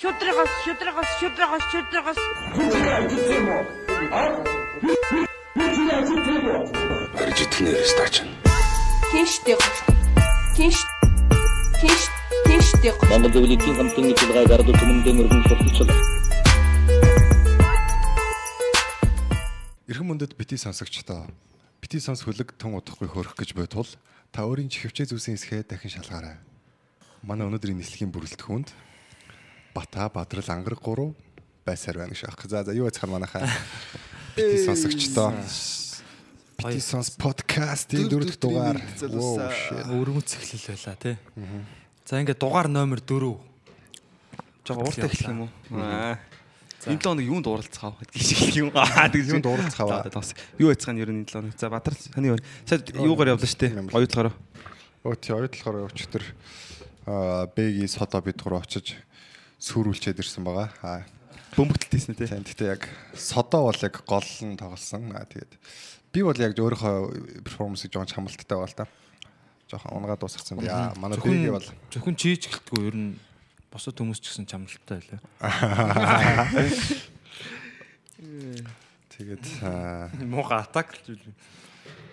Шудрагас, шудрагас, шудрагас, шудрагас. Барж итгэнээр стач. Тийштэй. Тийш. Тийш. Тийштэй. Монгол Зөвлөлийн хамтын нийтлэг гард түмэндээ мөргөн сурталчлаа. Эрхэм мөндөд бити сонсогчдоо. Бити сонс хөлөг тун удахгүй хөрөх гэж буй тул та өөрийн чихвчээ зүсийн эсхээ дахин шалгаарай. Манай өнөөдрийн нислэгийн бүрэлдэхүүнд Бата Бадрал Ангар 3 байсаар байна гэж аах. За за юу яцхан манайхаа бити сонсогчдоо. Бити сонс подкастын дөрөв дугаар. Өргөц эхлэл байла тий. За ингээд дугаар номер 4. Жага ууртай эхлэх юм уу? Энэ 7 хоног юунд дууралцгаа вэ гэж хэлэх юм. Аа тэгж Юунд дууралцгааваа? Юу яцхан ер нь энэ 7 хоног. За Бадрал таны юу? Сая юугаар явлаа штэ? Оюутлахаараа. Өө тий ойдлохоор өчтөр аа бэги содо бид гур очиж сүрүүлчээд ирсэн байгаа. Аа Бөмбөгдөлтэйсэн тий. Тийм гэхдээ яг содо бол яг гол нь тоглосон. Аа тэгээд би бол яг өөрийнхөө перформансыг жоон хамалттай байгаа л та. Жохон унгаа дуусгацсан. Яа манай бэги бол зөвхөн чийж гэлтгүй ер нь босод хүмүүс ч гэсэн чамлалтай байлаа. тэгээд аа Муухай атак л зүйл.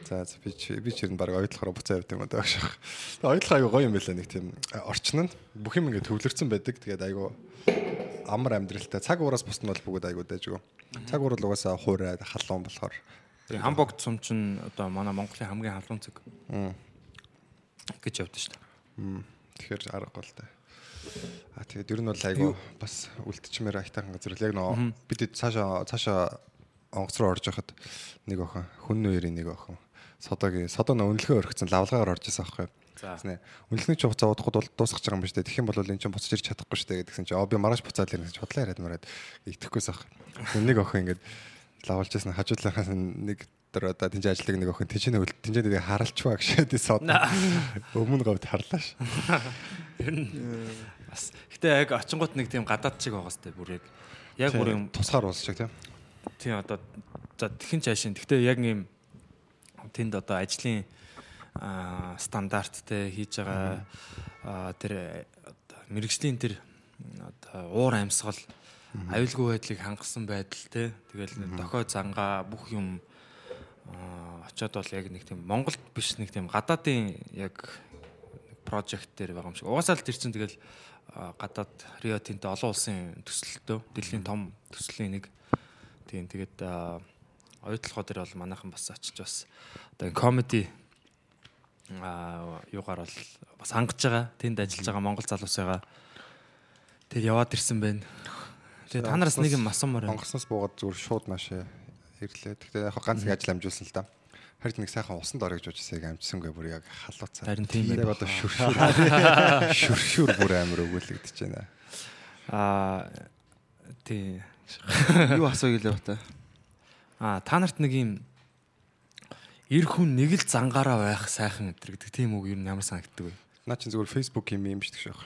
За би би ч ер нь баг ойдлохоор буцаа явд юм аа таашах. Ойдлох аягүй гоё юм байлаа нэг тийм орчин нь бүх юм ингээд төвлөрсөн байдаг. Тэгээд айгүй амар амьдралтай цаг уураас бус нь бол бүгд айгүй дайжгүй. Цаг уур бол угаасаа хуурай халуун болохоор Тэгээ хамбогд сум чинь одоо манай Монголын хамгийн халуун Мм. гэж явдсан шүү дээ. тэгэхээр арга бол та. А тэгээд ер нь бол айгүй бас үлдчихмээр айтайхан газар л яг нөө бид цаашаа цаашаа онгоц руу орж яхад нэг охин хүн нэрийн нэг охин содогийн содоо нөө үнэлгээ өргөцсөн лавлагаар орж исэн аахгүй. Тэснэ үнэлгээ ч хугацаа удахгүй бол дуусгах гэж байгаа юм ба штэ. Тэгэх юм бол эн чинь буцаж ирж чадахгүй штэ гэдгсэн чинь оо би маргааш буцаад ирнэ гэж бодлоо яриад мараад итгэхгүйс ах. Нэг охин ингээд лавлж ясна хажуудлахаас нэг дээр одоо тэнцээ ажилладаг нэг охин тэнцээ нэг тэнцээ нэг харалчваа гэшээд сод. Өмнө говьд харлаа ш. Бас гэтээ яг очингууд нэг тийм гадаад чиг байгаа сте бүр яг яг бүр юм тусгаар уус шиг тийм. тийм одоо за тэхэн цаашин гэтээ яг юм тэнд одоо ажлын аа, стандарт те хийж байгаа аа, тэр мэрэгжлийн тэр одоо уур амьсгал аюулгүй байдлыг хангасан байдал те. Тэгэл дохой зангаа бүх юм аа, очиод бол яг нэг тийм Монголд биш нэг тийм гадаадын яг прожект дээр байгаа юм шиг. Угаасаа л тэр чинь тэгэл аа, гадаад Рио Тинто олон улсын төсөлтөө дэлхийн том төслийн нэг. Тийм тэгээд аа, оюутлахоо дээр бол манайхан бас очиж бас одоо комеди аа юугаар бол бас хангаж байгаа. Тэнд ажиллаж байгаа монгол залуусайгаа тэр яваад ирсэн байна. Тэгээд та нараас нэг юм асуумаар байна. Онгоцноос буугаад зүгээр шууд наашаа ирлээ. Гэхдээ яг ганц нэг ажил амжуулсан л да. Харин нэг сайхан усанд орё гэж бодчихсоо яг амжсангүй бүр яг халууцаа. Харин тийм яг одоо шүршүр шүршүр бүр амар өгүүлэгдэж байна. Аа тий. Юу асууя гэлээ бата. Аа та нарт нэг юм эр хүн нэг л зангаараа байх сайхан өдр гэдэг тийм үг юу ямар санагддаг вэ? Наа чи зүгээр Facebook юм юм шүү дээ шээ.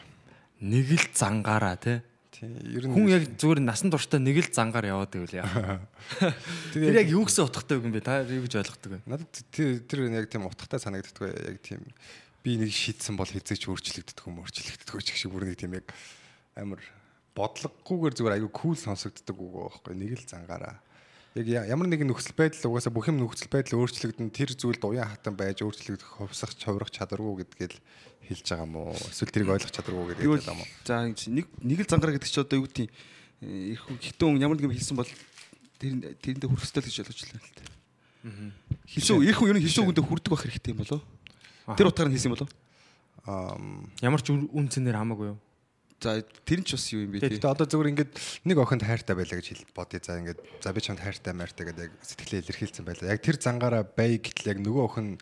Нэг л зангаараа тий. Тийм ер нь Хүн яг зүгээр насан туршдаа нэг л зангаар яваад байвал яа. Тэр яг юу гэсэн утгатай үг юм бэ? Та юу гэж ойлгодог вэ? надад тэр тэр яг тийм утгатай санагддаг бай. Яг тийм би нэг шийдсэн бол хизээч өөрчлөгддөг юм өөрчлөгддөг ч гэх шиг бүр нэг тийм яг амар бодлогогүйгээр зүгээр аюу кул сонсогддог үг байхгүй нэг л зангаараа яг ямар нэгэн нөхцөл байдал угаасаа бүх юм нөхцөл байдал өөрчлөгдөн тэр зүйлд уян хатан байж өөрчлөгдөх хувьсах чаврах чадваргүй гэдгээл хэлж байгаа юм уу эсвэл тэрийг ойлгох чадваргүй гэдэг юм уу за нэг нэг л зангараа гэдэг чи одоо юу гэдэг их хитэн ямар нэг юм хэлсэн бол тэр тэрэндээ хүрэх ёстой л гэж ойлгож байна л та. Хишүү их хүн ер нь хишүү хүндээ хүрдэг байх хэрэгтэй юм болоо. Тэр утгаар нь хэлсэн юм болоо. Аа Ямар ч үн- үн цэнээр хамаагүй юу? За тэр нь ч бас юу юм бэ тий. Тэгэхдээ одоо зүгээр ингээд нэг охинд хайртай байлаа гэж хэл бодъё. За ингээд за би чамд хайртай маяртай гэдэг яг сэтгэлээ илэрхийлсэн байлаа. Яг тэр зангаараа бай гэтэл яг нөгөө охин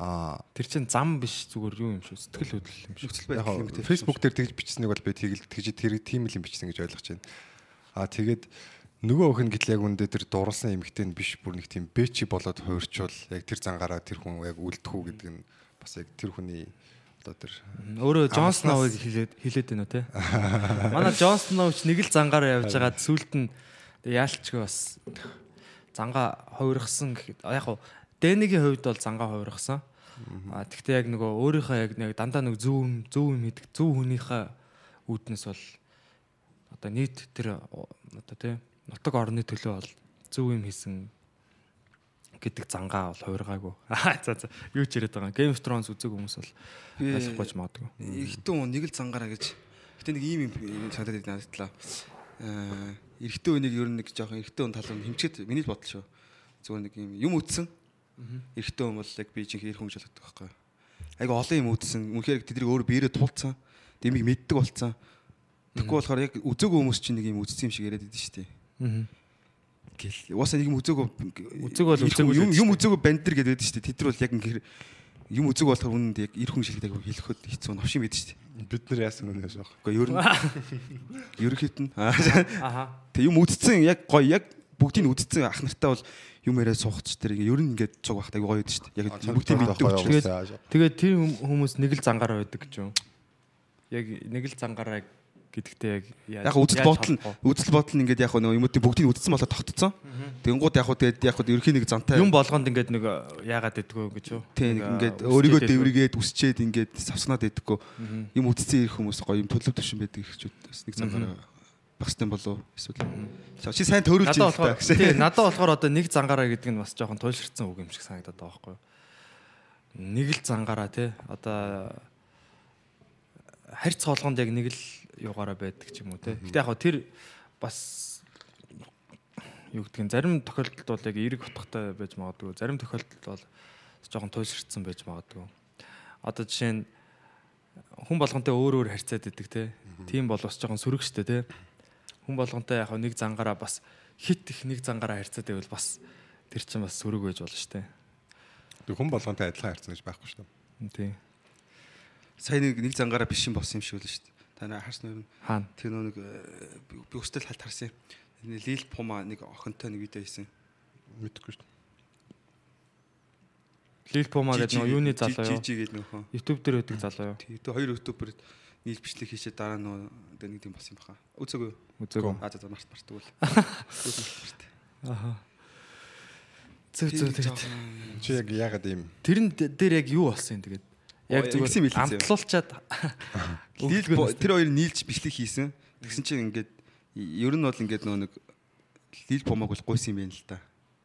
аа Тэр чинь зам биш зүгээр юу юм шүү. Сэтгэл хөдлөл юм шүү. Яг фэйсбુક дээр тэгж бичсэнийг бол би тэгэл тэгж тэр тийм л юм бичсэн гэж ойлгож байна. Аа тэгээд нөгөө охин гэтэл яг үндэ тэр дурлсан эмгтэн биш бүр нэг тийм бэчи болоод хуурчвал яг тэр зангаараа тэр хүн яг үлдэх үү гэдэг нь бас яг тэр хүний одоо тэр Өөрөө Джон Сноуг хэлээд хэлээд байна уу те? Манай Джон Сноу ч нэг л зангаараа явж байгаа сүулт нь яалтчгүй бас зангаа хувиргасан гэхэд яг хуу Дэнигийн хувьд бол зангаа хувиргасан. А тэгтээ яг нөгөө өөрийнхөө яг нэг дандаа нэг зөв юм зөв юм хийдэг зөв хүнийхээ үүднээс бол одоо нийт тэр оо, одоо тий нутаг орны төлөө бол зөв юм хийсэн гэдэг зангаа бол хувиргаагүй. Аа за за юу ч яриад байгаа. Game of Thrones үзег хүмүүс бол ойлгохгүй ч магадгүй. Эрэгтэй хүн нэг л зангараа гэж. Гэтэ нэг ийм юм санагдаад байна надад. Аа эрэгтэй хүнийг ер нь нэг жоохон эрэгтэй хүн тал нь хэмчээд миний бодол шүү. Зүгээр нэг юм юм үтсэн. Эрэгтэй хүн бол яг би чинь хэрэг хүн гэж боддог байхгүй. Айгу олон юм үтсэн. Үнэхээр тэднийг өөрөө биерээ тулцсан. Дэмийг мэддэг болцсон. Тэгэхгүй болохоор яг үзээгүй хүмүүс чинь нэг юм үтсэн юм шиг яриад идэв шүү дээ. Аа. Гэл. Уусаа нэг юм үзээгүй Үзээгүй бол үзээгүй юм юм үзээгүй бандер гэдэг байдаг шүү дээ. Тэд нар бол яг ингээр юм үзэг болохоор үнэнд яг эр хүн шилдэг хэлэхэд хэцүү новшин байдаг шүү дээ. Бид нар яасан юм яаш байгаа. Гэхдээ ер нь ерөнхийд нь Аха. тэг юм үдцсэн яг гоё яг бүгдийг нь үдцсэн ах нартай бол юм яриа суугач тэр ингээ ер нь ингээд цуг багт айгу гоё байдаг шүү дээ. Яг бүгдийг мэддэг учраас. Тэгээд тэр хүм- хүмүүс нэг л зангаараа байдаг гэж юу? Яг нэг л зангаараа гэдэгтээ яг Яг үзэл бодол нь үзэл бодол нь ингээд яг нөгөө юмуудыг бүгдийг үдцсэн болоод тогтцсон. Тэнгууд яг тэгээд яг ерхий нэг зантай юм болгонд ингээд нэг яагаад гэдгүү гэж юу? тийм ингээд а, өөрийгөө үсчээд дэврийгээд үсчээд ингээд савснаад идэггүй юм үдцсэн ирэх хүмүүс гоё юм төлөв төвшин байдаг ихчүүд бас нэг зангараа багс юм болов эсвэл. Чи сайн төрүүлж болохоор та. тий надад болохоор одоо нэг зангаараа гэдэг нь бас жоохон туйлширсан үг юм шиг санагдаад байгаа байхгүй юу? Нэг л зангаараа тий. Одоо харьц хоолгонд яг нэг л югаараа байдаг ч юм уу тий. Гэтэ яг хөө тэр бас юу нь зарим тохиолдолд бол яг эерэг утгатай байж магадгүй. Зарим тохиолдолд бол жоохон туйлширсан байж магадгүй. Одоо жишээ нь хүн болгонтэй өөр өөр харьцаад идэг тий. Тийм бол бас жоохон сөрөг штэ тий. Хүн болгонтой яг нэг зангаараа бас хит их нэг зангаараа харьцаад байвал бас тэр чинь бас сөрөг байж болно штэ. Хүн болгонтэй адилхан харьцсан гэж байхгүй шүү дээ. Сайн нэг нэг зангаараа биш юм болсон юм шиг л шүү дээ. Та нар харсан юм. Хаана? Тэр нөө нэг э, би би өстэй л халт харсан юм. Лил Пума нэг охинтой нэг видео хийсэн. Мэдхгүй шүү дээ. Лил Пума гэдэг нөгөө юуны залуу юу? Жижи гэдэг нөхөө. YouTube дээр байдаг залуу юу? Тэр хоёр ютубер нийл бичлэг хийшээ дараа нөө нэг юм болсон юм баха. Үзээгүй. Үзээгүй. Аа за за март мартгүй л. Аха. Зүг зүг тэгээд Чи яг яагаад ийм тэрэн дээр яг юу болсон юм тэгээд яг мэлээ заяа. амтлуулчаад тэр хоёр нийлж бичлэг хийсэн. Тэгсэн чинь ингээд ер нь бол ингээд нөө нэг Лил Пумаг бол гойсон юм байна л да.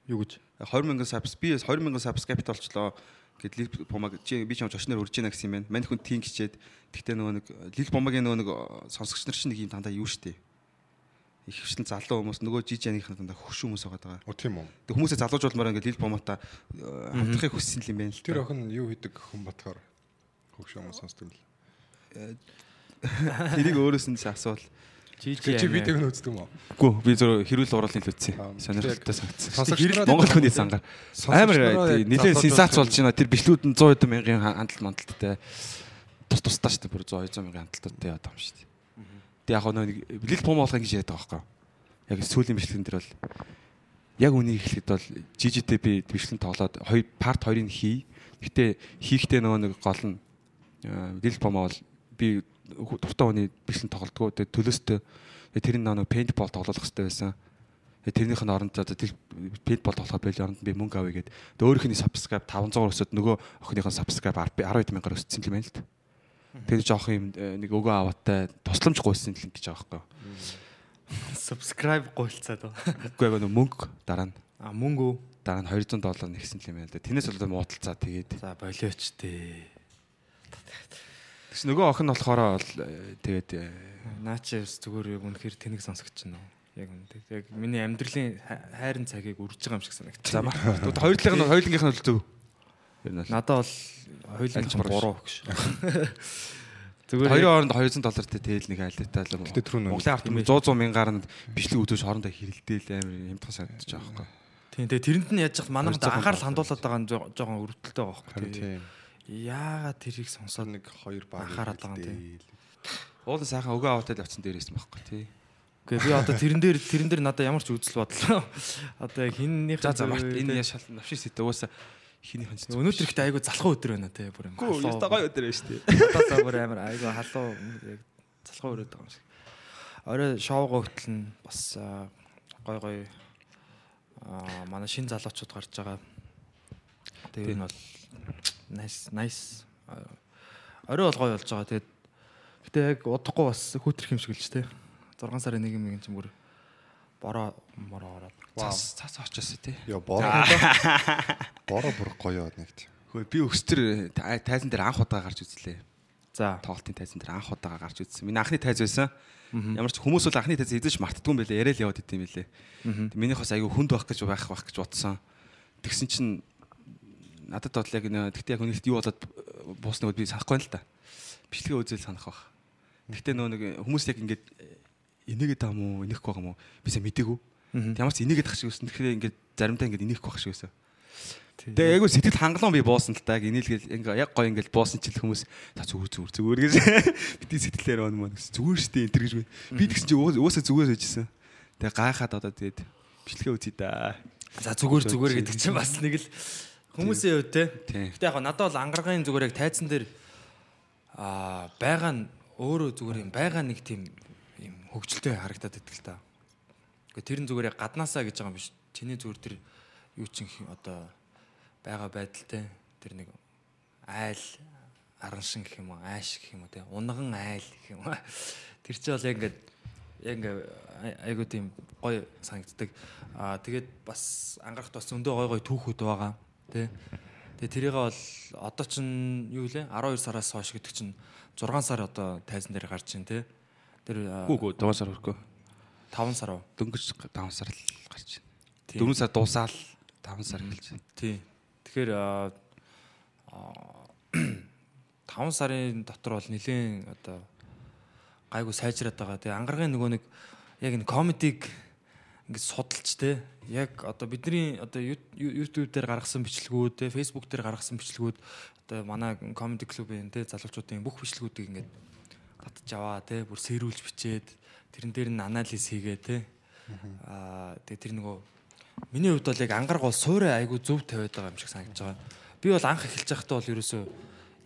юу гэж 20 мянган сабс би 20 мянган сабскрайбт болчлоо. Гэт Лил Пумаг чи би ч юм очноор үрж яана гэсэн юм байна. Мань хүн тийм гिचээд тэгтээ нөгөө нэг Лил Пумагийн нөгөө нэг сонсогч нар чинь нэг юм дандаа юу штэ. Их хвчлэн залуу хүмүүс нөгөө жижигнийх нь дандаа хөвш хүмүүс байгаа. Оо тийм үү. Тэг хүмүүсээ залуужуулмаар ингээд Лил Пумата хамтрахыг хүссэн юм байна л. Тэр охин юу хийдэг хүн батгаар хөгш юм сонсдог л. Тэрийг өөрөөс нь ч асуул. Чи видеог нь үздэг юм уу? Үгүй би зөв хэрүүл уруулын л үзсэн. Сонирхолтой санагдсан. Монгол хүний сангаар амар нэлээд сенсац болж байна. Тэр бичлүүд нь 100 хэдэн мянган хандлт мандалттай тус тусдаа шүү дээ. Бүр 100 200 мянган хандлттай яваад байгаа юм шүү дээ. Тэг яг нэг Лил Пум болох гэж яриад байгаа байхгүй? Яг сүүлийн бичлэгэн дээр бол яг үнийг хэлэхэд бол жижигтэй би бичлэн тоглоод хоёр парт 2-ыг хий. Гэтэ хийхдээ нөгөө нэг гол нь Лил Пум бол би дуртай хүний бичлэн тоглодгоо. Тэгээ төлөөстэй тэр нь нөгөө пейнтбол тоглох хэрэгтэй байсан. Тэрнийх нь оронд тэр пейнтбол тоглоход байл оронд би мөнгө авъя. Тэгээ өөрийнх нь subscribe 500 өсөд нөгөө охиных нь subscribe 10 мянгаар өссөн юм л да. Тэр жоох юм э, нэг өгөө аваатай тусламж гуйсан л гэж байгаа байхгүй. subscribe гуйлцаад ба. Үгүй яг нэг мөнгө дараа нь А мөнгө дараа нь 200 доллар нэгсэн юм байна л да. Тэрнээс болоод муудалцаа тэгээд За болиоч тээ. Тэгс нөгөө охин нь болохоор бол э, тэгээд э, Наачи бас зүгээр яг үнэхээр тэнэг сонсогч нь. Яг үнэ. Яг миний амьдралын ха- хайрын цагийг үрж байгаа юм шиг санагдчих. за мар. Хоёрлынх нь хоёрлынх нь бол зөв. Ер нь бол Надад бол чинь буруу буруу гэж. Зүгээр Хоёрын хооронд 200 доллартай тэгэл нэг айлттай л Гэтэ түрүү нэг- Монголын ард 100 100 мянгаар нь бичлэг үзүүлж хоорондоо хэрэлдээл амар хямдхан санагдаж байгаа байхгүй. Тийм тэгээ тэрэнд нь яаж яах манайхад 200 анхаарал хандуулаад байгаа нь жоо- жоохон өрөвдөлтэй байгаа байхгүй. тийм. Яагаад тэрийг сонсоод нэг хоёр баг Анхаарал байгаа юм тийм. Уулын сайхан өгөө аваатай л явцсан дээрээс юм байхгүй тий. Гэхдээ би одоо тэрэн дээр тэрэн дээр надад ямар ч үзэл бодлоо. Одоо хиннийх За за март энэ яа шал навшис хэвээ угаасаа хинийхэн ч өнөөдөр ихтэй айгу залхуу өдөр байна те бүр юм. Халуу. яста гоё өдөр байж тий. Одоо бүр амар айгу халуу яг залхуу өрөөд байгаа юм шиг. Орой шоугаа хөтлөн бас гой гой манай шин залуучууд гарч байгаа. Тэгээ энэ бол nice nice орой бол гоё болж байгаа. Тэгээд гэтээ яг удахгүй бас хүүтрэх юм шиг л ч те. 6 сарын 1 мгийн чинь бүр бороо мороо ороод. Цас цас очоос тий. Яа бороо. Бороо бүр гоё нэг тийм. Хөөе би өстөр тай- тайзан дээр анх удаа гарч үзлээ. За. Тоглолтын тайзан дээр анх удаа гарч үзсэн. Миний анхны тайз байсан. Ямар ч хүмүүс бол анхны тайз эзэж мартдгүй юм байлээ. Яриад яваад идэм байлээ. Тэг Минийх бас айгүй хүнд байх гэж байх байх гэж бодсон. Тэгсэн чинь надад бол яг нэ тэгтээ яг үнэлт юу болоод буусныг би санахгүй л да. Бичлэгээ үзэл санах байх. Тэгтээ нөө нэг хүмүүс яг ингээд инээгээд байгаа мó, инехгүй байгаа мó би сая мдэггүй. Ямар ч инээгээд ах шиг өссөн. Тэгэхээр ингээд заримдаа ингээд инехгүй ах шиг өсөө. Тэгээ айгу сэтгэл хангалуун би буусан л та яг инээлгээл ингээ яг гоё ингээл буусан чил хүмүүс за зүгээр зүгээр зүгээр гэж бидний сэтгэлээр байна мөн зүгээр штэ энэ төр гэж би тэгсэн чи уусаа зүгээр байжсэн. Тэгээ гайхаад одоо тэгээд бичлэгээ үзье да. За зүгээр зүгээр гэдэг чинь бас нэг л хүмүүсийн хувьд те. Гэтэ яг надад бол ангаргийн зүгээр яг тайцсан дээр аа байгаа нь өөрөө зүгээр юм байгаа нэг тийм юм хөвгөлтэй харагдаад идэг л та. Гэхдээ тэр нь зүгээр яг гаднаасаа гэж байгаа юм биш. Чиний зүгээр тэр юу чин одоо байгаа байдалтай тэр нэг айл араншин гэх юм уу ааш гэх юм уу те унган айл гэх юм уу тэр чи бол яг ингээд яг ингээ айгуу тийм гоё санагддаг аа тэгээд бас ангарахт бас өндөө гой гой түүхүүд байгаа тий Тэгээ тэрийг бол одоо чин юу лээ 12 сараас хойш гэдэг чинь 6 сар одоо тайзан дээр гарч чинь тий Тэр Үгүй ээ 7 сар хүрхгүй. 5 сар уу? Дөнгөж 5 сар л гарч байна. Тийм. 4 сар дуусаал 5 сар эхэлж байна. Тий. Тэгэхээр аа, аа, 5 сарын дотор бол нэлийн одоо гайгүй сайжраад байгаа. Тэгээ ангаргийн нөгөө нэг яг энэ комедиг ингээд судалж те. Яг одоо бидний одоо YouTube дээр гаргасан бичлэгүүд те Facebook дээр гаргасан бичлэгүүд одоо манай comedy club-ийн те залуучуудын бүх бичлэгүүдийг ингээд татж аваа те бүр сэрүүлж бичээд тэрэн дээр нь анализ хийгээ те. Аа тэгээ тэр нөгөө миний хувьд бол яг ангараг бол суурэ айгу зөв тавиад байгаа юм шиг санагдаж байгаа. Би бол анх эхэлж байхдаа бол ерөөсөө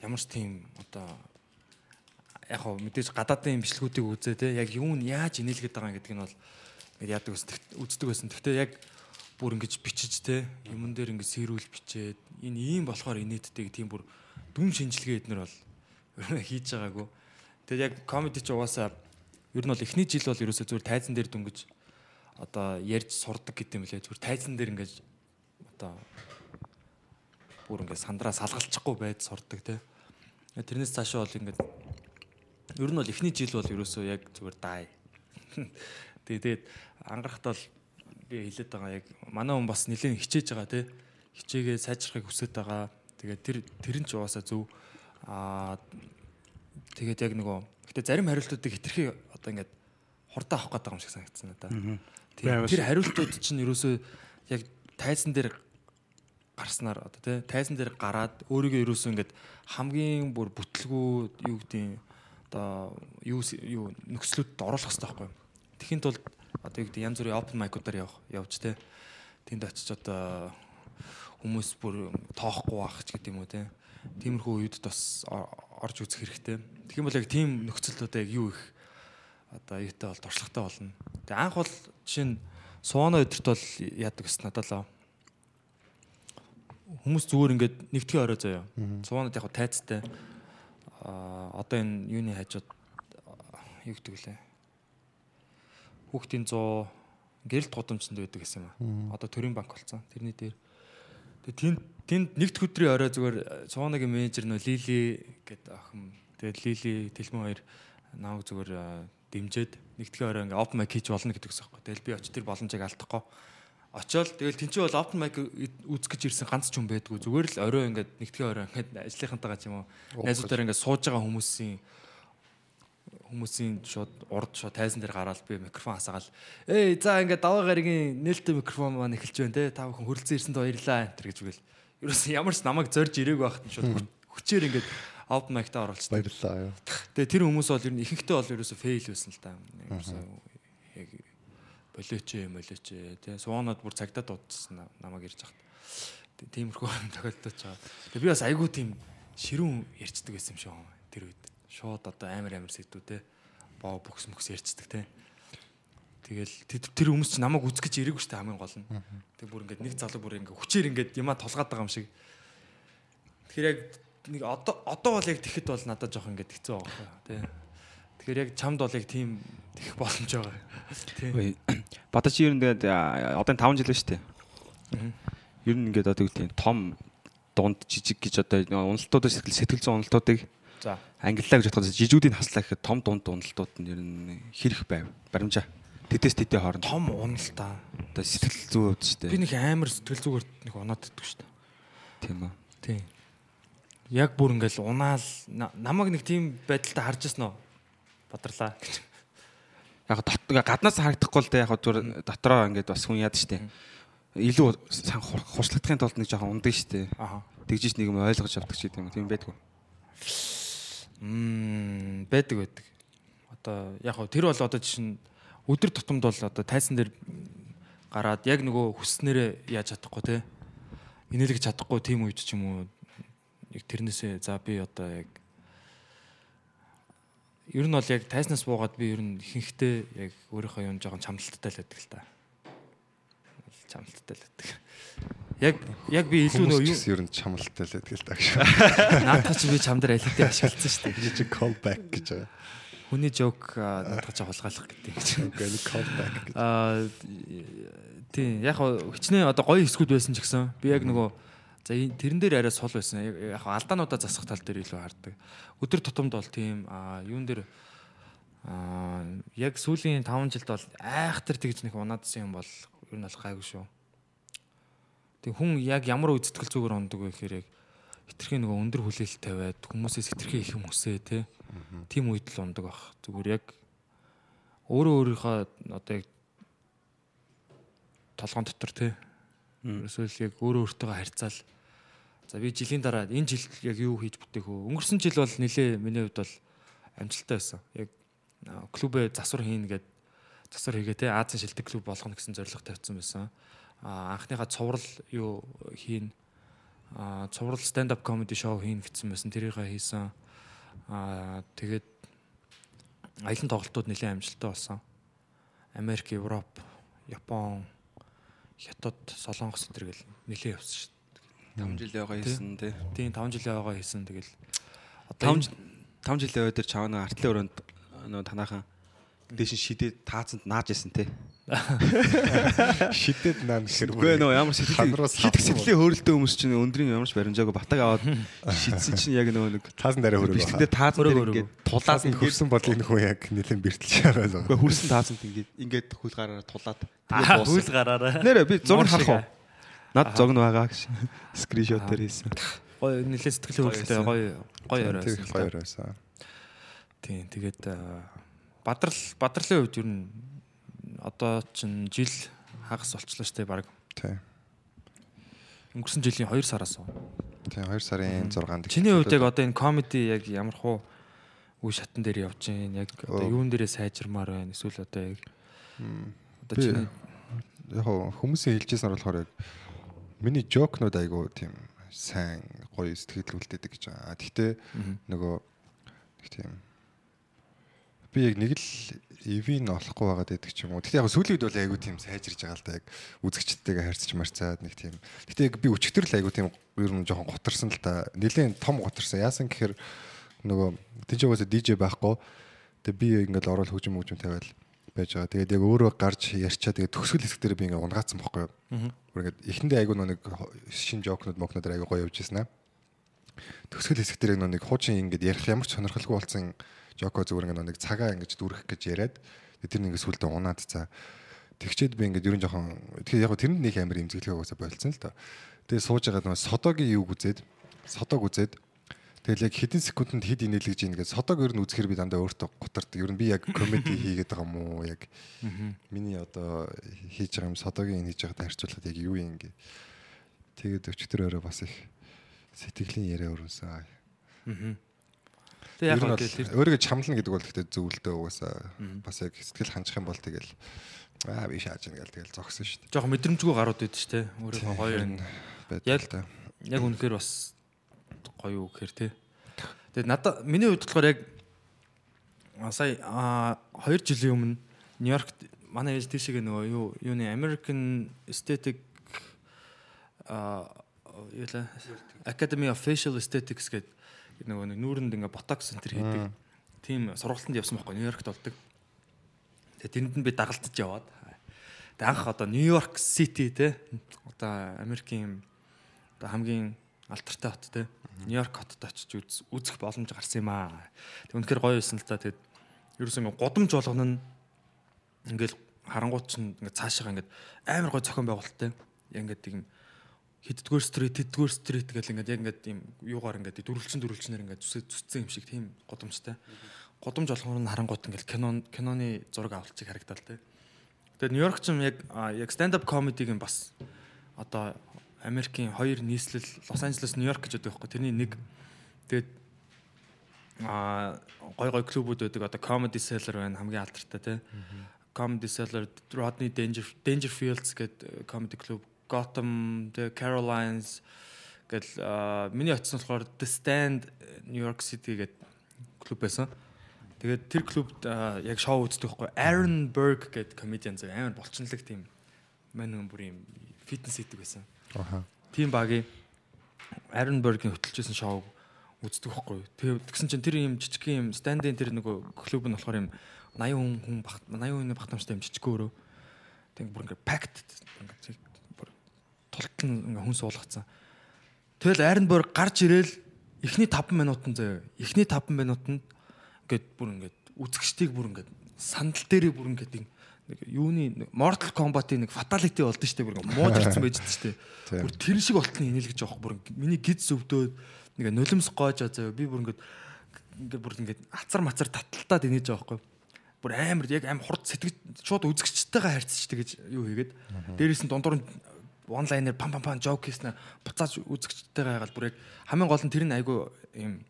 ямар ч тийм одоо яг хөө мэдээж гадаадын бичлэгүүдийг үзээ те яг юу нь яаж инээлгээд байгаа гэдэг нь бол ингээд яадаг ус үздэг байсан. Гэхдээ яг бүр ингэж бичиж те юмн дээр ингэ сэрүүл бичээд энэ ийм болохоор инээдтэй тийм бүр дүн шинжилгээ эднэр бол хийж байгаагүй. Тэгээд яг комеди ч угаасаа ер нь бол эхний жил бол ерөөсөө зүгээр тайзан дээр дүнгэж одоо ярьж сурдаг гэдэг юм лээ. Зүгээр тайзан дээр ингэж одоо бүр ингэ сандраа салгалчихгүй байж сурдаг те. Тэрнээс цаашаа бол ингэ ер нь бол эхний жил бол ерөөсөө яг зүгээр дай. Тэгээд ангарахт бол би хэлээд байгаа яг манай хүн бас нэлээд хичээж байгаа те. Хичээгээ сайжрахыг хүсэж байгаа. Тэгээд тэр тэр нь ч угаасаа зөв аа тэгээд яг нөгөө гэтээ зарим хариултуудыг хитрхи одоо ингээд хурдан авах гэдэг юм шиг санагдсан надаа. Тэр хариултууд чинь ерөөсөө яг тайзан дээр гарснаар одоо тий тайзан дээр гараад өөрийгөө ерөөсөө ингээд хамгийн бүр бүтлгүү юу гэдэг одоо юу юу нөхцлүүдэд оруулах хэрэгтэй байхгүй юу. Тэхийн тулд одоо юу гэдэг янз бүрийн open mic-уудаар явах явж тий тэнд очиж одоо хүмүүс бүр тоохгүй байх ч гэдэг юм уу тий тиймэрхүү үедд бас орж үзэх хэрэгтэй. Тэгэх юм бол яг тийм нөхцөлд одоо яг юу их одоо юутай бол туршлагатай болно. Тэгээ анх бол жишээ нь сууна өдөрт бол яадаг гэсэн надад л хүмүүс зүгээр ингээд нэгтгэн орой заяа. Суунад яг тайцтай. Аа одоо энэ юуны хажууд юу гэдэг лээ. Хүүхдийн 100 гэрэлт гудамжинд байдаг гэсэн юм аа. Одоо төрийн банк болсон. Тэрний дээр. Тэгээ тэнд тэнд нэгд өдрийн орой зүгээр суунагийн менежер нөө Лили гэдэг охин. Тэгээ Лили Тэлмэн хоёр намайг зүгээр аа, дэмжиж нэгдгийн орой ингээ open mic хийж болно гэдэг гэсэн юм. Тэгэл би очиж тэр боломжийг алдахгүй очоод тэгэл тэнцээ бол open mic үзэх гэж ирсэн ганц ч хүн байдгүй зүгээр л орой ингээд нэгдгийн орой ингээд ажлынхантайгаа ч юм уу найзуудаар ингээд сууж байгаа хүмүүсийн хүмүүсийн шууд урд шууд тайзан дээр гараад би микрофон хасаагаал эй за ингээд даваа гарагийн нээлттэй микрофон маань эхэлж байна те та бүхэн хөрөлцөн ирсэнд баярлаа энэ гэж үгэл ерөөс ямар ч намайг зорж ирээг байхад шууд хүчээр ингээд open mic та оруулчихсан Баярлалаа. юу. Тэгээ тэр хүмүүс бол ер нь ихэнхдээ бол ерөөсөө фейл байсан л та. Яг болооч юм болооч тий суунаад бүр цагдаа дуудсан намайг ирж хахад. Тиймэрхүү тохиолдож байгаа. Тэгээ би бас айгүй тийм ширүүн ярьцдаг байсан юм шиг тэр үед. Шууд одоо амар амар сэдвүү тий боо бүкс мөкс ярьцдаг тий. Тэгэл тэр- хүмүүс ч намайг үзэх гэж ирээгүй шүү дээ хамгийн гол нь. Тэг бүр ингээд нэг залуу бүр ингээд хүчээр ингээд юмаа тулгаад байгаа юм шиг. Тэгэхээр яг нэг одоо одоо бол яг тэгэхэд бол надад жоох ингээд хэцүү байгаа байхгүй тий. Тэгэхээр яг чамд бол яг тийм тех боломж байгаа. Тий. Чи ер нь тэгээд одоо 5 жил шүү дээ. Ер нь ингээд одоо гэдэг том дунд жижиг гэж одоо уналтуудаас сэтгэл сэтгэл зүйн уналтуудыг За. англилаа гэж бодоход жижигүүдийн хаслаа гэхэд том дунд уналтууд нь ер нь хэрэг байв. Баримжаа. Тэтэс тэтэй хооронд Том уналта. одоо сэтгэл зүй хувьд шүү Би нэг амар сэтгэл зүгээр нэг унаад иддэг дээ. Тийм үү. Тий. Яг бүр ингээл унаал на- намайг нэг тийм байдалтай харж ирсэн үү? Бадарлаа гэж. Яг дот гаднаас харагдахгүй л дээ яг зүгээр дотроо ингээд бас хүн яад штэ. Илүү сан хур- хурцлагдахын тулд нэг жоохон ундаг штэ. Тэгжиж нэг юм ойлгож авдаг ч гэдэм юм. Тийм байдгүй. Мм байдаг байдаг. Одоо яг хөө тэр бол одоо чинь өдөр тутамд бол одоо тайсан дээр гараад яг нөгөө хүснээрээ яаж чадахгүй те. Инээлгэж чадахгүй тийм үед ч юм уу яг тэрнээсээ за би одоо яг ер нь бол яг тайснаас буугаад би ер нь ихэнхдээ яг өөрийнхөө юм жоохон чамлалттай л байдаг л та. Чамлалттай л байдаг. Яг яг би илүү ч юу ер нь чамлалтай л байдаг л та гэж. наадах чи би чамдар алидээ ашигласан шүү дээ. Жижиг callback гэж байгаа. Хүний жок наадах чи хулгайлах гэдэг чинь. Үгүй нэг callback гэж. Аа тийм яг хичнээн одоо гоё эсгүүд байсан ч гэсэн би яг нөгөө за тэрэн дээр арай сул байсан. Яг алдаануудаа засах тал дээр илүү хардаг. Өдөр тутамд бол тийм аа юун дээр аа яг сүүлийн 5 жилд бол айхтар тэгж нэг унаадсан юм бол ер нь бол гайгүй шүү. Тэг хүн яг ямар үе сэтгэл зүгээр ундаг вэ гэхээр яг хитрхийн нөгөө өндөр хүлээлт тавиад хүмүүсээс хитрхи их юм өсөө те. Тим үед л ундаг бах. Зүгээр яг өөрөө өөрийнхөө одоо яг толгоон дотор те. Эсвэл яг өөрөө өөртөө харьцаал. За би жилийн дараа энэ жил яг юу хийж бүтээх вэ? Өнгөрсөн жил бол нэлээ миний хувьд бол амжилттай байсан. Яг клубээ засвар хийн гэд засвар хийгээ те Азийн шилдэг клуб болгоно гэсэн зорилго тавьсан байсан. А анхныхаа цуврал юу хийн цуврал stand up comedy show хийн гэсэн байсан. Тэрийг хийсэн. Тэгээд аялын тоглолтууд нэлээд амжилттай болсон. Америк, Европ, Япон, Хятад, Солонгос энэ гэл нэлээд явсан шүү 5 жил яваа хийсэн тий. дээ. Тийм 5 жилийн яваа хийсэн тэгэл одоо 5 5 жилийн өдөр чаваа артлын өрөөнд нөө танаахан дэшин шидээд таацанд нааж исэн тий. Шидэд наан гэхэр Үгүй нөө ямар хавсан сэтгэлийн хөөрөлтөө хүмүүс чинь өндрийн ямар ч баримжаагүй батаг аваад шидсэн чинь яг нөө нэг таасан дараа хөрөг. бичлэгдээ таацан дээр ингээд тулаад Таасан ингээд хөрсөн бол энэ хүн яг нэлээд бэртэлж байгаа. үгүй хүрсэн таацанд ингээд ингээд хөл гараараа тулаад аа хөл гараараа. Нэрэ би зураг харах уу? Над зогн байгаа гэж скриншот дээр хийсэн. Гоё нэлээд сэтгэлийн хөдлөлтөй гоё гоё орой Тэр хоёр байсан. Тийм тэгээд бадрал бадралын хувьд ер нь одоо чинь жил хагас болчлоо штэ баг Тий. өнгөрсөн жилийн 2 сараас. уу. Тий 2 сарын 6-нд. Чиний хувьд яг одоо энэ комеди яг ямар хуу үе шатан дээр явж гин яг одоо Оо. юун дээрээ сайжирмаар байна эсвэл одоо яг одоо чиний яг хүмүүсийн хэлжсэнээр болохоор яг миний жокнууд айгу тийм сайн гоё сэтгэл үлдээдэг гэж байгаа. Гэхдээ нөгөө тийм би яг нэг л ивэн олохгүй байгаад байдаг ч юм уу. Гэхдээ яг сүүлийн үед бол айгу тийм сайжирж байгаа л да яг үзэгчдтэйгээ харьцаж марцаад нэг тийм. Гэхдээ яг би өчтөр л айгу тийм ер нь жоохон готарсан л та. Нилийн том готарсан. Яасан гэхээр нөгөө тийч угаасаа DJ байхгүй. Тэгээ би ингээд орол хөгжим хөгжим тавиал байж байгаа. Тэгээд яг өөрөө гарч ярьчаа тэгээд төгсгөл хэсэг дээр би ингээд унгаацсан бохгүй юу. Бүр ингээд эхэндээ айгу нэг шин жокнууд мокнууд айгу гоё явж ирсэн аа. Төгсгөл хэсэг дээр нэг хуучин ингээд ярих ямар ч сонирхолгүй болсон жоко зүгээр ингээд нэг цагаа ингээд дүрх гэж яриад тэр нэг сүултээ унаад цаа. Тэгчээд би ингээд ерөн жоохон тэгэхээр яг тэрэнд нэг амар имзэглэгээ угаасаа болцсон л доо. Тэгээд сууж байгаа нөгөө содогийн юг үзээд содог үзээд Тэгэл яг хэдэн секундэд хэд инээлгэж ийн гэж содог ер нь үзэхэр би дандаа өөртөө гутардаг. Ер нь би яг комеди хийгээд байгаа мó яг миний одоо хийж байгаа юм содогийн хийж байгаатай харьцуулахад яг юу юм гээ. Тэгээд өчтөр өрөө бас их сэтгэлийн яриа өрнөсөн. Тэг Яг тэр өөрийгөө чамлана гэдэг бол гэхдээ зөвлөдөө угаасаа бас яг сэтгэл ханчих юм бол тэгэл аа би шааж ийн гэл тэгэл зогсон шүү дээ. жоох мэдрэмжгүй гарууд байдаг шүү дээ. Өөрөө гоё юм. байдаг Яг- л да. Яг үнэхээр бас гоё юу гэхээр те. Тэгээд надад миний хувьд болохоор яг сая 2 жилийн өмнө Нью-Йоркт манай ээж тийшээ нөгөө юу юуны American Aesthetic а юу лээ Academy of Facial Aesthetics гэдэг нөгөө нэг нүүрэнд ингээ ботокс центр хийдэг тийм сургалтанд явсан байхгүй Нью-Йоркт болдог. Тэгээ тэрэнд нь би дагалдаж яваад. Тэгээ анх одоо Нью-Йорк Сити те одоо Америкийн одоо хамгийн алдартай хот те Нью-Йорк хотод очиж үз- үзэх боломж гарсан юм аа. Тэг үнэхээр гоё байсан л та тэгээд ерөөсөө ингээ годамж болгоно нь ингээл харангуут чинь ингээ цаашаа ингээ амар гоё зохион байгуулалттай. Ингээ тийм хэддггээр стрит хэддггээр стрит гэл ингээд яг ингээд ийм юугаар ингээд дөрвөлчин дөрвөлчнэр ингээд зүсээ зүтсэн юм шиг тийм годамжтай. Годамж болгоно нь харангуут ингээд кинон киноны зураг авалцыг харагдал те. Тэгээд Нью-Йорк ч юм яг яг stand up comedy-гийн бас одоо Америкийн хоёр нийслэл Лос Анжелес, Нью-Йорк гэж байдаг байхгүй. Тэрний нэг тэгээд а гой гой клубүүд байдаг. Одоо Comedy Cellar байна хамгийн алдартай те. Comedy Cellar, Rodney Danger Dangerfields гэдэг comedy club, Gotham, The Carolines гэл миний очсон болохоор The Stand New York City гэдэг клуб байсан. Тэгээд тэр клубд яг шоу үздэг байхгүй. Aaron Berg гэдэг комедиан зэрэг амар болчнолог тийм мань хүн бүр юм фитнес хийдэг байсан. Аха. Тийм багийн Aaron Berg-ийн хөтлөжсэн шоуг үздэг байхгүй. Тэгээ тэгсэн чинь тэр юм жижиг юм стандын тэр нөгөө клуб нь болохоор юм 80 хүн хүн бах 80 хүний багтамжтай юм жижиг өөрөө. Тэг бүр ингээ packed ингээ нь ингээ хүн суулгацсан. Тэгэл Aaron Berg гарч ирээл эхний 5 минутанд заяа. Эхний 5 минутанд ингээд бүр ингээд үзэгчдийг бүр ингээд сандал дээрээ бүр ингээд ин- нэг юуны Mortal Kombat-ийн нэг fatality болдсон шүү дээ бүр муужирсан байж дээ шүү дээ. Бүр тэр шиг болтны инээлгэж байгаа бүр миний гиз өвдөөд нэг нулимс гоожоо заяа би бүр ингээд ингээд бүр ингээд ацар мацар таталтаад инээж байгаа байхгүй. Бүр амар яг амар хурд сэтгэж шууд үзэгчтэйгээ харьцчихдаг гэж юу хийгээд дээрээс нь дундуур нь liner пам пам пам joke хийснэ буцааж үзэгчтэйгээ хагаад бүр яг хамгийн гол нь тэр нь айгу юм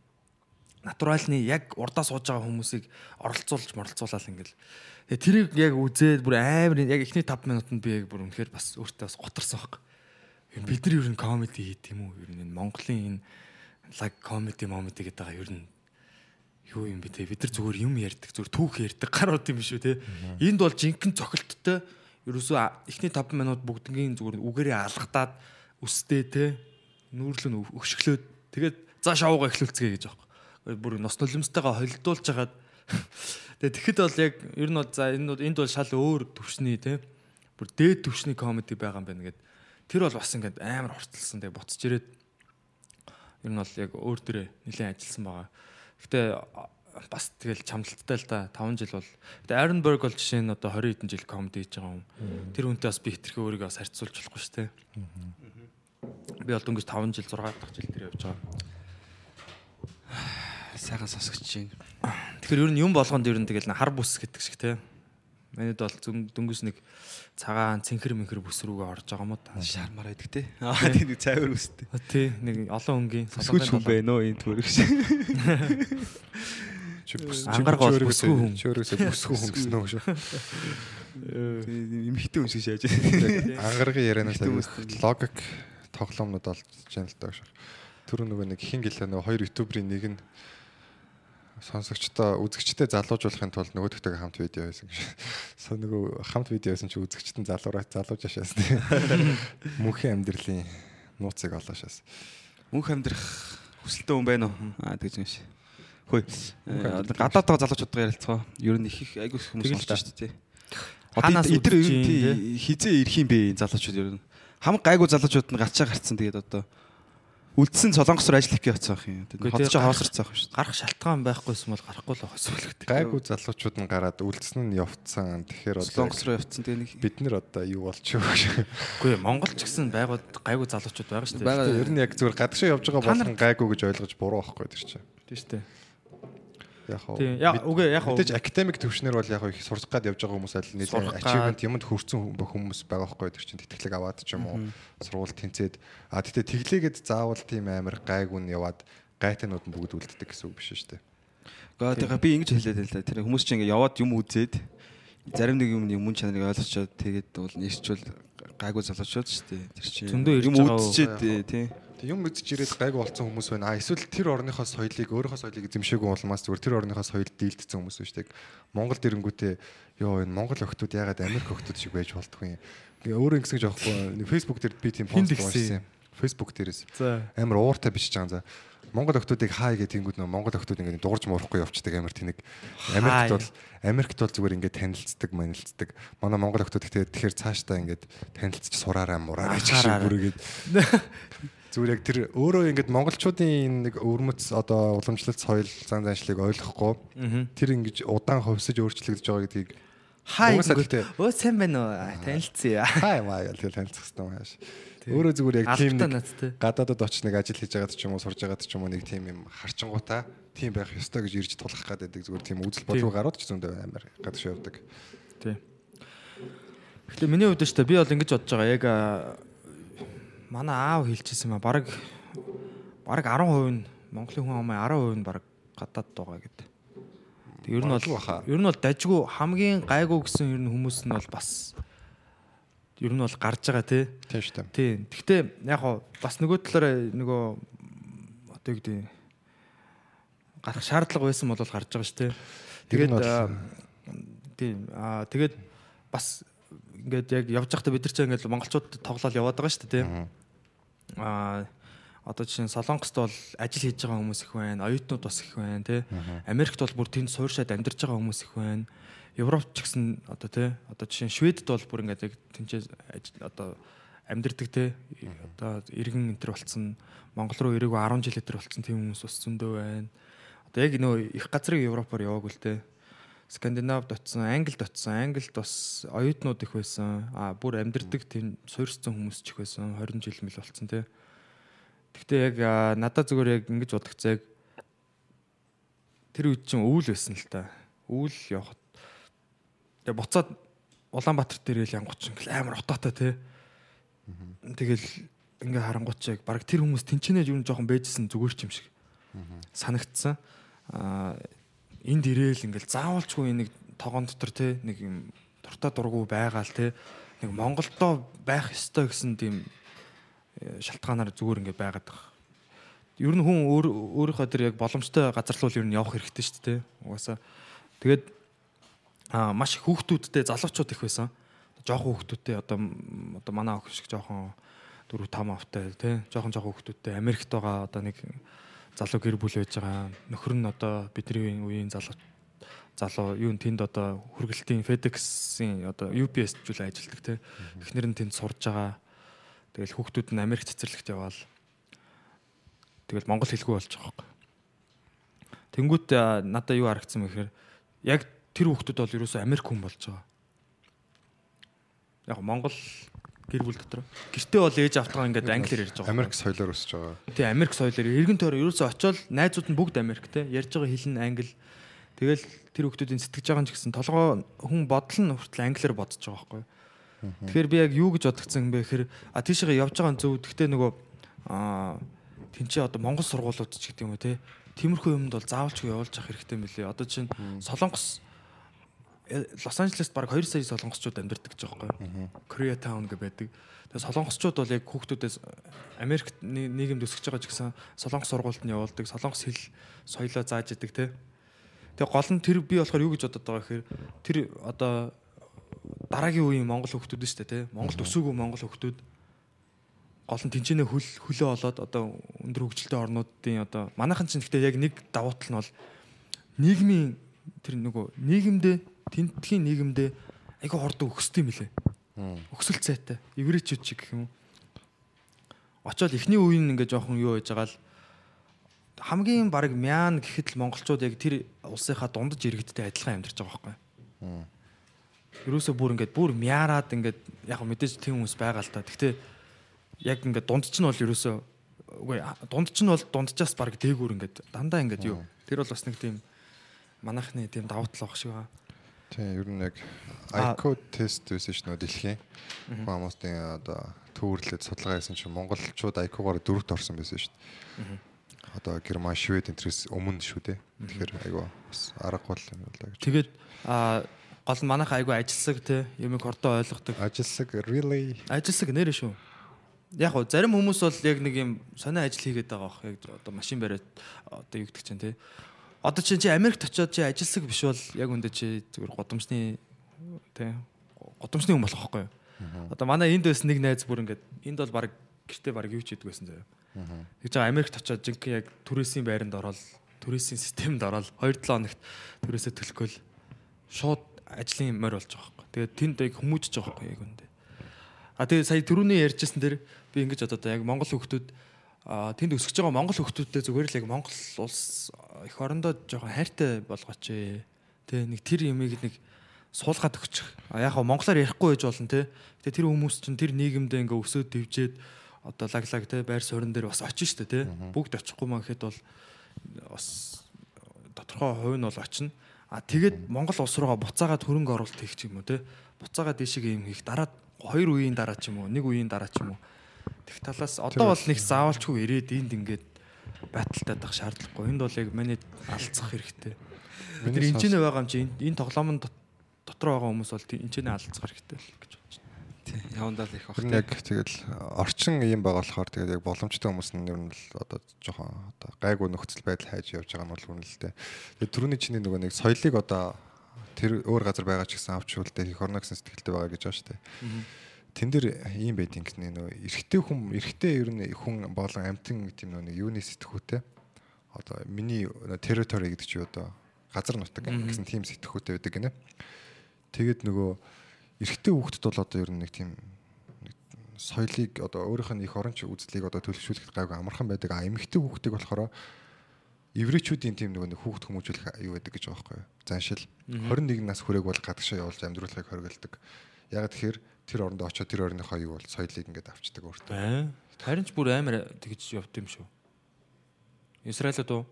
натуралны яг урдаа сууж байгаа хүмүүсийг оролцуулж моролцуулаад ингээл. Тэгээ тэрийг яг үзээд бүр амар яг эхний 5 минутанд би яг бүр үнэхээр бас өөртөө бас готарсан байхгүй бид нар ер нь комеди хийх юм уу? Ер нь энэ Монголын энэ лаг комеди момеди гэдэг байгаа ер нь юу юм бэ те? Бид нар зүгээр юм ярьдаг зүгээр түүх ярьдаг гарууд юм биш үү те? Энд бол жинхэнэ цохилттой ерөөсөө эхний 5 минут бүгднгийн зүгээр үгээрээ алгадаад өстэй те нүүрлэн өгшглөөд тэгээд за шоугаа эхлүүлцгээе гэж аахгүй. Бүр нос нулимстайгаа холилдуулж хагаад. Тэгээд тэгэхэд бол яг ер нь бол за энэ энд бол шал өөр төвшний те бүр дээд төвшний комеди байгаа юм байна гэд. Тэр бол бас ингээд амар хурцлсан тэгээд буцаж ирээд ер нь бол яг өөр дөрөө нэлээд ажилласан байгаа. Гэтэ бас тэгэл чамлалттай л да 5 жил бол. Berg бол жишээ нь одоо 20 хэдэн жил комеди хийж байгаа юм. Тэр хүнтэй бас би хитрхээ өөрийгөө бас харьцуулж болохгүй шүү дээ. Би бол дөнгөж 5 жил 6 дахь жил тэр явж байгаа. Сайхан сосгож чинь. Тэгэхээр ер нь юм болгонд ер нь тэгэл хар бус гэдэг шиг те. Манайд бол дөнгөж нэг цагаан цэнхэр мэнхэр бүс рүүгээ орж байгаа юм та. Шармаар байдаг те. Аа тийм нэг цайвар үстэй. Тий нэг олон өнгийн Сүсгүүч хүн байна уу энэ төрөг Ангараг бол бүсгүй хүн. Чөөрөөсөө бүсгүй хүн гэсэн үг шүү. Имхтэй хүн шиг шааж. Ангаргийн ярианаас логик тоглоомнууд олж чана л даа шүү. Тэр нөгөө нэг хин гэлээ нөгөө хоёр ютуберийн нэг нь сонсогчдоо үзэгчтэй залуужуулахын тулд нөгөөдөгтэйгээ хамт видео хийсэн гэж. Со нөгөө хамт видео хийсэн чи үзэгчт нь залуураа залууж ашаас тийм. Мөнхийн амьдралын нууцыг олоо шаас. Мөнх амьдрах хүсэлтэй хүн байна уу? Аа тэгж юм шиг. Хөөе. амьдрах Гадаатаа залуучуудаа ярилцгаа. Ер нь их айгүй хүмүүс Тэгэл болж шүү дээ. Эдгээр үзэж ер нь хизээ ирэх юм бэ энэ залуучууд ер нь. Хам гайгүй залуучууд нь гачаа гарцсан тэгээд одоо үлдсэн солонгос руу ажил хийх гэсэн юм. Үгүй, тэгээ хотч хаосарцсан юм шүү дээ. гарах шалтгаан байхгүйсэн бол гарахгүй л байхсан бол гэдэг. Гайгүй залуучууд нь гараад үлдсэн нь явцсан. Тэгэхээр одоо Солонгос руу явцсан тэгээд нэг бид нар одоо юу болчихоо гэж. Үгүй Монгол ч гэсэн байгууд гайгүй залуучууд байгаа шүү дээ. Байгаа. Ер нь яг зүгээр гадагшаа явж байгаа болгон гайгүй гэж ойлгож буруу байхгүй тэр чинь. Тийм шүү дээ. Яг. Тийм. Яг үгүй яг Мэдээж академик төвшнөр бол яг их сурах гад явж байгаа хүмүүс аль нэлээд achievement юмд хүрсэн хүм- хүмүүс байгаа байхгүй тэр чинь тэтгэлэг аваад ч юм уу сургууль тэнцээд а тэгтээ тэглээгээд заавал тийм амар гайгүй нь яваад гайтанууд нь бүгд үлддэг гэсэн үг биш шүү дээ. Гаа тэгээ би ингэж хэлээд л да. Тэр хүмүүс чинь ингээ яваад юм үзээд зарим нэг юм мөн чанарыг ойлгочоод тэгээд бол нэрчвэл гайгүй залуучууд шүү дээ. Тэр чинь Зөндөө ирж юм байгаа уу? үзчихэд тий. Тэг юм мэдж ирээд гайгүй болсон хүмүүс байна. А эсвэл тэр орныхоо соёлыг өөрийнхөө соёлыг эзэмшээгүй улмаас зүгээр тэр орныхоо соёлд дийлдсэн хүмүүс шүү дээ. Монгол ирэнгүүтээ ёо энэ Монгол охтууд ягаад Америк охтууд шиг байж болтгүй юм. Өөрөө ингэсэн гэж аахгүй. Facebook дээр би тийм пост юм. Facebook дээрээс. За. Амар ууртай бичиж байгаа. За. Монгол охтуудыг хай гэх тэнгууд нөө Монгол охтууд ингээд дуурж муурахгүй явцдаг амар тэнэг. Америкт бол Америкт бол зүгээр ингээд танилцдаг, манилцдаг. Манай Монгол охтууд гэхдээ тэгэхээр цаашдаа ингээд танилцчих сураараа мураараа ч шиг бүргээд зүгээр яг тэр өөрөө ингээд монголчуудын нэг өвөрмөц одоо уламжлалт соёл зан заншлыг ойлгохгүй тэр ингэж удаан хөвсөж өөрчлөгдөж байгаа гэдгийг Хай Өө сайн байна уу? Танилцъя. хай маа ял тэгэл танилцах хэрэгтэй мааш. Өөрөө зүгээр яг тийм нэг гадаадд очиж нэг ажил хийж байгаад ч юм уу сурж байгаад ч юм уу нэг тийм юм харчингуудаа тийм байх ёстой гэж ирж тулах гадаг зүгээр тийм үзэл бодол гарууд ч зөндөө амар гадагш явдаг. Тий. Гэхдээ миний хувьд ч та би бол ингэж бодож байгаа. Яг манай аав хэлчихсэн юм а баг баг 10% нь Монголын хүн амын 10% нь баг гадаад байгаа гэдэг. Тэг ер нь бол ер нь бол дажгүй хамгийн гайгүй гэсэн ер нь хүмүүс нь бол бас ер нь бол гарч байгаа тий. Тийм шүү дээ. Тий. Гэхдээ яг хоо бас нөгөө талаараа нөгөө одоо юу гэдэг гарах шаардлага байсан бол гарч байгаа шүү дээ. Тэгээд тийм аа тэгээд бас ингээд яг явж байхдаа бид нар ч ингээд монголчууд тоглоод яваад байгаа шүү дээ тий. Аа одоо жишээ нь Солонгост бол ажил хийж байгаа хүмүүс их байна, оюутнууд бас их байна тий. Америкт бол бүр тэнд суурьшаад амьдарч байгаа хүмүүс их байна. Европ ч гэсэн одоо тий одоо жишээ нь Шведэд бол бүр ингээд яг тэнцээ одоо амьдардаг тий одоо иргэн энэ төр болцсон Монгол руу ирээгүй 10 жил өтер болцсон тийм хүмүүс бас зөндөө байна. Одоо яг нөө их газрыг Европоор яваагүй л тий. Скандинавд очсон, Англид очсон. Англид бас оюутнууд их байсан. А бүр амьдардаг тийм суурьшсан хүмүүс ч их байсан. 20 жил мэл болцсон тий. Гэхдээ яг надад зүгээр яг ингэж бодогцоо яг тэр үед чинь өвөл байсан л та. Өвөл явах. Тэгээ буцаад Улаанбаатар дээр ил янгууч ингээл амар утаатай тий. Тэгэл ингээ харангуйч яг баг тэр хүмүүс тэнчэнэ юу жоохон байжсэн зүгээр ч юм шиг санагдсан. Аа энд ирээл ингээл заавалчгүй нэг тогоон дотор те нэг юм дуртай дургу байгаа л те нэг Монголдоо байх ёстой гэсэн тийм э, шалтгаанаар зүгээр ингээд байгаад байгаа. Ер нь хүн өөр өөрийнхөө тэр яг боломжтой газар руу ер нь явах хэрэгтэй шүү дээ. Угаасаа тэгээд аа маш хүүхдүүдтэй залуучууд их байсан. Жохон хүүхдүүдтэй одоо одоо манай охин шиг жохон 4 5 автай тий жохон жохон хүүхдүүдтэй Америкт байгаа одоо нэг залуу гэр бүл байж байгаа. Нөхөр нь одоо бидний үеийн залуу залуу юу тэнд одоо хүргэлтийн FedEx-ийн одоо UPS зүйл ажилладаг тий. Эхнэр нь тэнд сурж байгаа. Тэгэл хүүхдүүд нь Америк цэцэрлэгт яваал. Тэгэл монгол хэлгүй болж байгаа юм. Тэнгүүт а, надад юу харагдсан бэ гэхээр яг тэр хүүхдүүд бол ерөөсөө Америк хүн болж байгаа. Яг Монгол гэр бүл дотор. Гэртээ бол ээж автгаа ингээд англиар ярьж байгаа. Америк соёлоор өсөж байгаа. Тий Америк соёлоор эргэн тойроо ерөөсөө очиод найзууд нь бүгд Америк те ярьж байгаа хэл нь англи. Тэгэл тэр хүмүүсийн сэтгэж байгаа нь ч гэсэн толгой хүн бодол нь хүртэл англиар бодож байгаа байхгүй. Тэгэхээр би яг юу гэж бодгцсан юм бэ гэхээр а тийшээ явж байгаа зөв. Гэхдээ нөгөө а тэнцээ одоо Монгол сургуулиуд ч гэдэг юм уу те. Тиймэрхүү юмд бол заавалчгүй явуулж авах хэрэгтэй мөлий. Одоо чинь Солонгос Лос Анжелест баг 2 сая солонгосчууд амьдардаг гэж байгаа байхгүй. Korea Town гэж байдаг. Тэгээ солонгосчууд бол яг хүүхдүүдээс Америкт нэг- нийгэмд өсөж байгаа ч гэсэн солонгос сургуульд нь явуулдаг, солонгос хэл соёлоо зааж идэг те. Тэгээ гол нь тэр би болохоор юу гэж бодод байгаа гэхээр тэр одоо дараагийн үеийн монгол хүүхдүүд шүү дээ те. Монголд өсөөгүй монгол хүүхдүүд гол нь тэнцэнэ хөл хөлөө олоод одоо өндөр хөгжилтэй орнуудын одоо манайхан ч гэхдээ яг нэг давуу тал нь бол нийгмийн тэр нөгөө нийгэмдээ тентхийн нийгэмдээ айгүй хордоо өксдөг юм лээ. Өксөл цайтай. Эврэчүүд чиг гэх юм уу. Очоод эхний үеийн ингээ жоохон юу байж байгаа л хамгийн баг мян гэхэд л монголчууд яг тэр улсынхаа дундаж иргэдтэй адилхан амьдарч байгаа байхгүй. Ерөөсөө бүр ингээд бүр мяарад ингээд яг мэдээж тийм хүмүүс байгаа л та. Гэхдээ яг ингээд дунд ч нь бол ерөөсөө үгүй дунд ч нь бол дунджаас баг дээгүүр ингээд дандаа ингээд юу. Тэр бол бас нэг тийм манайхны тийм давуу тал баг шиг байгаа. Тийм ер нь яг IQ тест байсан ш нь дэлхийн хүмүүсийн одоо төвөрлөд судалгаа хийсэн чинь монголчууд IQ-гаар дөрөвт орсон байсан ш. Одоо Герман, Швед энтрээс өмнө шүү дээ. Тэгэхээр айгаа бас аргагүй л юм байна гэж. Тэгээд а гол нь манайх айгу ажилсаг те юм хордоо ойлгодог. Ажилсаг really Ажилсаг нэрэ шүү. Яг гоо зарим хүмүүс бол яг нэг юм сонио ажил хийгээд байгаа бох. Яг одоо машин бариад одоо гэдэг чинь те. Одоо чи чи Америкт очиод чи ажилсаг биш бол яг үндэ чи зүгээр годамжны те годамжны хүн болох байхгүй юу? Одоо манай энд байсан нэг найз бүр ингээд энд бол баг гэртээ баг юу ч хийдэг байсан заяа. Тэгж байгаа Америкт очиод жинхэнэ яг түрээсийн байранд ороод түрээсийн системд ороод 2-7 хоногт түрээсээ төлөхгөл шууд ажлын морь болж байгаа байхгүй. Тэгээд тэнд яг хүмүүжж байгаа байхгүй яг үндэ. А тэгээд сая түрүүний ярьжсэн дэр би ингэж одоо яг Монгол хүмүүс а тэнд өсөж байгаа Монгол хүмүүстэй зүгээр л яг Монгол улс их орондоо жоохон хайртай болгооч ээ. Тэ нэг тэр юмыг нэг суулгаад өгчих. Яг хаа монголоор ярихгүй байж болно те. Гэтэ тэр хүмүүс чинь тэр нийгэмдээ ингээ өсөөд дивжээд одоо лаглаг те байр суурин дээр бас очиж штэ те. Бүгд очихгүй маа гэхэд бол бас тодорхой хувь нь бол очино. А тэгээд Монгол улс руугаа буцаагаад хөрөнгө оруулалт хийх юм уу те. Буцаагаад дэшиг юм хийх дараа хоёр үеийн дараа ч юм уу нэг үеийн дараа ч юм уу. Тэг талаас одоо бол нэг заавалчгүй ирээд энд ингээд байталтай дах шаардлагагүй. Энд бол яг манай алдцах хэрэгтэй. Бид нар энэчнээ байгаа юм чи энэ- энэ тоглоомын дот- дотор байгаа хүмүүс бол энэ ч алдцах хэрэгтэй л гэж бодож байна. Тий. Явандаа л их нь яг тэгэл орчин юм байгаа болохоор тэгээд яг боломжтой хүмүүс нь ер нь л одоо жоохон одоо гайгүй нөхцөл байдал хайж явж байгаа нь бол үнэлэлтэй. Тэгээд түрүүний чиний нөгөө нэг соёлыг одоо тэр өөр газар байгаа ч гэсэн авч үлдээ хийх орно гэсэн сэтгэлтэй байгаа гэж байна шүү дээ. Тэн дээр ийм байд ингэнэ нөгөө эрэгтэй хүн эрэгтэй ер нь хүн болон амтэн тийм нэг юуны сэтгүүтэй одоо миний территори гэдэг чи одоо газар нутаг гэсэн тийм сэтгүүтэй байдаг гинэ. Тэгээд нөгөө эрэгтэй хүүхдэд бол одоо ер нь нэг тийм соёлыг одоо өөрийнх нь их оронч үзлийг одоо төлөвшүүлэхэд гайгүй амархан байдаг. А эмэгтэй хүүхдийг болохоор еврейчүүдийн тийм нэг хүүхд хүмүүжүүлэх юу байдаг гэж байгаа байхгүй юу? Заншил 21 нас хүрээг бол гадагшаа явуулж амьдруулахыг хориглодог. Яг тэгэхээр тэр оронд очоод тэр орныхоо юу бол соёлыг ингээд авчдаг өөртөө. Аа. Харин ч бүр амар тэгж явд юм шүү. Израилд уу?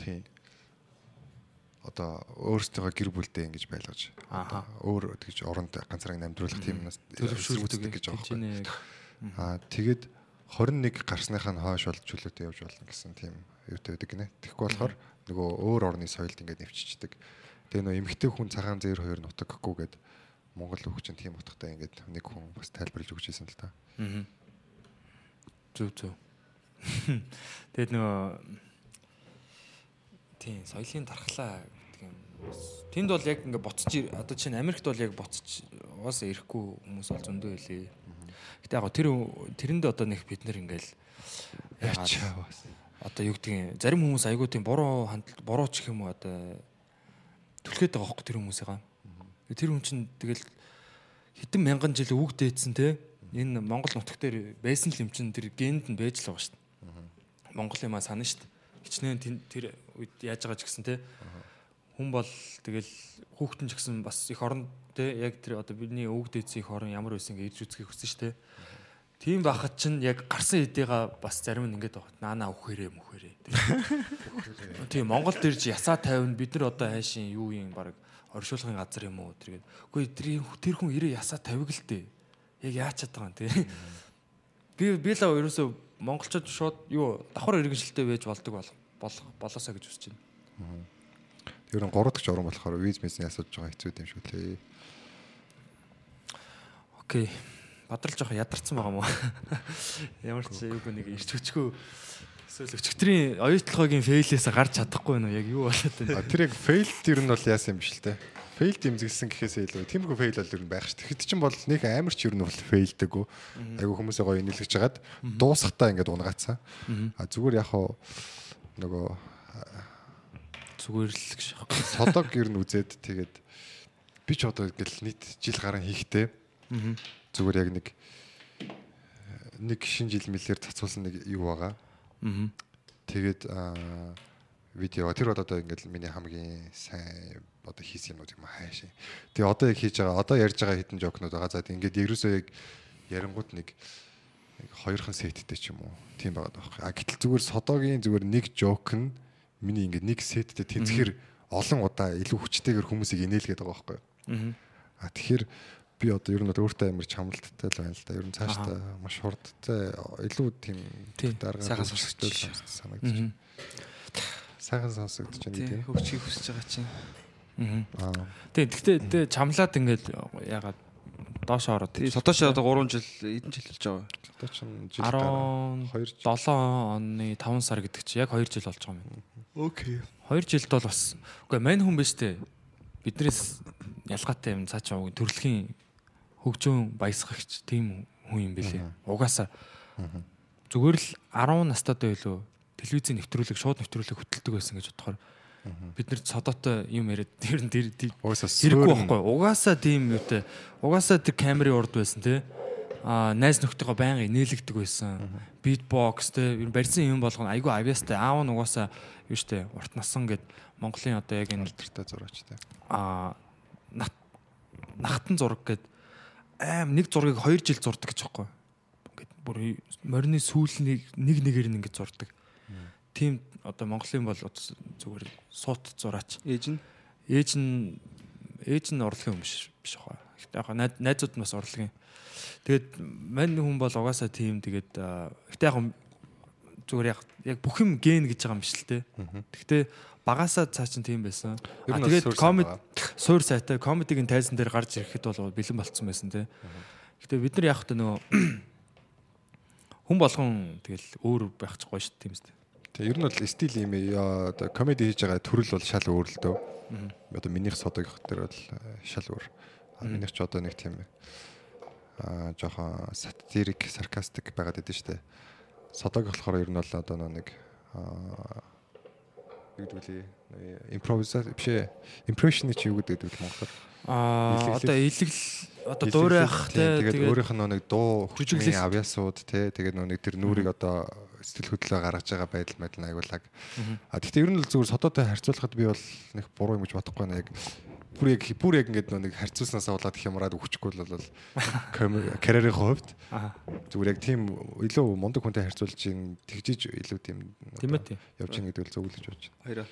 Тийм. Одоо өөрсдөө гэр бүлдээ ингэж байлгаж Ааха. өөр тэгж оронд ганцаараа амьдруулах тийм нас Төлөвшүүлдэг гэж байгаа гэж Аа тэгээд 21 гарсныхаа нь хойш бол чөлөөтэй явж болно гэсэн тийм юутай байдаг гинэ. Тэгэхгүй болохоор нөгөө өөр орны соёлд ингээд нэвччихдэг. Тэгээ нөгөө эмгтэй хүн цагаан зээр хоёр нутаггүй гэд Монгол хөгчин тийм утгатай ингээд нэг хүн бас тайлбарлаж өгч ирсэн л та. Аа. Зүг зүг. Тэгэд нөгөө тийм соёлын дархлаа гэдэг юм. Тэнд бол яг ингээ буцаж одоо чинь Америкт бол яг буцаж угаасаа ирэхгүй хүмүүс бол зөндөө хэлээ. Гэтэ яг тэр тэрэнд одоо нэг бид нэр ингээл яагаад бас. одоо юу гэдгийг зарим хүмүүс айгуу тийм буруу хандлт буруу ч юм уу одоо түлхээд байгаа хөөхгүй тэр хүмүүсээ. Тэр хүн чинь тэгэл хэдэн мянган жил үг дээдсэн те энэ Монгол нутаг дээр байсан л юм чинь тэр генд нь байж л байгаа шүү дээ. Монгол юмаа санаа шүү дээ. Хичнээн тэр үед яаж байгаа ч гэсэн те хүн бол тэгэл хүүхдэн ч гэсэн бас их орон те яг тэр одоо бидний өвөг дээдсийн их орон ямар байсан гэж ирж үзхийг хүсэж шүү дээ. Тийм байхад чинь яг гарсан хэдийга бас зарим нь ингэж байгаа. Наана өхөрөө мөхөрөө. Тийм Монгол чи ясаа тавина бид нар одоо хайшин юу юм баг оршуулгын газар юм уу тэргээд. Үгүй тэр тэр хүн ирээ ясаа тавиг л дээ. Яг байгаа юм те. Би би л ерөөсөө монголчууд шууд юу давхар иргэншилтэй байж болдог бол болох болоосаа гэж үзэж байна. Ер нь 3 дахь орон болохоор виз мисний асууж байгаа хэцүү юм шүү лээ. Окей. Бадрал жоох ядарсан байгаа мó. Ямар ч юу нэг ирч өчгөө эсвэл өчигдрийн оюутлогын фейлээс гарч чадахгүй байна уу? Яг юу болоод байна? Тэр яг failed ер нь бол яасан юм биш л те. Failed имзгэлсэн гэхээсээ илүү тиймэрхүү fail бол ер нь байх ш. Тэгэхэд чинь бол нэг амар ч ер нь бол failдэггүй. Айгу хүмүүсээ гоё инээлгэж жагаад дуусахтаа ингээд унгаацсан. А зүгээр яг хаа нөгөө Зүгээр л гэж. содог ер нь үзээд тэгээд би ч одоо ингээл нийт жил гарan хийхтэй. Зүгээр яг нэг нэг шинэ жил мэлээр цацуулсан нэг юу байгаа. Аа. Тэгээд видео тэр бол одоо ингээл миний хамгийн сайн одоо хийсэн юмнууд юм хаашаа. Тэгээ одоо яг хийж байгаа одоо ярьж байгаа хитэн жокнууд байгаа. За ингээд ерөөсөө яг ярингууд нэг нэг хоёрхан сеттэй ч юм уу. Тийм байгаа байхгүй. А гэтэл зүгээр содогийн зүгээр нэг жок нь миний ингээд нэг сеттэй тэнцэхэр олон удаа илүү хүчтэйгээр хүмүүсийг инээлгээд байгаа байхгүй. Аа. А тэгэхээр би одоо ер нь бол өөртөө амар чамлалттай л байна л да. Ер нь цаашдаа маш хурдтай илүү тийм Тийм, дарга сайхан сонсогдож. санагдаж. Сайхан сонсогдож байна Тий, тийм. хөгжихийг хүсэж байгаа чинь. Аа. Тэг. Тэгтээ тэг чамлаад ингээд ягаад доош ороод Тий, содоош одоо 3 жил эдэн жил болж байгаа. Одоо чинь жил дараа 2 жил 17 оны 5 сар гэдэг чи яг 2 жил болж байгаа юм. Окей. 2 жилд бол бас үгүй мань хүн биш үү? Биднээс ялгаатай юм цаачаа төрөлхийн хөгжөөн баясгагч тийм хүн юм бэлээ. Угаасаа зүгээр л 10 настайдаа илүү телевизийн нэвтрүүлэг шууд нэвтрүүлэг хөтэлдэг байсан гэж бодохоор бид нэр цодоотой юм яриад тэр нь тэр хэрэггүй байхгүй. Угаасаа тийм юутай угаасаа тэр камерын урд байсан те а найз нөхдөйгөө байнга нээлгдэг байсан. Битбокс те ер барьсан юм болгоно. Айгүй авьяастай аав нь угаасаа юу штэ урт насан гэд Монголын одоо яг энэ алдартай зурагчтай. а нат нахтан зураг гэд аим нэг зургийг 2 жил зурдаг гэж байхгүй. Ингээд бүр морины сүүлнийг нэг нэгээр нь ингээд зурдаг. Тийм одоо Монголын бол зүгээр суут зураач. Ээж нь Ээж нь ээж нь урлагийн хүн биш биш байгаа. Гэхдээ яг найз- найзууд нь бас урлагийн. Тэгээд мань хүн бол угаасаа тийм тэгээд гэхдээ яг зүгээр яг яг бүх юм ген гэж байгаа юм биш л те. Гэхдээ багасаа цаа чин тийм байсан. Тэгээд комеди суур сайтай комедигийн тайзан дээр гарч ирэхэд бол бэлэн болцсон байсан те. Гэхдээ бид нар яг хөтэ нөгөө хүн болгон тэгэл өөр байх ч гоё шүү тийм үстэй. Тэгээ ер нь бол стил юм одоо комеди хийж байгаа төрөл бол шал өөр л дөө. Одоо минийх содогийнх дээр бол э, шал өөр. Минийх ч одоо нэг тийм аа жоохон сатирик, саркастик байгаад идэв штэ. Содог болохоор ер нь бол одоо нэг аа гэдэг вэ? Импровизац биш ээ. Импрессиони чи юу гэдэг вэ монголоор? Аа одоо илэгл одоо дуурайх тэгээд өөрийнх нь нэг дуу хүчний авьяасууд те тэгээд нэг тэр нүрийг одоо сэтгэл хөдлөө гаргаж байгаа байдал мэдл аягуулаг. А гэхдээ ер нь л зүгээр содоотой харьцуулахад би бол нэг буруу юм гэж бодохгүй байна яг бүр яг бүр яг ингээд нэг харьцуулснасаа болоод хямраад өгчихгүй л бол карьерийн хувьд Аа. зүгээр яг тийм илүү мундаг хүнтэй харьцуулж ин тэгжиж илүү тийм явж ин гэдэг л зөв л гэж бодож байна.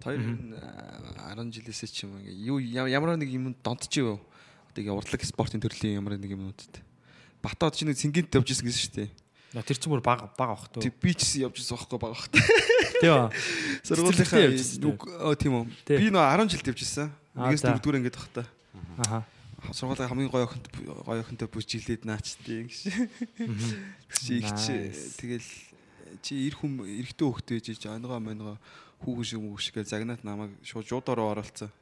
хоёр нь, а, 10 жилээсээ ч юм ингээ юу ямар нэг юм донтчихв. Тэгээ урдлаг спортын төрлийн ямар нэг юмнуудад. Батад чи нэг цингэнт явж исэн гэсэн шүү дээ. На, тэр чинь бүр баг баг авах. Тэг би ч гэсэн явж исэн байхгүй байгаа хта. Тийм аа. Сургуулийнхаа тийм үү. Би нөө 10 жилд явж исэн. Аа, Нэгээс дөрөвдүгээр ингээд бахта. Аха. Сургуулийн хамгийн гоё охинт гоё охинтой бүжиглээд наач тий гэж. Чи их чи тэгэл чи эр хүм эрэгтэй хөхтэй жиж онгоо монгоо хүүгэн шиг мүү шиг гэж загнаад намайг шууд жуудаараа оруулсан.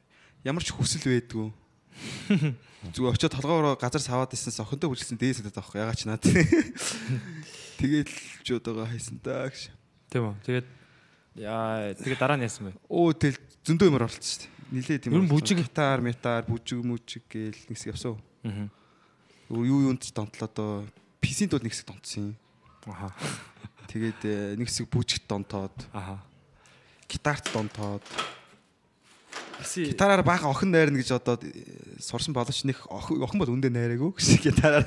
Ямар ч хүсэл байдгүй. Зүгээр очиод толгоороо газар саваад ирсэнс охинтой бүжиглсэн дээс гэдэг таахгүй ягаад ч наад. Тэгээд жуудаа хайсан таа гэж. Тийм үү. Тэгээд яа тэгээд дараа нь яасан бэ? Оо тэл зөндөө юмар оролцсон шүү дээ. Нилээ тийм. Ер нь бүжиг- гитар, метар, бүжиг, мүжиг гээл нэгс явсан. Аа. Юу юунд ч донтлоо доо. PC-д бол нэг хэсэг донтсон юм. Аха. Тэгээд э, нэг хэсэг бүжигт донтоод, Аха. гитарт донтоод, Гитар гитараар баахан охин найрна гэж одоо э, сурсан боловч нэг охин бол үндэ найраагүй гэсэн гитараар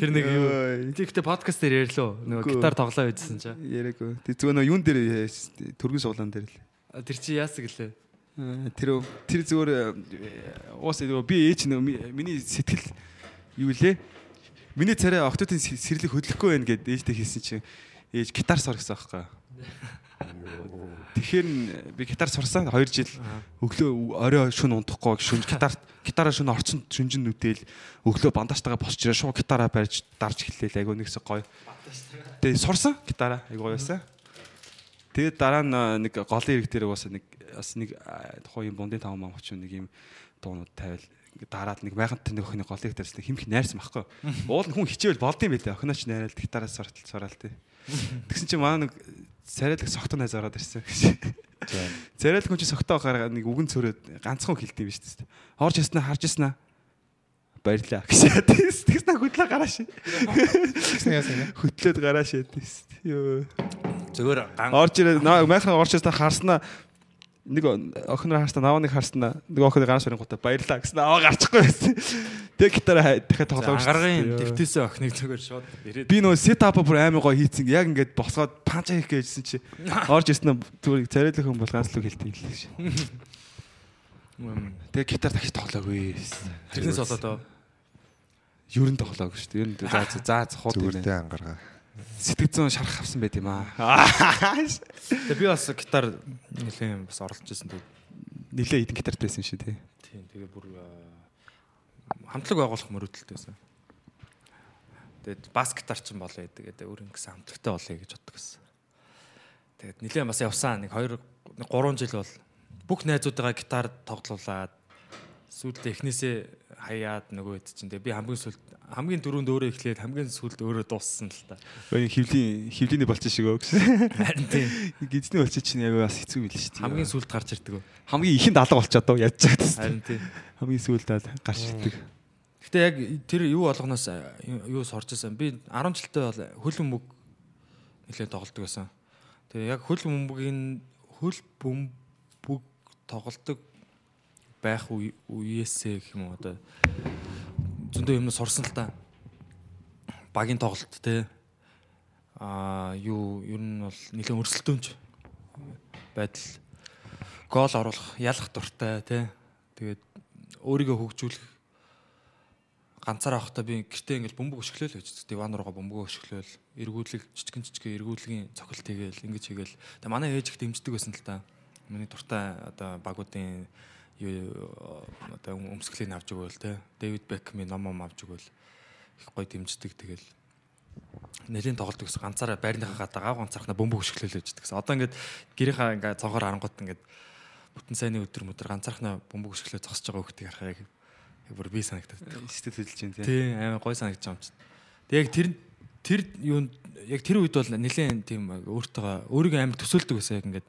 тэр нэг юу. Тэгтээ подкаст дээр. Нөгөө Үгүй. гитар тоглоо үзсэн чинь. яриагүй. Тэг зүгээр нөө юун дээр э, төргөн суулаан дээр л. Тэр чи яасан гэлээ? Э, Тэр тэр зүгээр уус нөгөө би ээж нөө ми- миний сэтгэл юу лээ? Миний царай октодын с- сэрлэг хөдлөхгүй байх гэд ээжтэй хэлсэн чинь ээж гитар сор гэсэн байхгүй. Тэгэхээр би гитар сурсан 2 жил өглөө орой шүн унтахгүй шүн гитар гитараа шүн орцсон шүнжин нүдэл өглөө бандажтайгаа босч ирээ шууд гитараа барьж дарж эхэллээ айгуу нэгсэ гоё. Тэгээ сурсан гитараа айгуу байсан. Тэгээд дараа нь а, нэг голын ирэг дээр угаасаа нэг бас нэг тухайн юм бундын таван мам очив нэг юм дуунууд тавиал ингээ дараад нэг майхантай нэг охины дээрс нэг химх найрсан байхгүй. Уул хүн хичээвэл болдсон байлээ. Охиноч найраад гитараа суртал сураал тээ. Тэгсэн чинь манай нэг царайлаг согтон найз ороод ирсэн. Царайлаг хүн чинь согтоо гараа нэг үгэн цөрөөд ганцхан хэлдэв биш үү? Орж яснаа харж яснаа баярлаа гэсэн. Тэгснэ хөдлөө гараа юм. Хөтлөөд гараа шээ. Йоо. Зүгээр ган Орж ирээ майхан орж ирсэн харснаа нэг охиноо харснаа наваа нэг харснаа нэг охины ганц өрийн гутаа баярлаа гэсэн аваа гарчихгүй байсан. Тэг гитараа дахиад тоглоом шүү ангаргийн дэвтээсээ охиныг зүгээр шууд ирээд Би нөө сетап бүр амар гоё хийцэн яг ингээд босгоод панча хийх гэжсэн чи орж ирсэн зүгээр царайлах хүн бол ганц л үг хэлдэг юм лээ. Тэгээ гитар дахиж тоглоогүй. тэрнээс болоод ер нь тоглоогүй шүү дээ. Ер нь за за за хууд Зүгээртэй ангаргаа. Сэтгэцэн шарах авсан байт юм аа. тэгээ би бас гитар нэлээд бас оролцож байсан тэгээ Нилээ хитэн гитарт байсан шүү дээ. тийм тэгээ бүр хамтлаг байгуулах мөрөөдөлтэй байсан. Тэгээд бас гитар ч юм болоо гэдэг. Өөр ингэсэн хамтлагтай болъё гэж боддог гэсэн. Тэгээд нэлээд бас явсан нэг 2 3 жил бол бүх найзуудаа гитар тоглуулад сүүлдээ эхнээсээ хаяад нөгөө хэд чинь тэгээ би хамгийн сүлд хамгийн дөрөнд өөрөө эхлээд хамгийн сүлд өөрөө дууссан л та. Өөний хөвлийн хөвлөний болчих шиг өө гэсэн. Харин тийм Гидний болчих чинь яг бас хэцүү билээ шүү дээ. хамгийн сүлд гарч ирдэг. хамгийн ихэнд алга болчиход доо яаж чад тест. Харин тийм. Хамгийн сүүлд аль гарч ирдэг. Гэтэ яг тэр юу болгоноос юу сорж байсан. Би 10 жилдээ бол хөл бөмбөг нэлээд тоглолдог байсан. Тэгээ яг хөл бөмбөгийн хөл бөмбөг тоглолдог байх үе- үеэсээ гэх юм уу одоо зөндөө юм сурсан л та. Багийн тоглолт те. Аа юу ер нь бол нэлээд өрсөлдөөнч байдал гол оруулах ялах дуртай те. Тэгээд өөрийгөө хөгжүүлэх ганцаар авахдаа би гэртээ ингээл бөмбөг өшгөлөөл байж диван руугаа бөмбөгөө өшгөлөөл эргүүлэг жижигэн жижигэн эргүүлгийн цохилт хийгээл ингэж хийгээл тэгээ манай ээж их дэмждэг байсан л та миний дуртай одоо багуудын одоо өмсгөлийн авч өгөөл те. Дэвид Бекмийн ном ном авч өгөөл. Их гоё дэмждэг тэгэл. Нэлийн тоглолт гэсэн ганцаараа байрныхаа гадаа гав ганцаархна бөмбөг өшгөлөөл байж гэсэн одоо ингээд гэрийнхаа ингээд цонхоор харангуут ингээд бүтэн сайны өдөр мөдөр ганцаархна бөмбөг өшгөлөө зогсож байгаа хөлтийг харахаа яг бүр би санагдаад Сэтгэл хөдлөж чинь тий. Тий, амар гой санагдаж байгаа юм чинь. Тэг яг тэр тэр юунд яг тэр үед бол нэлээд тийм өөртөө өөрийгөө амар төсөөлдөг байсан яг ингээд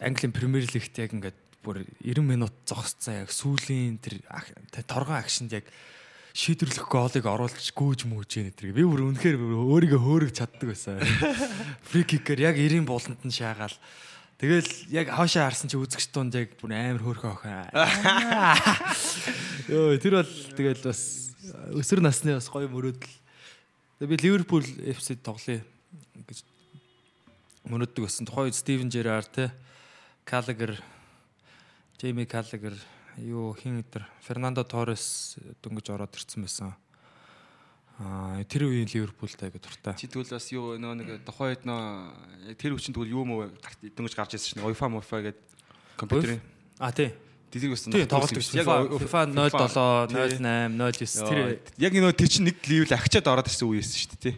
Английн Премьер Лигт яг ингээд бүр 90 минут зогсцсан яг сүүлийн тэр торгон акшнд яг шийдвэрлэх гоолыг оруулж гүйж мүүж яа нэтэр. Би бүр үнэхээр өөрийгөө хөөрөг чаддаг байсан. Фри кикер яг 90 бууланд нь шаагаал. Тэгэл яг хаашаа харсан чи үзэгч дунд яг бүр амар хөөрхөн охин. Йоо тэр бол тэгэл бас өсвөр насны бас гоё мөрөөдөл. Би Ливерпул FC тоглоё гэж мөрөөддөг байсан. Тухайн үед Стивен Жерар те Калагер Джейми Калагер юу хин өдр Фернандо Торрес дөнгөж ороод ирсэн байсан. Аа тэр үеийн Ливерпултай айгу дуртай. Чи тэгвэл бас юу нөө нэг тухайн үед нөө тэр хүчин тэгвэл юу гарт дөнгөж гарч ирсэн шнэ. UEFA Mofa гэдэг компьютерийн А тий. дизиг байсан. Тий тоглолт гэсэн. FIFA 07 08 09 тэр яг нөө тэр чинь нэг ливл ахичаад ороод ирсэн үе байсан шүү дээ тий.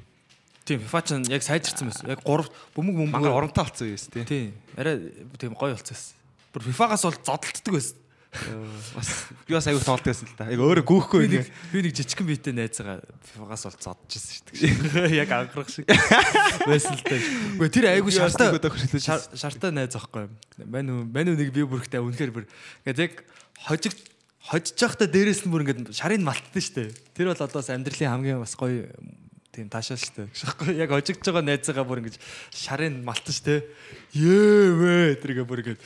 тийм FIFA ч яг сайжирсан байсан. Яг 3 бөмбөг бөмбөг оронтой болсон үе байсан тий. Тий. Арай тийм гоё болцсон байсан. Бүр FIFA-гаас бол зодтолдог байсан. Бас би бас аягүй тоглолт байсан л да. Яг өөрөө гүүхгүй нэг би нэг жижигхэн биетэй найзгаа FIFA-гаас бол зодчихсан шүү дээ. Яг анхрах шиг байсан л дээ. Үгүй тэр айгүй шартаа шар- шартай найз аахгүй. Мань мань нэг би бүрхтэй үнэхээр бүр ингээд яг хожиг хожиж явахдаа дээрээс нь бүр ингээд шарын малтсан шүү дээ. Тэр бол одоо бас амьдралын хамгийн бас гоё тийм таашаа шүү дээ. Шахгүй яг хожигж байгаа найзгаа бүр ингээд шарын шүү дээ. Ее вэ тэргээ бүр ингээд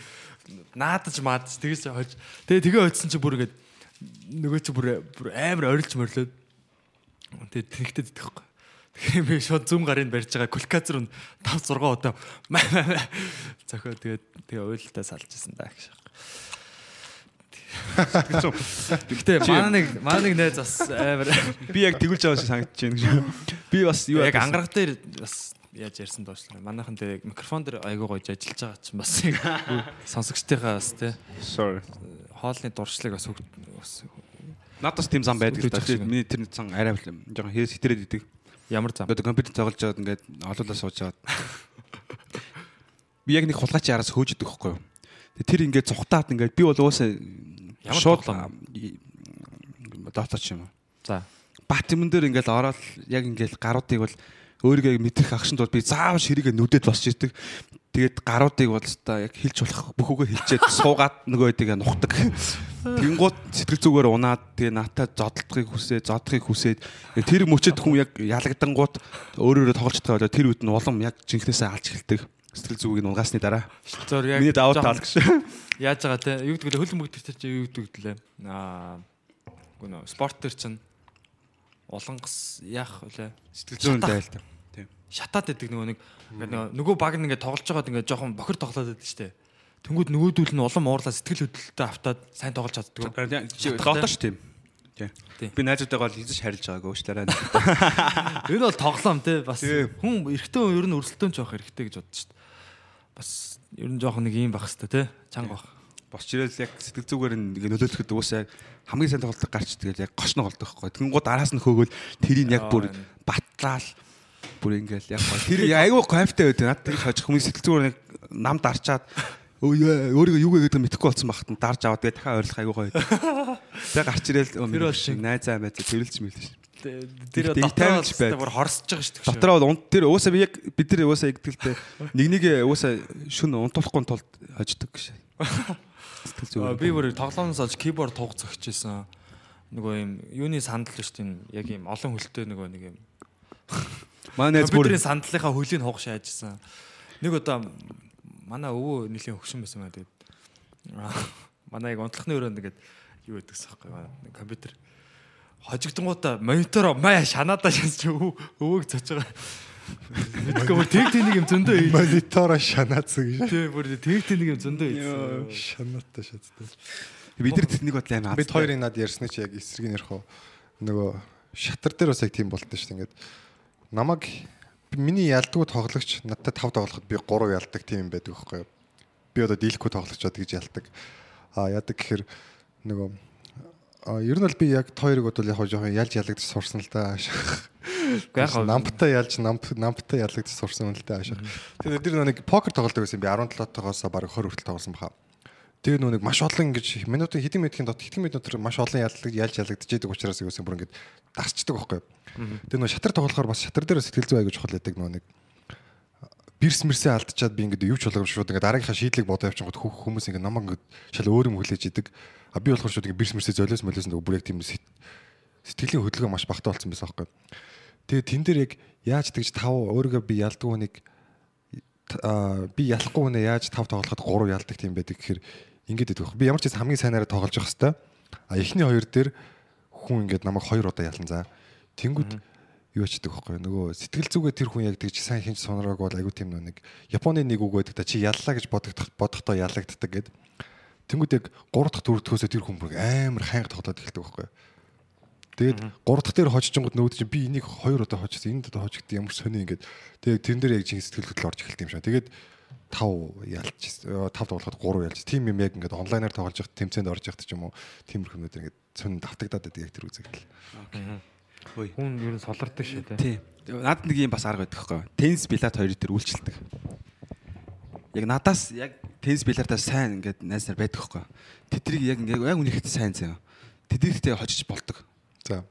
наадаж маадаж тэгээс хож. Тэгээ тэгээ хоцсон чи бүр ингээд нөгөө чи бүр амар орилж морлоод тэгээ тэнхтэд идэхгүй. Тэгэхээр би шууд зүм гарын барьж байгаа кулькац руу 5 6 удаа зохио тэгээд тэгээ уйлалтаа салжсэн даа гэж. Гэхдээ манай нэг манай нэг найз бас амар би яг тэгүүлж байгаа шиг санагдаж байна гэж. Би бас юу яг ангараг дээр бас яаж ярьсан доошлоо. Манайхан дээр микрофон дээр айгуу гойж ажиллаж байгаа чинь бас яг сонсогчтойхоо бас тий sorry. хоолны дуршлаг бас хөг- бас тийм зам байдаг л да. Миний тэр зан арай жоохон хэрэг хитрээд идэг. ямар зам. Одоо компьютер тоглож байгаад ингээд олоолаа сууж байгаад би яг нэг хулгайч яраас хөөж идэх байхгүй юу. Тэр ингээд цухтаад ингээд би бол уусаа Ямар шууд дотооч юм. За. Бат юм дээр ингээд ороод яг ингээд гаруудыг бол өөрийгөө мэдрэх агшинд бол би заавал ширийгээ нүдэд босч ирдэг. Тэгээд гаруудыг бол та яг хилж болох бүхүүгээ хилчээд суугаад нөгөө хэдийг нухдаг. Тэнгууд сэтгэл зүгээр унаад тэгээ натаа зодтолтохыг хүсээ, зодохыг хүсээд тэр мөчөд хүн яг ялагдангууд өөрөөрөө тоглож байгаа тэр үед нь улам яг жинхнээсээ алж эхэлдэг. Сэтгэл зүгийг нь унгасны дараа. Зөөр яг Миний даваа таал гэж. Яаж байгаа те юу гэдэг вэ хөл мөгд тэр чинь юу гэдэг лээ. Аа нөө спорт төр чинь улангас яах вэ? Сэтгэл зүйн Шатах. Шатаад байдаг нөгөө нэг ингээд нөгөө баг нь ингээд тоглож байгаад ингээд жоохон бохир тоглоод байдаг штэ. Тэнгүүд нөгөөдөл нь улам уурлаа сэтгэл хөдлөлтөй автаад сайн тоглож чаддаг. Чи Шатах, дотоош тийм. Би найзуудтайгаа л хийж харилж байгаагүй уучлаарай. Энэ бол тоглоом те бас хүн эрэгтэй хүн ер нь өрсөлдөөн ч явах хэрэгтэй гэж боддог штэ. Бас ер нь жоохон нэг юм байх хэвээр те чанга байх. Босч ирэл яг сэтгэл зүгээр ингээ нөлөөлөхөд уусаа хамгийн сайн тоглолтог гарч тэгээд яг гошно голдог байхгүй. Тэнгууд араас нь хөөгөл тэрийг яг бүр батлаал бүр ингээл яг гоо. Тэр айгүй кайфтай байдаг. Над тэр хожих хүмүүс сэтгэл зүгээр нэг нам дарчаад Өө өөрийгөө юу гэдэг мэдэхгүй болсон багт нь дарж аваад тэгээ дахиад ойрлох айгуу гоё. Тэгээ гарч ирээл Тэр бол шиг. найзаа байцаа тэрэлж мэлж. Тэр дотроо таймч байд. бүр хорсож байгаа шүү дээ. Дотроо бол унт тэр уусаа би яг бид нар уусаа игдэлтэй нэг нэг уусаа шүн унтуулахгүй тулд хождог гэж. Би бүр тоглоомоос олж киборд туух зөгчөөсөн. Нөгөө юм юуны сандал шүү дээ. Яг юм олон хөлтэй нөгөө нэг юм. Манай найз бүр Компьютерийн сандлынхаа хөлийг хуг шаажсан. Нэг удаа манай өвөө нэлийн хөгшин байсан маа тэгээд манай яг унтлахны өрөөнд ингээд юу гэдэгс байхгүй нэг компьютер хожигдонгуудаа монитор маа шанаадаа шансч өвөө өвөөг цоож байгаа. Мэдгүй бүр тэг нэг юм зөндөө ий. Монитора шанаацсан гэж. Тэг бүр тэг нэг юм зөндөө ийсэн. Шанаатай шаттай. бид нар тэднийг бодлоо амар. Бид хоёрын над ярьсны чи яг эсрэг нэрх уу нөгөө шатар дээр бас яг тийм болтой шүү дээ ингээд намайг миний ялдгуу тоглогч надтай тав тоглоход би 3 ялдаг тийм юм байдаг байхгүй юу? Би одоо дийлэхгүй тоглогчод гэж ялдаг. А яадаг гэхээр нөгөө ер нь бол би яг хоёрыг бол яг жоохон ялж ялагдаж сурсан л да Уу яг намптай ялж намп намптай ялагдаж сурсан л да ашиг тэгээд тэр нөгөө нэг покер тоглодог байсан би 17 тоогоос бараг 20 хүртэл тоглосон баха. Тэгээ нэг маш олон ингэж минутын хэдэн минутын дот хэдэн минут дотор маш олон ялдаг ялж ялагдчихэдэг учраас юусэн бүр ингэж дасчдаг байхгүй. Тэгээ нөө шатар тоглохоор бас шатар дээр сэтгэл зүй аягүй чухал байдаг нөө нэг бирс мэрсээ алдчихад би ингээд юу ч болгоом шууд ингээд дараагийнхаа шийдлийг бодоо явчихгод хүмүүс ингээд намайг ингээд шал өөр юм хүлээж идэг. А би болохоор шууд ингээд бирс мэрсээ золиос молиос нөгөө бүр яг тийм сэт- сэтгэлийн хөдөлгөөн маш багтаа болсон байсан байхгүй. Тэгээ тэн дээр яг яаж тэгж тав өөрийгөө би ялдаг хүнийг би ялахгүй хүнээ яаж тав тоглоход 3 ялдаг тийм байдаг гэхээр ингээд байхгүй. Би ямар ч хэсэг хамгийн сайнаараа тоглож явах хэвээр. А эхний хоёр дээр хүн ингээд намайг хоёр удаа ялан за. Тэнгүүд юу ячдаг байхгүй нөгөө сэтгэл зүгээ тэр хүн яг тэгж сайн хинч сонороог бол айгу тийм нэг Японы нэг үг байдаг та чи яллаа гэж бодогдох бодохдоо ялагддаг гэд. Тэнгүүд яг 3 дахь дөрөвдөхөөсөө тэр хүн бүр амар хайнга тоглоод эхэлдэг байхгүй. Тэгээд 3 дахь дээр хожчихгод нөөд чи би энийг хоёр удаа хожсон энд удаа хожигд ямар сони ингээд тэгээд тэрэн дээр яг чинь сэтгэл хөдлөл орж эхэлт юм шиг. Тэгээд 5 ялж 5 тоглоход 3 ялж. Тим юм яг ингээд онлайнаар тоглож явахад тэмцээнд орж явахд ч юм уу тиймэрхүү юмнууд ингээд сонин давтагдаад байдаг яг тэр үзэгдэл. хүн ер нь солирдог шүү дээ. Тийм. Наад нэг юм бас арга байдаг байхгүй. Теннис билет хоёр дээр үйлчлдэг. Яг надаас яг теннис билетаа сайн ингээд найз нар байдаг байхгүй. Тэдрийг яг ингээд яг үнэхээр сайн заяа. Тэдрийгтэй хожиж болдог. За.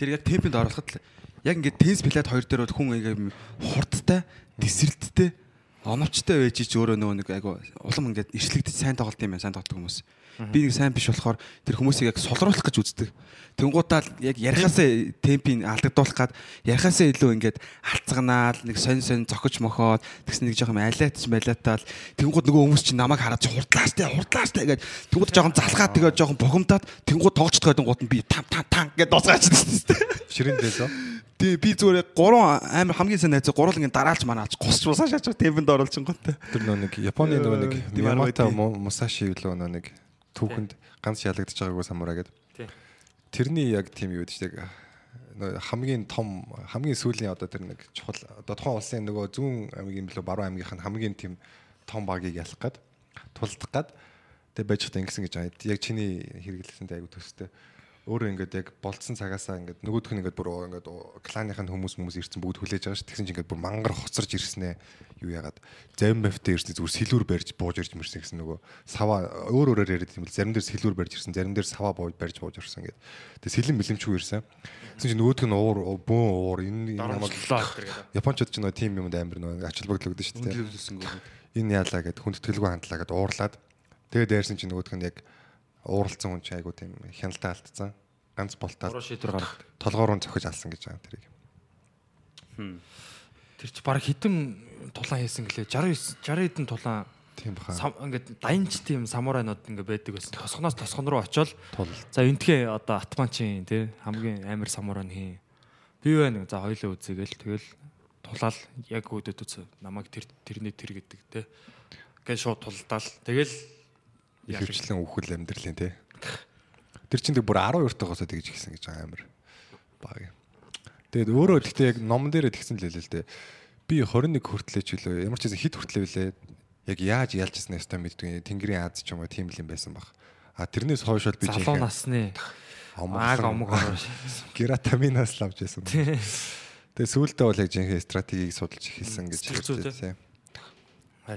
Тэр яг темпэнд оруулахад л яг ингээд теннис билет хоёр дээр бол хүн ингээд хурдтай, тесрэлттэй, оновчтой байж ич өөрөө нөгөө нэг айгу улам ингээд иршлэгдэж сайн тоглолт юм байна, сайн тоглодог хүмүүс. Би нэг сайн биш болохоор тэр хүмүүсийг яг сулруулах гэж үздэг. Тэнгуудаа л яг ярихаасаа темпийг алдагдуулах гад ярихаасаа илүү ингээд алцганаал нэг сонь сонь зохиж мохоод тэгс нэг жоохон алиатч малиатаал тэнгууд нөгөө хүмүүс чинь намайг хараад чи хурдлаач те хурдлаач те гэж тэнгууд жоохон залгаад тэгээ жоохон бухимдаад тэнгууд тоглочихдгоо гууд нь би там там там гэж дуусгаач тест. Ширин дээсөө. Тэгээ би зүгээр гурван амар хамгийн сайн найзаа гурван ингэ дараалж манаалж гусч бусаа шаач темпэнд оруулчихгоонтэй. Тэр нөө нэг Японы нөгөө нэг Тийм Ямата. Мусаши юу нөө нэг түүхэнд ганц ялагдаж байгаагүй самураа гэдэг. Тэрний яг тийм юу гэдэг чинь яг хамгийн том хамгийн сүүлийн одоо тэр нэг чухал одоо тухайн улсын нөгөө зүүн аймгийн билүү баруун аймгийнх нь хамгийн тийм том багийг ялах гад тулдах гад тэг байж хата ингэсэн гэж байгаа. Яг чиний хэрэглэсэндээ аягүй төстэй. Өөрөө ингээд яг болцсон цагаасаа ингээд нөгөөх нь ингээд бүр ингээд кланыхын хүмүүс хүмүүс ирсэн бүгд хүлээж байгаа ш. Тэгсэн чинь ингээд бүр мангар хоцорж ирснээ юу яагаад зарим бафтаа ирсэн зүгээр сэлүүр барьж бууж ирж мэрсэн гэсэн нөгөө сава өөр өөрөөр яриад юм бол зарим дээр сэлүүр барьж ирсэн зарим дээр сава бууж барьж бууж ирсэн гэдэг. Тэгээ сэлэн бэлэмчгүй ирсэн. Тэгсэн чинь нөгөөх нь уур бөөн уур энэ гэдэг. Япончууд ч нөгөө тим юмд амар нөгөө ач холбогдлогдсон шүү дээ. Энэ яалаа гэд хүндэтгэлгүй хандлаа гэд уурлаад тэгээ дээрсэн чинь нөгөөх нь яг ууралцсан хүн чинь айгу тийм хяналтаа алдсан. Ганц шийдвэр гаргав. толгоороо цохиж алсан гэж байгаа тэрийг. Тэр чи баг хитэн тулаан хийсэн гэлээ 69 60 хэдэн тулаан Тийм баха. сам ингээд dayanч тийм самурайнууд ингээд байдаг байсан. Тосгоноос тосгон руу очиод за энтхээ одоо атманчин тий хамгийн амар самурай нь хий. Би байна. За хоёлоо үзээгээл тэгэл тулаал яг өөдөд үз намайг тэр тэрний тэр гэдэг тий. Гээ шууд тулдаал. Тэгэл Ихэвчлэн үхэл амьдралын тий. Тэр чинь тэг бүр 12 тагоосоо тэгж гисэн гэж байгаа амар баг. юм. Тэгээд өөрөө гэхдээ яг номон дээрээ тэгсэн л хэлээ л дээ. Би 21 хүртлээ ч үлээ ямар ч хэсэг хит хүртлээ үлээ. Яг яаж ялж ирсэн ёстой мэддэг. Тэнгэрийн Аз ч юм уу тийм л юм байсан баг. А тэрнээс хойш бол би залуу насны омог ороо. Гератаминаас л авч байсан. Тэгээ сүүлдээ бол яг жинхэнэ стратегийг судалж эхэлсэн гэж хэлсэн. Яа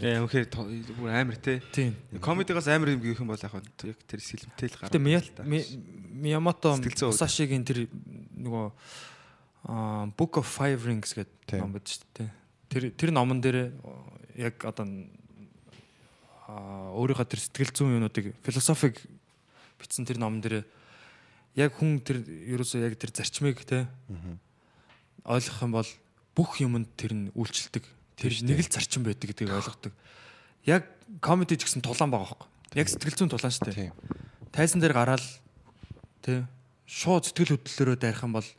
үнэхээр то- бүр амар те. Тийм. Комедигаас амар юм гэх юм бол яг яг тэр сэлмтэй л гараад. Гэтэ Миямото. Масашигийн тэр нөгөө Book of Five Rings гэдэг ном байдаг шүү дээ. Тэр тэр номон дээр яг одоо өөрийнхөө тэр сэтгэл зүйн юмнуудыг философиг бичсэн тэр номон дээр яг хүн тэр ерөөсөө яг тэр зарчмыг те ойлгох юм бол бүх юмд тэр нь үйлчлдэг. Тэр нэг л зарчим байдаг гэдгийг ойлгодог. Яг комеди ч гэсэн тулаан байгаа хөөхгүй. Яг сэтгэл зүйн тулаан шүү дээ. Тийм. тайзан дээр гараад тий шууд сэтгэл хөдлөлөөрөө дайрах юм бол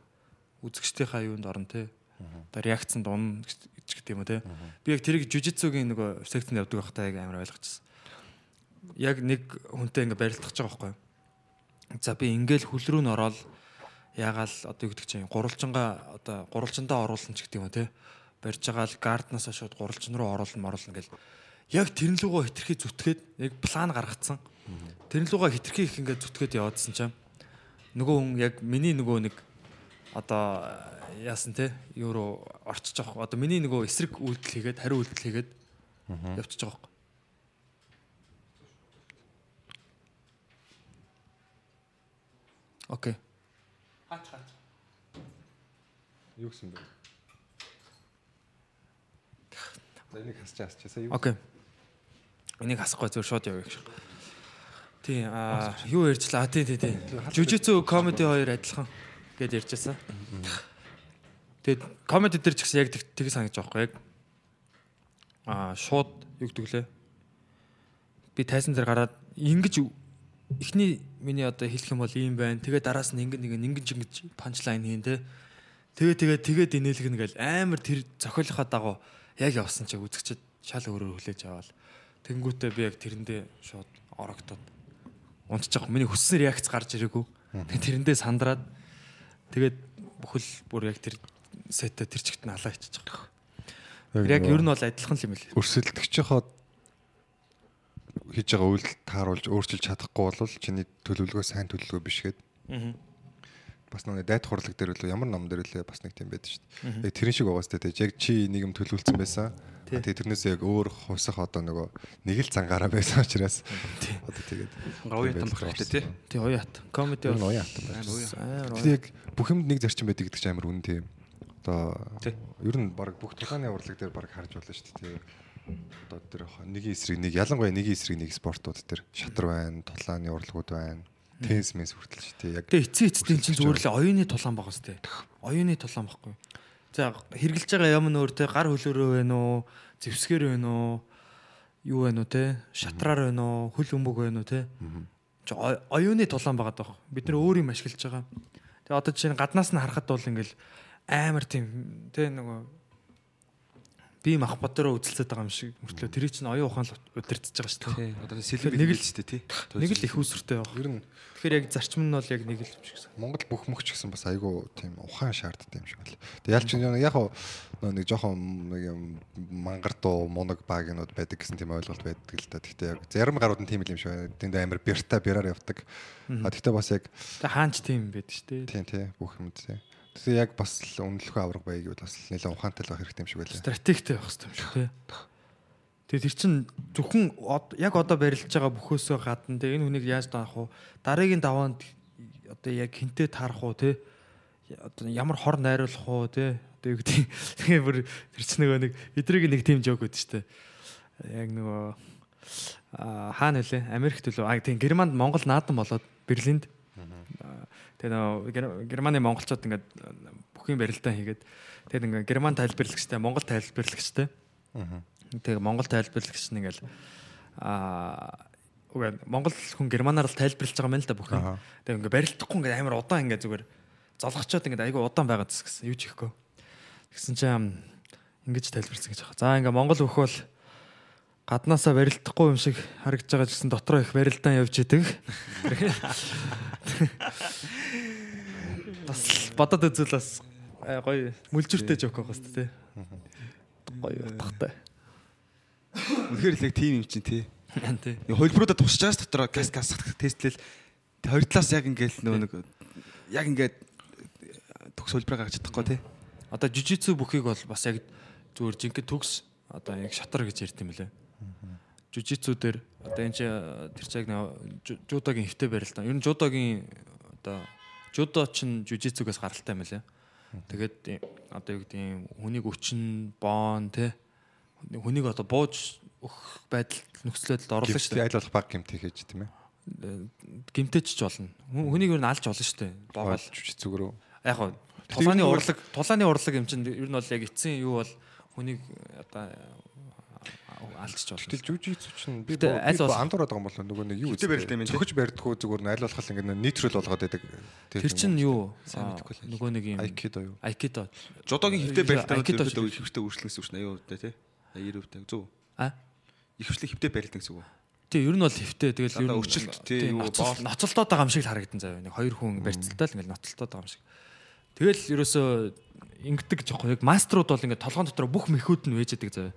үзэгчдийнхаа юунд орно тий одоо реакцанд унна гэж гэдэг юм уу тий би яг тэрийг жижитсугийн нөгөө секцэнд явдаг байхдаа яг амар ойлгочихсон. Яг нэг хүнтэй ингээ барилдах гэж байгаа байхгүй. За би ингээл хөл рүү н ороод ягаал одоо юу гэдэг чинь гурвалжингаа одоо гурвалжиндаа оруулна ч гэдэг юм уу тий барьж байгаа л гарднаас шууд гурвалжин руу оруулна моруулна гэл яг тэрэн лугаа хитрхи зүтгээд яг план гаргацсан тэрэн лугаа хитрхи их ингээд зүтгээд яваадсан чинь нөгөө хүн яг миний нөгөө нэг одоо яасан те юу руу орчиж байгаа. Одоо миний нөгөө эсрэг үйлдэл хийгээд хариу үйлдэл хийгээд явчихж байгаа байхгүй. Окей. Хаач хаач. Юу гэсэн бэ? За энийг хасч асчаасаа юу? Окей. Энийг хасахгүй зөв шууд явъя гэж. Тий, аа юу ярьжлаа? Тий, тий, тий. Жүжицүү комеди хоёр адилхан гэд ярьжсэн. Тэгээд комеди дээр ч гэсэн яг тэг санаж байгаа байхгүй яг. Аа шууд юу гэдэг лээ. Би тайзан дээр гараад ингэж эхний миний одоо хэлэх юм бол ийм байна. Тэгээд араас нь ингэ нэг ингэж ингэж панчлайн хийн тэ. Тэгээ тэгээ тэгээд инээлгэн гэл амар тэр зохиолынхаа дагуу яг явсан чи үзэгчд шал өөрөөр хүлээж аваад тэнгүүтээ би яг тэрэндээ шууд орогдоод унтчих. Миний хүссэн реакц гарч ирээгүй. Тэрэндээ сандраад тэгээд бүхэл бүр яг тэр сетэ тэр чигт налаа иччих. Яг ер нь бол адилхан юм л. Өрсөлдөгчийнхөө хийж байгаа үйлдэл тааруулж өөрчилж чадахгүй бол чиний төлөвлөгөө сайн төлөвлөгөө биш гэдэг. Аа бас нэг дайт хурлаг дээр үлээ ямар ном дээр үлээ бас нэг тийм байдаг шүү дээ. Яг тэрэн шиг байгаа сте тэг. Яг чи нэг юм төлөвлөсөн байсан. Тий. Тэгээ тэрнээс яг өөр хувьсах одоо нөгөө нэг л цангаараа байсан учраас одоо тэгээд Говийн там бахархтай тий. Тий уяат. Комеди Тэр нь бол уян хатан байна. амар Тэг яг бүх юмд нэг зарчим байдаг гэдэг чинь амар үн тийм. Одоо Тий. ер нь баг бүх тулааны урлаг дээр баг харж болно шүү дээ. Одоо тэр нэгэн эсрэг нэг ялангуяа нэгэн эсрэг нэг спортууд тэр шатар байна, тулааны урлагууд байна. Теннис мэс хүртэл шүү дээ. Яг Тэгээ эцсийн эцдийн чинь зүгээр л оюуны тулаан байгаа сте. Оюуны тулаан байхгүй. За хэрглэж байгаа юм нөр те гар хөлөөрөө байна уу? Зевсгэр байна уу? Юу байна уу те? Шатраар байна уу? Хөл өмбөг байна уу те? Оюуны тулаан байгаа даа. Бид нэр өөр юм ашиглаж байгаа. Тэгээ одоо чинь гаднаас нь харахад бол ингээл амар тийм те нөгөө би мах бодороо үзэлцээд байгаа юм шиг мөртлөө тэр чинь оюун ухаан л удирдах байгаа шүү дээ. Тий. Одоо сэлбэр Нэг л- шүү дээ тий. Нэг л их усртэй байгаа. ер нь Тэгэхээр яг зарчим нь бол яг нэг л юм шиг гэсэн. Монгол бүх мөхч гэсэн бас айгүй тийм ухаан шаарддаг юм шиг байна. Тэг ялч нэг яг нэг жоохон нэг юм мангардуу мунаг багийнууд байдаг гэсэн тийм ойлголт байдаг л да. Гэхдээ яг зарим гарууд нь тийм л юм шиг байна. Тэнд амар бирта бираар явдаг. А гэхдээ бас яг хаанч тийм байдаг шүү дээ. тийм тий бүх юм тий. Тэгээ яг бас л үнэлэхгүй авраг байг бол бас нэлээд ухаантай л байх хэрэгтэй юм шиг байлаа. стратегтэй байх хэрэгтэй юм шиг тий. Тэгээ тэр чин зөвхөн яг одоо барилж байгаа бөхөөсөө гадна тэгээ энэ хүнийг яаж даах вэ? Дараагийн даваанд одоо яг хинтээ таарах уу тий? Одоо ямар хор найруулах уу тий? Одоо юу гэдэг тэгээ бүр тэр чин нөгөө нэг эдрийг нэг тим жок өгдөө штэ. Яг нөгөө аа хаана нөлөө Америкт лөө а тийм Германд Монгол наадан болоод Берлинд Аа, тэгээ нөгөө Гер- Германы монголчууд ингээд бүхний барилдаан хийгээд тэгээд ингээд герман тайлбарлагчтай монгол тайлбарлагчтай. Тэгээ монгол тайлбарлагч нь ингээл аа үгүй монгол хүн германаар л тайлбарлаж байгаа юм л да бүхэн. Аха. тэгээ ингээд барилдахгүй ингээд амар удаан ингээд зүгээр золгочоод ингээд айгүй удаан байгаа гэсэн юу ч ихгүй. Тэгсэн чинь ингэж тайлбарсан гэж байгаа. За ингээд монгол хөх бол гаднаасаа барилдахгүй юм шиг харагдаж байгаа гэсэн дотроо их барилдаан явж идэг бас бодоод үзвэл бас э, гоё мүлжиртэй жок байгаа шүү дээ. Гоё утгатай. Үнэхээр л яг тийм юм чинь тий. Тий. Хөлбруудаа тусч байгаас дотроо газ газ тестлэл хоёр талаас яг ингээл нөө нэг яг ингээд төгс хөлбраа гаргаж чадахгүй тий. Одоо жижицүү бүхийг бол бас яг зүгээр жинхэнэ төгс одоо яг шатар гэж ярьд юм лээ. Жужицу дээр одоо энэ чи тэр чиг нэг жудогийн хөвтэй барил та. Ер нь жудогийн одоо жудо ч нь жужицугаас гаралтай юм лээ. Тэгээд э, одоо юу гэдэг юм хүнийг өчн боон те хүнийг одоо бууж өгөх байдал нөхцөлөд орлоо шүү дээ. Аль болох баг гэмт хийж тийм ээ. Гимтэйч ч болно. Хүн- Хүнийг ер нь алж болно шүү дээ. Боогол. Боолж зүгрөө. Яг гоо тулааны урлаг тулааны урлаг юм чинь ер нь бол яг эцсийн юу бол хүнийг одоо алчж болно. Тэгэл жүжигч чинь би андуураад байгаа юм бол нөгөө нэг юу Хөвтэй тий. Цохиж барьдгүй зүгээр нь аль болох ингэ нейтрал болгоод байдаг. Тэр чинь юу? Сайн мэдэхгүй л. Нөгөө нэг юм айкидо юу? айкидо. Жодогийн хөвтэй барилтаа Айкидо ерөөдөө шүү. хөвтэй өөрчлөлтөөс үүснэ 80% тий. 90% зөв. А? Ихвчлэн хөвтэй барилт гэсэн үг. Тий, ер нь бол хэвтэй. Тэгэл ер нь өрчлөлт, тий, юу, боол. ноцолтоод байгаа юм шиг харагдан заяа. Нэг хоёр хүн барьцалтай л ингээл ноцолтоод байгаа юм шиг. Тэгэл ерөөсөө ингэдэг жоохгүй яг маструуд бол ингээд толгоон дотор бүх мэхүүд нь вэжэдэг заяа.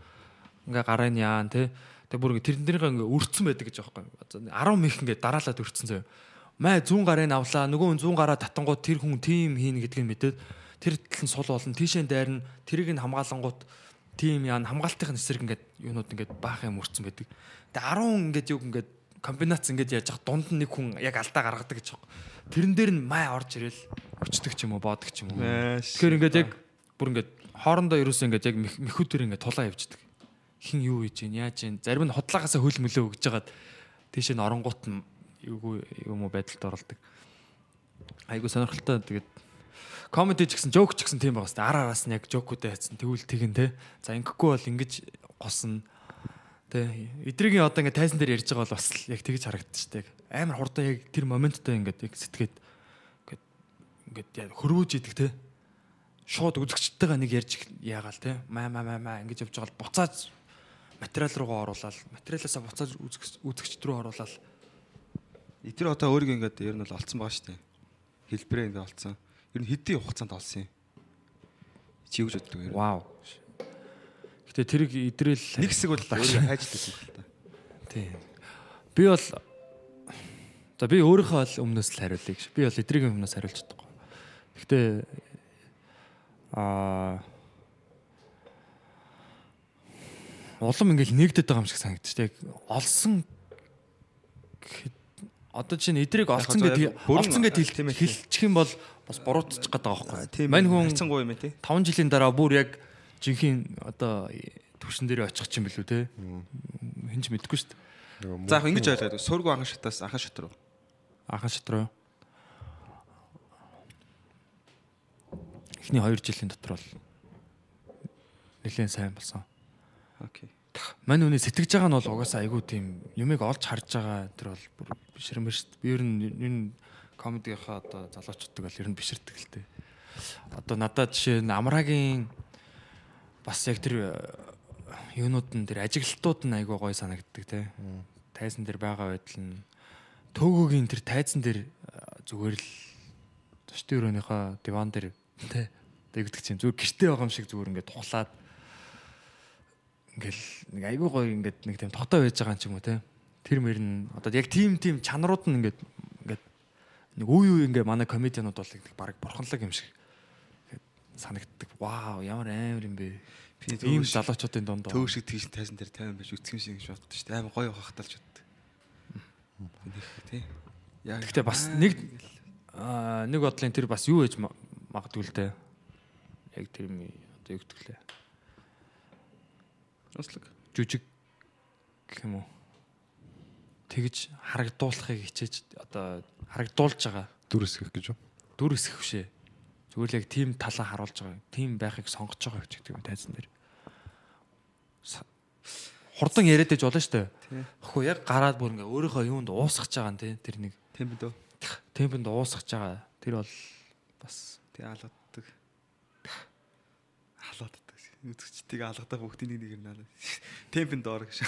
Ингээ гарын яан тий. Тэг бүр ингээ тэрнэрийн ингээ өрцөн байдаг гэж аахгүй. 10 мэх ингээ дараалаад өрцөн заяа. Май 100 гарын авлаа. Нөгөө хүн 100 гараа татангууд тэр хүн тим хийнэ гэдгийг мэдээд тэр талын сул болно. Тийшээ дайрна. Тэрийг нь хамгаалангууд тим яан хамгаалтын эсрэг ингээд юунууд ингээд баах юм өрцөн байдаг. Тэгээ 10 ингээд юу ингээд комбинац ингээд яаж явах дунд нь нэг хүн яг алдаа гаргадаг гэж аахгүй. Тэрэн дээр нь май орж ирэл өчтдөг ч юм уу боодог ч юм уу. Тэгэхээр ингээд яг бүр ингээд хоорондоо ерөөсөө ингээд яг мэх- мэхүүдээр ингээд тулаа явждаг. Хин юу хийж гин яаж гин зарим нь хотлаагаас хөл мөлөө өгж жагаад тийш нь оронгуут нь юу юм уу байдалд оролдог. Айгу сонирхолтой тэгээд комеди ч гэсэн жоок ч гэсэн тийм байгаа хэвээр ар араас нь яг жоокуудаа хайцсан тэгвэл тэгэн те. За ингэхгүй бол ингэж госно. Тэ эдрийн одоо ингээд тайзан дээр ярьж байгаа бол бас яг тэгж харагдчих штеп. Амар хурдан яг тэр моменттой ингээд яг сэтгээд ингээд ингээд яа хөрвөөж идэг те. Шууд үзэгчтэйгээ нэг ярьж яагаал те. Маа маа маа ингэж явж байгаа л буцааж материал руугаа оруулаад материалаасаа буцааж үзэгч үзэгчд рүү оруулаад Эдгээр одоо өөрийгөө ингээд ер нь бол олцсон байгаа шүү дээ. Хэлбэрээ ингээд олцсон. Ер нь хэдийн хугацаанд олсон юм. Чи юу гэж боддог вэ? вау. Гэтэ тэрийг идрэл Нэг хэсэг бол өөрийгөө хайжлсан юм байна. тий. Би бол за би өөрийнхөө л өмнөөс л хариулъя гэж. Би бол эдрийн өмнөөс хариулж чадахгүй. Гэтэ аа улам ингээл нэгдэд байгаа юм шиг санагдчих. Яг олсон одоо чинь эдрийг олцсон Яг гэдэг олцсон гэдэг тийм хэл- хэлчих юм бол бас буруутчих гээд байгаа байхгүй. Тийм. Мань хүн хайцангуй юм ээ тий. 5 жилийн дараа бүр яг жинхэнэ одоо төвшин дээр очих юм билүү те. Хинч мэдэхгүй шүү дээ. За яг ингэж ойлгоод сургуу анхан шатаас анхан шат руу. Анхан шат руу. Эхний 2 жилийн дотор бол нэлээд сайн болсон. Окей. Мань үний сэтгэж байгаа нь бол угаасаа айгүй тийм юмыг олж харж байгаа тэр бол бүр бишрэмэр шүү дээ. Би ер нь энэ комедийнхаа одоо залуучууддаг бол ер нь биширдэг л дээ. Одоо надад жишээ нь амрагийн бас яг тэр э, юунууд нь тэр ажиглалтууд нь айгүй гой санагддаг те. Тайзан дээр байгаа байдал нь төөгөөгийн тэр тайзан дээр э, зүгээр л төштэй өрөөнийхөө диван дээр те. Тэгдэг чинь зүгээр гэртээ байгаа юм шиг зүгээр ингээд тухлаад ингээл нэг айгүй гоё ингээд нэг тийм тогтоо байж байгаа юм ч юм уу те. Тэр мөр нь одоо яг тим тим чанарууд нь ингээд ингээд нэг үе үе ингээ манай комедианууд бол нэг баг бурханлаг юм шиг ингээд санагддаг. Вау, ямар амар юм бэ. Би Ийм залуучуудын донд төвөг шиг тийш тайзан дээр тайван байж үтсгэн шиг гэж боддоо шүү дээ. Амар гоё хахталж боддог. Тий. Яг Гэхдээ бас нэг аа нэг бодлын тэр бас юу ээж ма- магадгүй л дээ. Яг тэр юм одоо юу гэдэг лээ. Онцлог. Жүжиг гэх юм уу. Тэгж харагдуулахыг хичээж одоо харагдуулж байгаа. дүрс гэх гэж юу? дүр эсэх бишээ. Зүгээр л яг тийм талаа харуулж байгаа. Тийм байхыг сонгож байгаа гэж гэдэг юм тайзан дээр. Хурдан яриад иж болно шүү дээ. Хөө яг гараад бүр ингээ өөрийнхөө юунд уусгах байгаа нь тий тэр нэг Тийм бідөө. темпэнд уусгах байгаа. Тэр бол бас Тий алгаддаг. Үзэгчдийг алгадах бүгдийн нэг нэг надад. Темпэн доор гэж.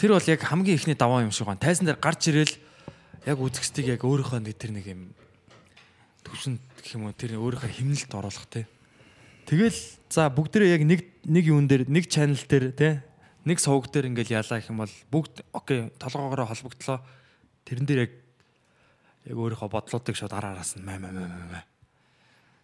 Тэр бол яг хамгийн ихний даваа юм шиг байна. Тайзан дээр гарч ирэл яг үзэгчдийг яг өөрийнхөө нэг тэр нэг юм төвшөнд гэх юм уу тэр өөрийнхөө химнэлд оруулах тий. Тэгэл за бүгдээ яг нэг нэг юун дээр нэг чанал дээр тий нэг сувг дээр ингээл ялаа гэх юм бол бүгд окей толгоогоороо холбогдлоо. Тэрэн дээр яг яг өөрийнхөө бодлоодыг шууд араараас нь маа маа маа маа.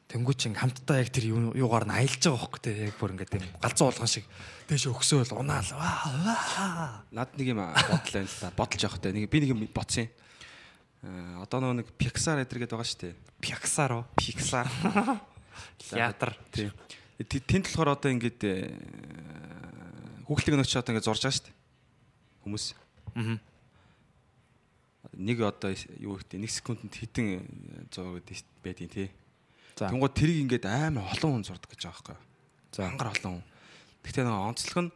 Тэнгүү чин хамтдаа яг тэр юу- юугаар нь аялж байгаа хөөхгүй те яг бүр ингээд юм галзуу болгон шиг дээш өгсөөл унаал ваа Над нэг юм байна л да. Бодолж явах те. Нэг би нэг юм бодсон юм. Аа одоо нэг Pixar гэдэг байгаа шүү дээ. Pixar уу Pixar. театр Тийм. Тэнд болохоор одоо ингээд э, хүүхдийн өнөч одоо ингээд зурж байгаа шүү дээ. Хүмүүс. Аа. Нэг одоо юу гэдэг нэг секундэд хитэн зураг байдیں۔ Тэнгууд тэрийг ингээд амар олон хүн зурдаг гэж байгаа байхгүй. За. Ангар олон хүн. Гэхдээ нэг онцлог нь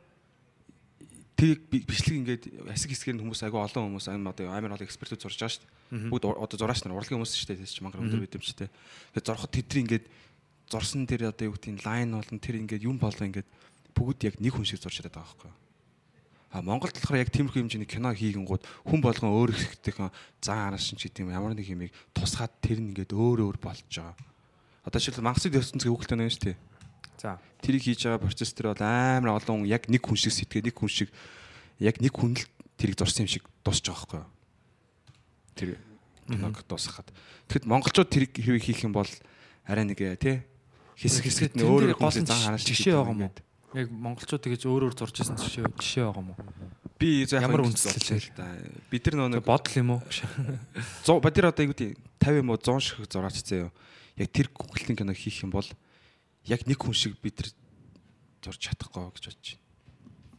тэрийг би- бичлэг ингээд асиг хэсгээр нь хүмүүс айгүй олон хүмүүс амар одоо амар олон экспертүүд зурж байгаа шүү дээ. Бүгд одоо зураач нар урлагийн хүмүүс шүү дээ. Тэс чи мангар өндөр тээ. Тэгээд зурхад тэдний ингээд зурсан тэр одоо юу нь лайн болон тэр ингээд юм болоо ингээд бүгд яг нэг хүн шиг зурж чадаад байгаа байхгүй. А Монголд болохоор яг тиймэрхүү хэмжээний кино хийгэнгууд хүн болгон өөр ихтэйхэн зан араас ч гэдэг юм ямар нэг юмыг тусгаад тэр нь ингээд өөр өөр болж байгаа. Одоо жишээл мангасыг ертөнцийн хүүхэлтэй байна шүү дээ. За. Тэрийг хийж байгаа процесс тэр бол амар олон яг нэг хүн шиг сэтгэе нэг хүн шиг яг нэг хүн л тэрийг зурсан юм шиг дуусч байгаа байхгүй юу? Тэр киног дуусгахад. Тэгэхэд монголчууд тэрийг хэрвээ хийх юм бол арай нэг э, тий хэсэг хэсгэд нь өөр гол зан хараас жишээ байгаа юм уу? Яг монголчууд тэгэж өөр өөр зурж ирсэн жишээ жишээ байгаа юм уу? Би Ямар үндэслэл л да. Бид нар нөгөө бодол юм уу? 100 бадэр одоо юу гэдэг 50 юм уу 100 шиг зураач заяа. Яг тэр гүгэлтийн кино хийх юм бол яг нэг хүн шиг бид нар зурж чадахгүй гэж бодож байна.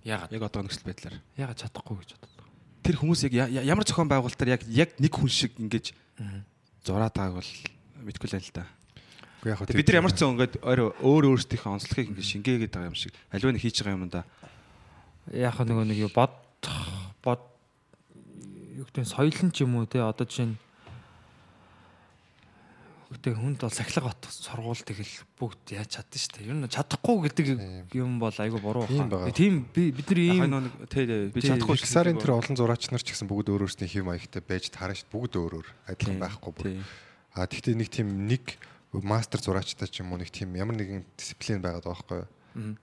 Ягаад? Яг одоо нөхцөл байдлаар. Ягаад чадахгүй гэж боддог. Тэр хүмүүс яг ямар зохион байгуулалтаар яг яг нэг хүн шиг ингэж зураад байгааг бол мэдгүй л байна л да. Уу яг бид нар ямар ч зэн ингээд өөр өөрсдийнхөө онцлогийг ингээд шингээгээд байгаа юм шиг аливаа нэг хийж байгаа юм да. Яг нөгөө нэг юу бод бод юу гэдэг нь соёлын ч юм уу те одоо жишээ нь Гэтэ хүнд бол сахилга бат сургууль тэгэл бүгд яаж чадсан шүү дээ. Ер нь чадахгүй гэдэг юм бол айгүй буруу байгаа. Тийм би бид нар ийм нэг тий би чадахгүй Pixar-ын тэр олон зураач нар ч гэсэн бүгд өөр өөрсдийн хэв маягтай байж таарна шүү дээ. Бүгд өөр өөр адилхан байхгүй бүр. А тэгвэл нэг тийм нэг мастер зураачтай ч юм уу нэг тийм ямар нэгэн дисциплин байгаад байгаа байхгүй юу?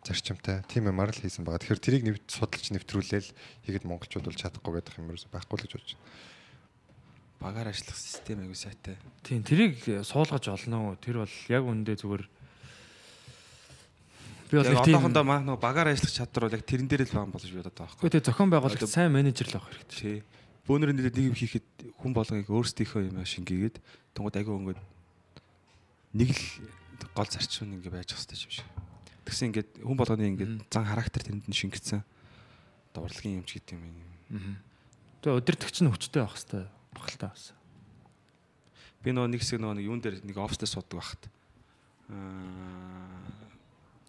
зарчимтай тийм юмар л хийсэн байгаа. Тэгэхээр тэрийг нэвт судалж нэвтрүүлээл хийгээд монголчууд бол чадахгүй гэдэг юм ерөөсөй байхгүй л гэж бодож байна. Багаар ажиллах систем аягүй сайтай. тийм тэрийг суулгаж олно уу? Тэр бол яг үндэ зүгээр би бол одоохондоо маа нөгөө багаар ажиллах чадвар бол яг тэрэн дээр л байгаа болж бодоод байгаа байхгүй. Гэхдээ тэг зохион байгуулагч сайн менежер л авах хэрэгтэй. Тий. Бөөнөрөнд нэг юм хийхэд хүн болгоныг өөрсдийнхөө юм шингээгээд тэнгууд аягүй өнгөд нэг л гол зарчим ингээ байж хэвчтэй юм шиг. Тэгсэн ингээд хүн болгоны ингээд зан характер тэнд нь шингэсэн. Одоо урлагийн юм ч гэдэг юм. Тэгээ өдөртөгч нь хүчтэй байх хэрэгтэй багталтаа бас. Би нөгөө нэг хэсэг нөгөө нэг юун дээр нэг офстэй суудаг байхад аа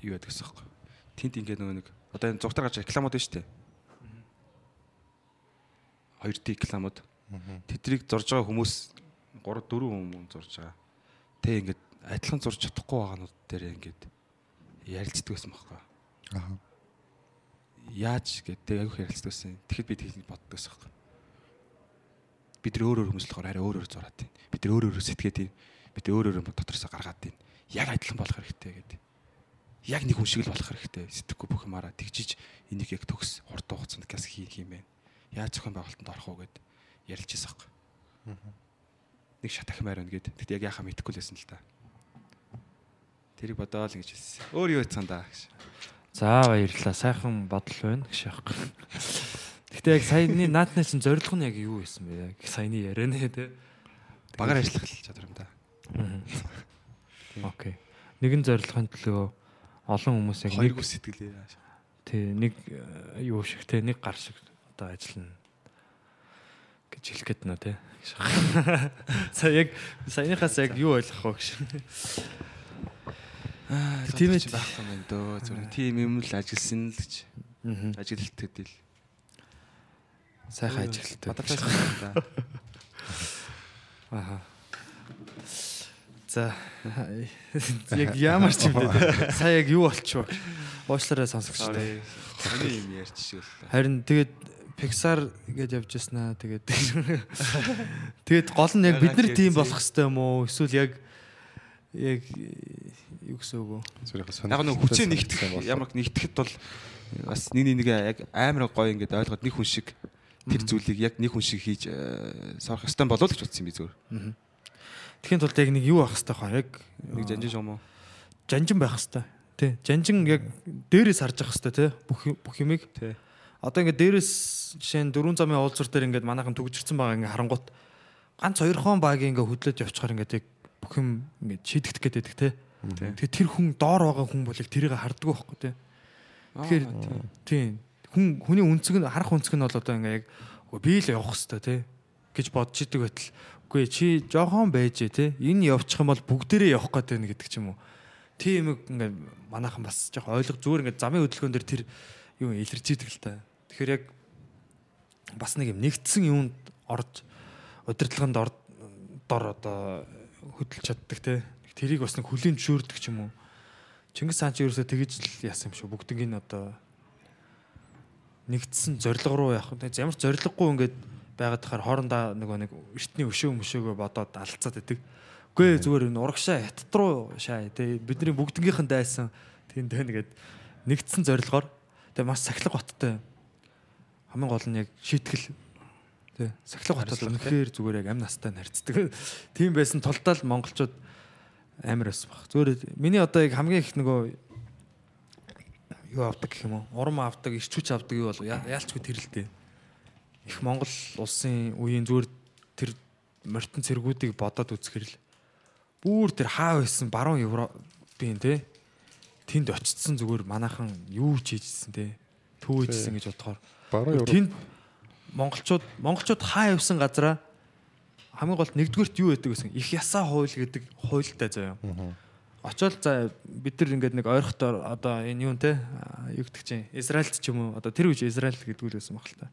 юу яадаг гэсэн юм. Тинт ингээд нөгөө нэг одоо энэ зургатар гаж рекламууд байна шүү дээ. 2D рекламууд. Тэдрийг зурж байгаа хүмүүс 3 4 хүн зурж байгаа. Тэ ингээд адилхан зурж чадахгүй байгаанууд дээр ингээд ярилцдаг байсан байхгүй. Аа. Яаж гэдэг аяг ярилцдаг байсан. Тэгэхэд би тэгж боддог байсан байхгүй. Бид нар өөр өөр хүмүүс л болохоор арай өөр өөр зураад байна. Бид нар өөр өөр сэтгээд байна. Бид өөр өөр дотроосоо гаргаад байна. Яг адилхан болох хэрэгтэй гэдэг. Яг нэг хүн шиг л болох хэрэгтэй. Сэтгэхгүй бүх юмараа тэгжиж энийг яг төгс хурд хугацаанд газ хийх юм байна. Яаж зохион байгуулалтанд орох уу гэд ярилж байсан байхгүй. Нэг шат ахмаар байна гэд. Тэгтээ яг яхаа мэдэхгүй л байсан л да. Тэрийг бодоол ингэж хэлсэн. Өөр юу яцсан да гэж. За баярлалаа. Сайхан бодол байна гэж яахгүй. Гэхдээ яг саяны наадны чинь зорилго нь яг юу байсан бэ? Яг саяны ярианэ те. Багаар ажиллах чадвар юм да. Окей. Нэгэн зорилгын төлөө олон хүмүүс яг нэг Хоёргүй сэтгэлээ. тий нэг э, юу шиг те нэг гар шиг одоо ажиллана гэж хэлэх гээд нөө те. Сая яг саяныхаас яг юу ойлгох вэ гэж. Тийм ээ байхгүй юм дөө. Зүгээр тийм юм л ажилласан л гэж. Ажилт гэдэл. Сайхан ажилттай. Бадартай да. Аха. За яг ямар ч юм бэ? Сая яг юу болчихвоо? Уучлаарай сонсогчдоо. Таны юм ярьж шиг л. Харин тэгээд Pixar гэж явж яснаа тэгээд тэгээд гол нь яг бид нар тийм болох хэвээр юм уу? Эсвэл яг яг юу гэсэн үг вэ? Яг нэг хүчээ нэгтгэх ямар нэгтгэхэд бол бас нэг нэг яг амар гоё ингээд ойлгоод нэг хүн шиг тэр зүйлийг яг нэг хүн шиг хийж э, сорох ёстой болов гэж бодсон юм би зүгээр. Тэхийн тулд яг нэг юу авах хэрэгтэй хаа яг Нэг жанжин шом уу? жанжин байх хэрэгтэй. Тий. Жанжин яг дээрээс харж явах хэрэгтэй тий. Бүх бүх юмыг. Тий. Одоо ингээд дээрээс жишээ нь дөрвөн замын уулзвар дээр ингээд манайхан төгжирсэн байгаа ингээд харангуут ганц хоёрхон баг ингээд хөдлөж явчихаар ингээд яг бүх юм ингээд шийдэгдэх байдаг тий. Тэгэхээр тэр хүн доор байгаа хүн бол яг тэрийг харддаг байхгүй тий. Тэгэхээр тий. Хүн хүний үнцэг нь харах үнцэг нь бол одоо ингээ яг би л явах хэвээр тий гэж бодож идэг байтал үгүй чи жоохон байж тий энэ явчих юм бол бүгдээрээ явах гэдэг нэг гэдэг ч юм уу. Тийм юм ингээ манайхан бас жоохон ойлгох зүгээр ингээ замын хөдөлгөөн дээр тэр юу илэрч идэг л та. Тэгэхээр яг бас нэг юм нэгдсэн юунд орж удирдлаганд ор дор одоо хөдөлж чаддаг те. Тэрийг бас нэг хүлийн зөвшөөрдөг ч юм уу. Чингис хаан ч ерөөсөө тэгэж л яасан юм шүү. Бүгднийг нь одоо нэгдсэн зориг руу явах. Тэг ямар ч зориггүй ингээд байгаад тахаар хоорондоо нөгөө нэг эртний өшөө мөшөөгөө бодоод алцаад идэг. Үгүй ээ, зүгээр энэ урагшаа хятад руу шаа те. Бидний бүгднгийнхэн дайсан тэнд нэгэд нэгдсэн зорилгоор тэг маш сахилга баттай. Хамгийн гол нь яг шийтгэл Тий. Сахилга хотод үнэхээр зүгээр яг амь настай харьцдаг. Тийм байсан тулдаа л монголчууд амар байсан баг. Зүгээр миний одоо яг хамгийн их нөгөө юу авдаг гэх юм уу? Урам авдаг, ирчүүч авдаг юу бол я- яалчгүй тэр л дээ. Их Монгол улсын үеийн зүгээр тэр морьтон цэргүүдийг бодоод үзэхэр л бүр тэр хаа байсан баруун Европын те тэнд очицсан зүгээр манайхан юу чийжсэн те төө хийжсэн гэж бодохоор Баруун Европ тэнд монголчууд монголчууд хаа явсан газараа хамгийн гол нэгдүгürt юу байдаг гэсэн их ясаа хууль гэдэг хуультай заяа. Очоод за бид нар ингээд нэг ойрхотоор одоо энэ юу нэ юу гэдэг чинь Израильд ч юм уу одоо тэр үеч Израиль гэдэг үл байсан баг л та.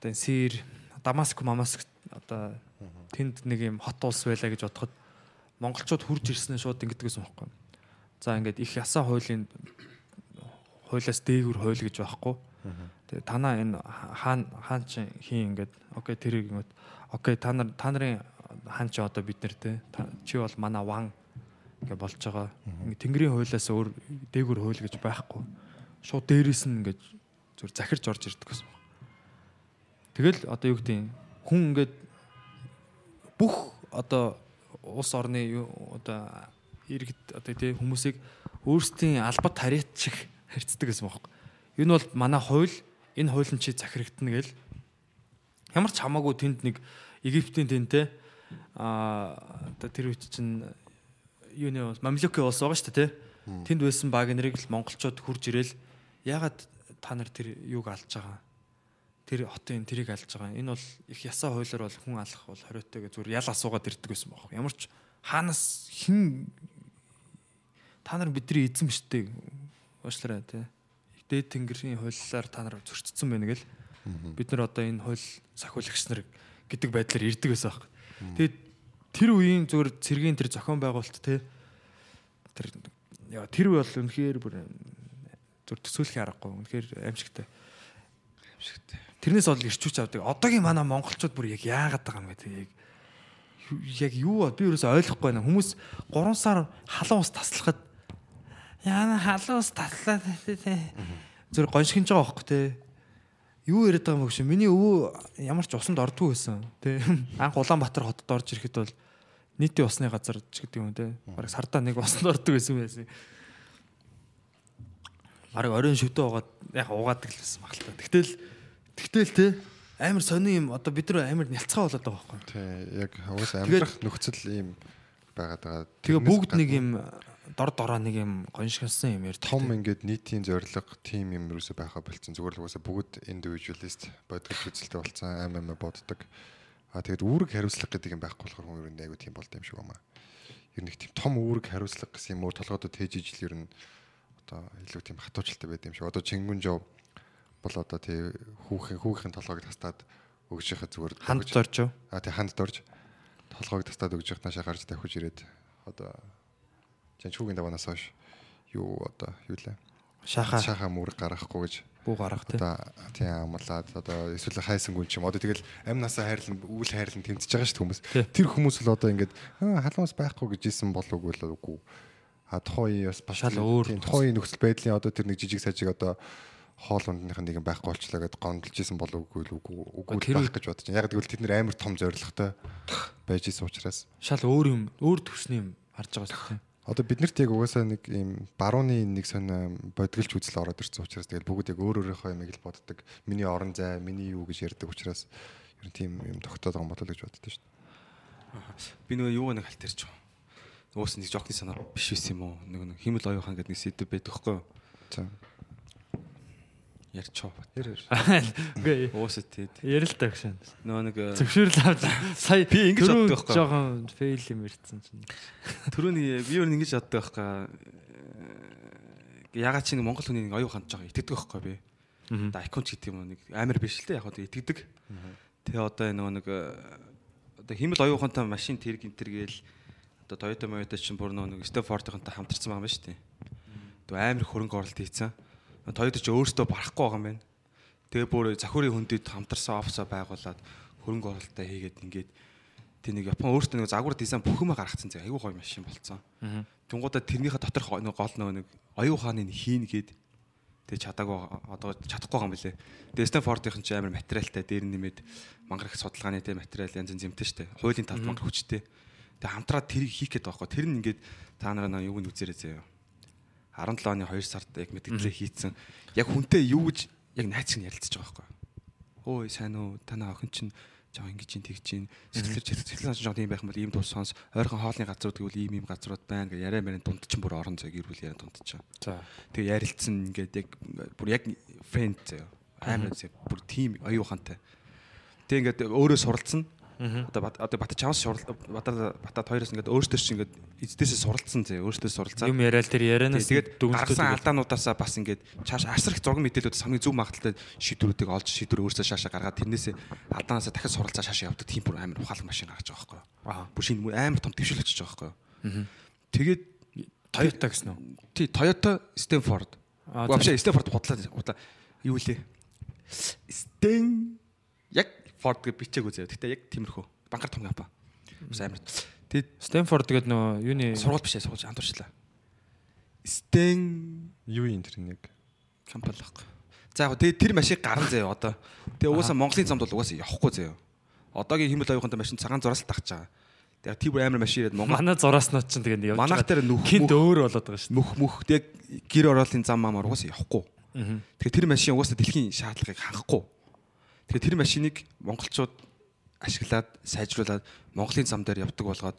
Одоо энэ Сир, Дамаск, Мамаск одоо тэнд нэг юм хот улс байлаа гэж бодоход монголчууд хурж ирснээр шууд ингэдэг гэсэн байхгүй. За ингээд их ясаа хуулийн хуулиас дээгүр хууль гэж байхгүй. Тэгээ танаа энэ хаан хаан чи хийн ингээд окей тэрийг ингээд окей та нар та нарын хаан чи одоо бид нар те чи бол манай ван ингээд болж байгаа. Тэнгэрийн хуулиас өөр дээгүр хууль гэж байхгүй. Шууд дээрээс нь ингээд зүр захирч орж ирдэг гэсэн баг. Тэгэл одоо юу гэдэг юм хүн ингээд бүх одоо улс орны одоо иргэд одоо тий хүмүүсийг өөрсдийн албат хариат шиг харьцдаг гэсэн баг. Энэ бол манай хууль энэ хууль нь чи захирагдана гэл ямар ч хамаагүй тэнд нэг Египтийн тэнтэй а одоо тэр үуч чинь юуны улс мамлюкийн улс байгаа шүү дээ тий. Тэнд байсан баг нарыг л монголчууд хурж ирэл ягаад та нар тэр юуг алж байгаа тэр хотын тэрийг алж байгаа. Энэ бол их ясаа хуулиар бол хүн алах бол хориотой гэж зүгээр ял асуугаад ирдэг байсан баг. Ямар ч хаанаас хэн та нар бидний эзэн биш үү? Уушлаарай тий. Дээд тэнгэрийн хуулиар та нар зөрчсөн байна гэл. Бид нар одоо энэ хууль сахиулагч нар гэдэг байдлаар ирдэг байсан баг. Тэгээд тэр үеийн зүгээр цэргийн тэр зохион байгуулалт тий. Тэр яа тэр үе бол үнэхээр бүр зүр төсөөлөх аргагүй. Үнэхээр аимшигтай. Тэрнээс бол ирчүүч авдаг. Одоогийн манай монголчууд бүр яг яагаад байгаа юм бэ те яг яг юу би ерөөсөй ойлгохгүй байна. Хүмүүс 3 сар халуун ус таслахад яана халуун ус таслаад те зүр гоншигж байгаа байхгүй те. Юу яриад байгаа юм бэ гэж миний өвөө ямар ч усанд ордгүй байсан те. Анх Улаанбаатар хотод орж ирэхэд бол нийтийн усны газар ч гэдэг юм те. Бараг сардаа нэг усанд ордог байсан байсан. Бараг оройн шөвдөө угаад яг угаадаг л байсан баг л та. Тэгтэл тэгтэл те амар сони юм одоо бид нар амар нялцгаа болоод байгаа байхгүй. тий яг уус амьдрах нөхцөл ийм байгаад байгаа. Тэгээ бүгд нэг юм дор дороо нэг юм гоншгилсан юм ярьдаг. том ингээд нийтийн зорилго тим юм юусоо байхаа болцсон зүгээр л угаасаа бүгд индивидуалист бодгол үзэлтэй болцсон аим аим боддог. А тэгээд үүрэг хариуцлага гэдэг юм байхгүй болохоор хүн ер нь айгу тийм болд юм шиг байна. Ер нь тийм том үүрэг хариуцлага гэсэн юм уу толгойдод тээж ижил ер нь одоо илүү тийм хатуучилтай байд юм шиг. Одоо Чингүн жоо бол одоо тий хүүхэн хүүхийн толгойг тастаад өгж яхад зүгээр Ханд юу? А тий ханд дорж толгойг тастаад өгж явах наашаа гарч давхиж ирээд одоо Жанчуугийн даванаас хойш юу одоо юу лээ Шаха шахаа мөр гаргахгүй гэж бүү гарах те. одоо тийм амлаад одоо эсвэл хайсангүй юм одоо тэгэл амнасаа хайрлан үйл хайрлан тэмцэж байгаа шүү хүмүүс Тий. тэр хүмүүс л одоо ингээд «Аа, халуунс байхгүй гэж исэн болов уу л үгүй а тухайн бас Шал өөр тухайн нөхцөл байдлын одоо тэр нэг жижиг сажиг одоо хоол ундных нэг юм байхгүй болчлаа гэд гомдолж исэн болов л үгүй үгүй байх гэж бодож байна. Яг тэгвэл тэд нэр амар том зоригтой байж исэн учраас Шал өөр юм, өөр төвсний юм харж байгаа шүү дээ. Одоо биднэрт яг угаасаа нэг юм барууны нэг сонь бодгалж үзэл ороод ирсэн учраас тэгэл бүгд яг өөр өөрийнхөө юмыг л боддог. Миний орон зай, миний юу гэж ярьдаг учраас ер нь тийм юм тогтоод байгаа юм болоо л гэж боддоо шүү дээ. Би нөгөө юу нэг хальтэрч байгаа. Уус нэг жокны санаа биш байсан юм уу? Нэг нэг химэл оюухан гэдэг нэг сэдв байдаг хгүй юу? За. Ярьчоо. Үгүй Уусаа тэгээд ярил та гэж. нөгөө нэг э, Зөвшөөрөл авч сая Би ингэж боддог байхгүй. Жохон фейл юм ирсэн чинь. түрүүний би өөр ингэж яддаг байхгүй. Э, Ягаад чи нэг монгол хүний нэг оюу хандж байгаа итгэдэг байхгүй би. Одоо айконч гэдэг юм уу нэг амар биш л дээ яг одоо итгэдэг. Тэгээ одоо энэ нөгөө нэг э, одоо химэл оюухантай машин тэрг энэ төр гээл одоо Toyota Toyota чинь бүр нөгөө нэг Stanford-ынхантай хамтарсан байгаа юм шүү дээ. Тэгээ амар хөрөнгө оруулалт хийцэн. Toyota ч өөрөөсөө барахгүй байгаа юм байна. Тэгээ бүр захиурын хүндэд хамтарсан офсоо байгуулад хөрөнгө оруулалтаа хийгээд ингээд тэг нэг Япон өөртөө нэг загвар дизайн бүх юмаа гаргацсан зэ айгүй гоё машин болцсон. Тунгуудаа тэрнийхээ доторх нэг гол нөгөө нэг оюу хааны хийн гээд тэг чадаагүй одоо чадахгүй байгаа юм билэ. Тэгээ Stanford-ийн ч амар материалтай дээр нэмээд мангар их судалгааны тэг материал янз зэмтэй штэ. Хуулийн талд мангар хүчтэй. Тэг хамтраад тэрийг хийх гээд байгаа байхгүй. Тэр нь ингээд та нараа юуг нь үзээрэй заяа. 17 оны 2 сард яг мэдгэлээ хийцэн. Яг хүнтэй юу гэж яг найз шиг ярилцаж байгаа байхгүй. Ой сайн уу танаа охин чинь жоо ингэж чинь тэгж чинь сэтгэлэр сэтгэл санаа жоо тийм байх юм бол ийм дус сонс ойрхон хоолны газрууд гэвэл ийм ийм газрууд байна гэ яриа мэрэн дунд чинь бүр орон зай гэр бүл яриа дунд чинь. За. Тэгээ ярилцсан ингээд яг бүр яг фрэнд заяа. Амар заяа бүр тийм оюу ухаантай. Тэгээ ингээд өөрөө суралцсан. Одоо одоо бат чамс шурал батад хоёроос ингээд өөртөө чинь ингээд эцдээсээ суралцсан заяа. Өөртөө суралцсан. Юм яриад тэр ярианаас Тэгээд гаргасан алдааnuuдаасаа бас ингээд чааш асар их зураг мэдээлүүд хамгийн зөв магадaltaй шийдвэрүүдийг олж шийдвэр өөрсдөө шаашаа гаргаад тэрнээсээ алдаанаасаа дахиад суралцаа шаашаа явдаг тийм бүр амар ухаалаг машин гаргаж байгаа байхгүй юу. Аа. Бүр шинэ амар том дэвшил очиж байгаа байхгүй юу. Тэгээд Toyota гэсэн үү? тий Toyota Stanford. Аа, Вообще Stanford худлаа худлаа юу лээ. Stan яг Ford гэж бичээгүй заяа. Гэтэ яг тиймэрхүү. Банкар том компани. Бас амар. Тэгээд Stanford гэдэг нөө юуны сургууль биш ээ сургууль андуурчлаа. Stan Юу юм тэр нэг компани л байхгүй. За яг тэгээ тэр машин гарan заяа одоо. Тэгээ угаасаа Монголын замд бол угаасаа явахгүй заяа. Одоогийн химэл оюухантай машин цагаан зураас л тагч байгаа. Тэгээ тийм бүр амар машин ирээд Монгол манай зурааснууд чинь тэгээд явж манах дээр нүх хинт өөр болоод байгаа шүү мөх мөх тэг гэр ороолын зам маамаар угаасаа явахгүй. Тэгэхээр тэр машин угаасаа дэлхийн шаардлагыг хангахгүй. Тэгэхээр тэр машиныг монголчууд ашиглаад сайжруулад Монголын зам дээр явдаг болгоод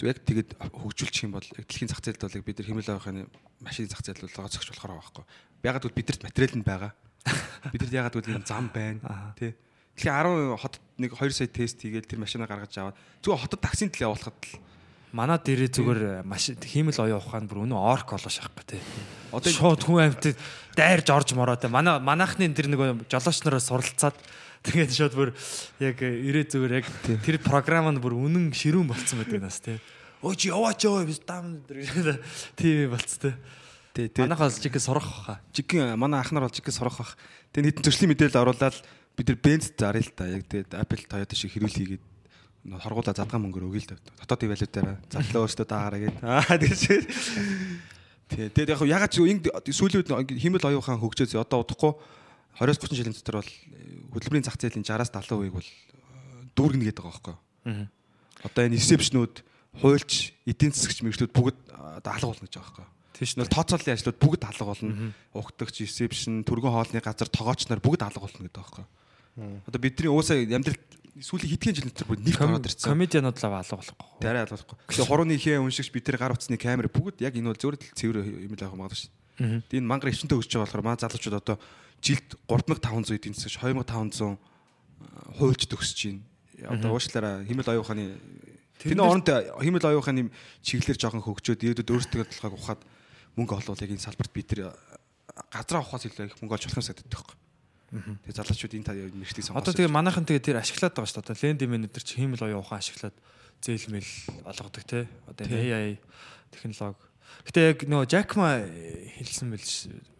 яг тэгэд хөгжүүлчих юм бол яг дэлхийн зах зээлд бол бид нар хэмэл авахын машины зах зээлд бол зогсож болохоор байгаа байхгүй. Ягаад гэвэл бидэрт материал нь байгаа. Бидэрт ягаад гэвэл зам байна. Тэ. Тэгэхээр 10 хотод нэг 2 сая тест хийгээл тэр машинаа гаргаж аваад зүгээр хотод таксинд л явуулахад л Манай дээрээ зүгээр машин хиймэл оюу ухаан бүр өнөө орк болоо шахахгүй тий. Одоо- шууд хүн амьтад дайрж орж мороо тий. Манай манайхны тэр нэг жолооч нараас суралцаад тэгээд шууд бүр яг ирээ зүгээр яг тэр програм нь бүр үнэн ширүүн болцсон байдаг нас тий. Өө чи яваач яваа биш дам тийм болц тий. Тэ тэ Манайхаас чиг сурах хаа. жигэн манай ах нар бол жигэн сурах бах. Тэгээ нийтэн зөрчлийн мэдээлэл оруулаад бид нар бенз заръя л та. Яг тэгээд Apple Toyota шиг хэрүүл хийгээд хоргуулаа задгаан мөнгөөр өгье л та. Дотоодын валютаараа задлаа өөртөө даагаараа гээд. Аа тэгэж. Тэ тэгээд яг ягаад ч ингэ сүүлийн үед химэл оюухан хөгжөөс одоо удахгүй 20-30 жилийн дотор бол э, хөдөлмөрийн зах зээлийн 60-аас 70% бол э, дүүргэнэ гэдэг байгаа байхгүй. Одоо энэ ресепшнүүд, хуульч, эдийн засгч мэрэгчлүүд бүгд э, одоо алга болно гэж байгаа байхгүй. Тийш Нөл тооцооллын ажлууд бүгд алга болно. Угтагч, ресепшн, түргэн хоолны газар, тогооч нар бүгд алга болно гэдэг байгаа байхгүй. Одоо бидний уусаа амьдрал сүүлийн хэдхэн жилийн дотор бүгд нэрт ороод ирсэн. Комедианууд л алга болохгүй. Дараа алга болохгүй. Тэгээ хурууны ихээ уншигч бид тэр гар утасны камер бүгд яг энэ бол зөвөр л цэвэр юм л авах магадгүй шүү дээ. Тэгээ энэ мангар өвчнөд өсөж байгаа болохоор маа залуучууд одоо жилд 3500 эдийн засагч 2500 хуульчд өсөж байна. Одоо уушлаараа химэл оюуханы тэрний оронд химэл оюуханы чиглэлээр жоохон хөгжөөд ирээдүйд өөрсдөө толгойг ухаад мөнгө олвол яг энэ салбарт бид тэр газраа ухаас илүү их мөнгө олж болох юм санагддаг байхгүй. Тэгээ залуучууд энэ та мэрэгчлийг сонгосон. Одоо тэгээ манайхан тэгээ тэр ашиглаад байгаа шүү дээ. Одоо ленд менежер чи хиймэл оюу ухаан ашиглаад зээлмэл олгодог те. Одоо AI технологи. Гэтэ яг нөгөө Жакма хэлсэн байл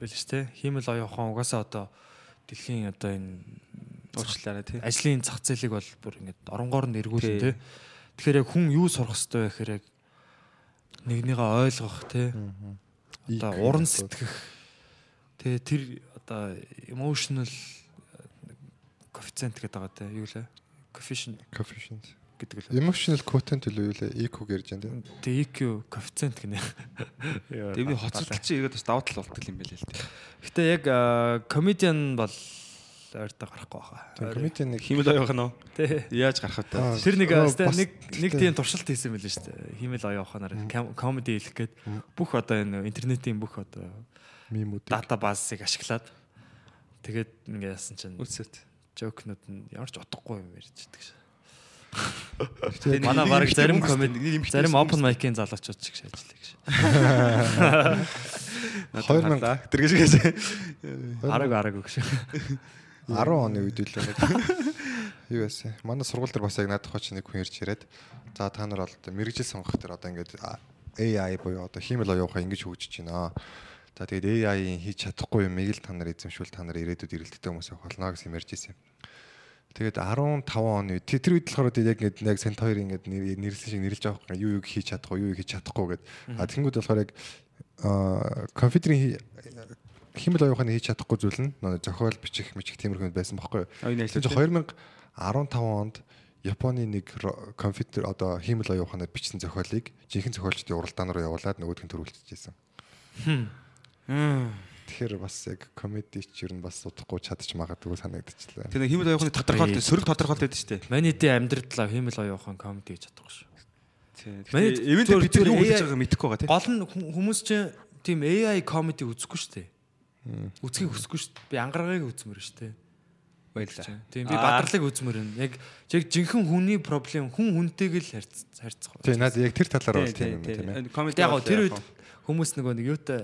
байл ш те. Хиймэл оюу ухаан угаасаа одоо дэлхийн одоо энэ уучлаарай тий. ажлын зах зээлийг бол бүр ингээд оронгоор нь эргүүлнэ те. Тэгэхээр яг хүн юу сурах хэрэгтэй вэ гэхээр яг нэгнийгээ ойлгох те. Одоо уран сэтгэх. Тэгээ тэр одоо emotional коэффициент гэдэг байгаа те юу лээ coefficient Coefficient. гэдэг л Emotional quotient үл юу лээ? EQ гэж байна тийм. тэг EQ коэффициент гинэ Тэвний хоцролт чи игээд бас даваа тал болтол юм байл л дээ. Гэтэ яг комедиан бол ойртой гарахгүй Тийм баха комедийн нэг Химэл оёох нь уу? тий Яаж гарах вэ? Тэр нэг бас нэг нэг тийм туршилт хийсэн мэлээ шүү дээ. Химэл ухаанаар комеди хэлэх гээд бүх одоо энэ интернетийн бүх одоо мемүүд. дата базыг ашиглаад тэгээд ингээ яасан чинь Үсэт. жокнууд нь ямар ч утгагүй юм ярьж идэг шээ. Тэгээд Манай баг зарим эмэгтэй зарим open mic-ийн залуучууд шиг ажилладаг шээ. 2000 тэр гэж гэж. Араг араг өгш. 10 оны үед нэг юу байсан. Манай сургууль дээр бас яг надад хоч нэг хүн ирж ирээд за та нар бол мэрэгжил сонгох дээр одоо ингээд AI буюу одоо хиймэл оюухаа ингэж хөгжиж байна. За тэгээд AI-ийн хийж чадахгүй юмыг л та нар эзэмшүүл та нар ирээдүйд эрэлттэй хүмүүс авах болно гэсэн юм ярьж ирсэн. Тэгээд 15 оны тэр үед болохоор яг ингээд яг сент хоёр нэр- нэрлсэн шиг нэрлж байгаа юм. Юу юг хийж чадахгүй, юу юг хийж чадахгүй гэд. А тэгэнгүүт болохоор яг компьютерийн химэл оюуханы хийж чадахгүй зүйл нь нөө зохиол бичих мичих тиймэрхүү байсан байхгүй юу? Чинь 2015 онд Японы нэг компьютер одоо хиймэл оюуханаар бичсэн зохиолыг жинхэнэ зохиолчдын уралдаан руу явуулаад нөгөөдг нь төрүүлчихсэн. Тэгэхээр бас яг комеди ч ер нь бас удахгүй чадчих магадгүй санагдчихлаа. Тэр химэл оёохны тодорхойлт сөрөг тодорхойлт байдаг шүү дээ. Маний дэ амьдралаа химэл оюу ухаан комеди хийж чадахгүй шүү. Манай Манай ивент бид юу хийж AI байгааг мэдэхгүй байгаа тийм. Гол нь хүмүүс чинь тийм AI comedy үзэхгүй шүү дээ. Үзхийг хүсэхгүй шүү дээ. Би ангаргаыг үзмээр шүү дээ. Баярлалаа. Тийм би бадралыг үзмээр байна. Яг яг жинхэнэ хүний проблем хүн хүнтэйг л харьц харьцах. Тийм наад яг тэр талаар бол тийм юм тийм ээ. Комеди Яг тэр үед хүмүүс нөгөө нэг юутай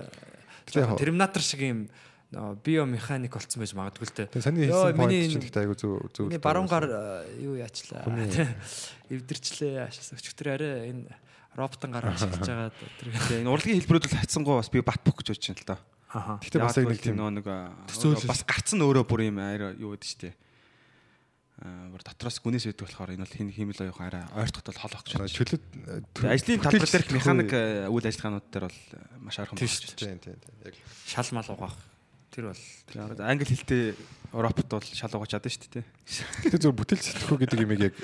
терминатор шиг юм биомеханик болцсон байж магадгүй л дээ. Тэгээ саний Йоо, хэлсэн point миний- чинь гэхдээ айгу зөв зөв. Миний баруун гар э, юу яачлаа. Эвдэрчлээ. Ашаас өчтөр арай энэ роботын гар ашиглаж байгаа тэр. энэ урлагийн хэлбэрүүд бол хатсангуу бас би бат бөх гэж бодож байна л да. Гэхдээ бас яг нэг тийм нөө нэг бас гарцсан өөрөө бүр юм арай юу гэдэг. Аа бүр дотроос гүнээс үүдэх болохоор энэ бол хин химэл оёох арай ойртоход бол хол огч. чөлөөт Тэгээ ажлын талбар дээрх механик э, үйл ажиллагаанууд дээр бол э, маш ойрхон Тийм багч. Тийм тийм. Яг Шал мал угаах. Тэр бол англи хэлтэй робот бол шал угаач чадсан шүү дээ. Гэтэ зөв бүтээл сэтгэхүй гэдэг юмыг яг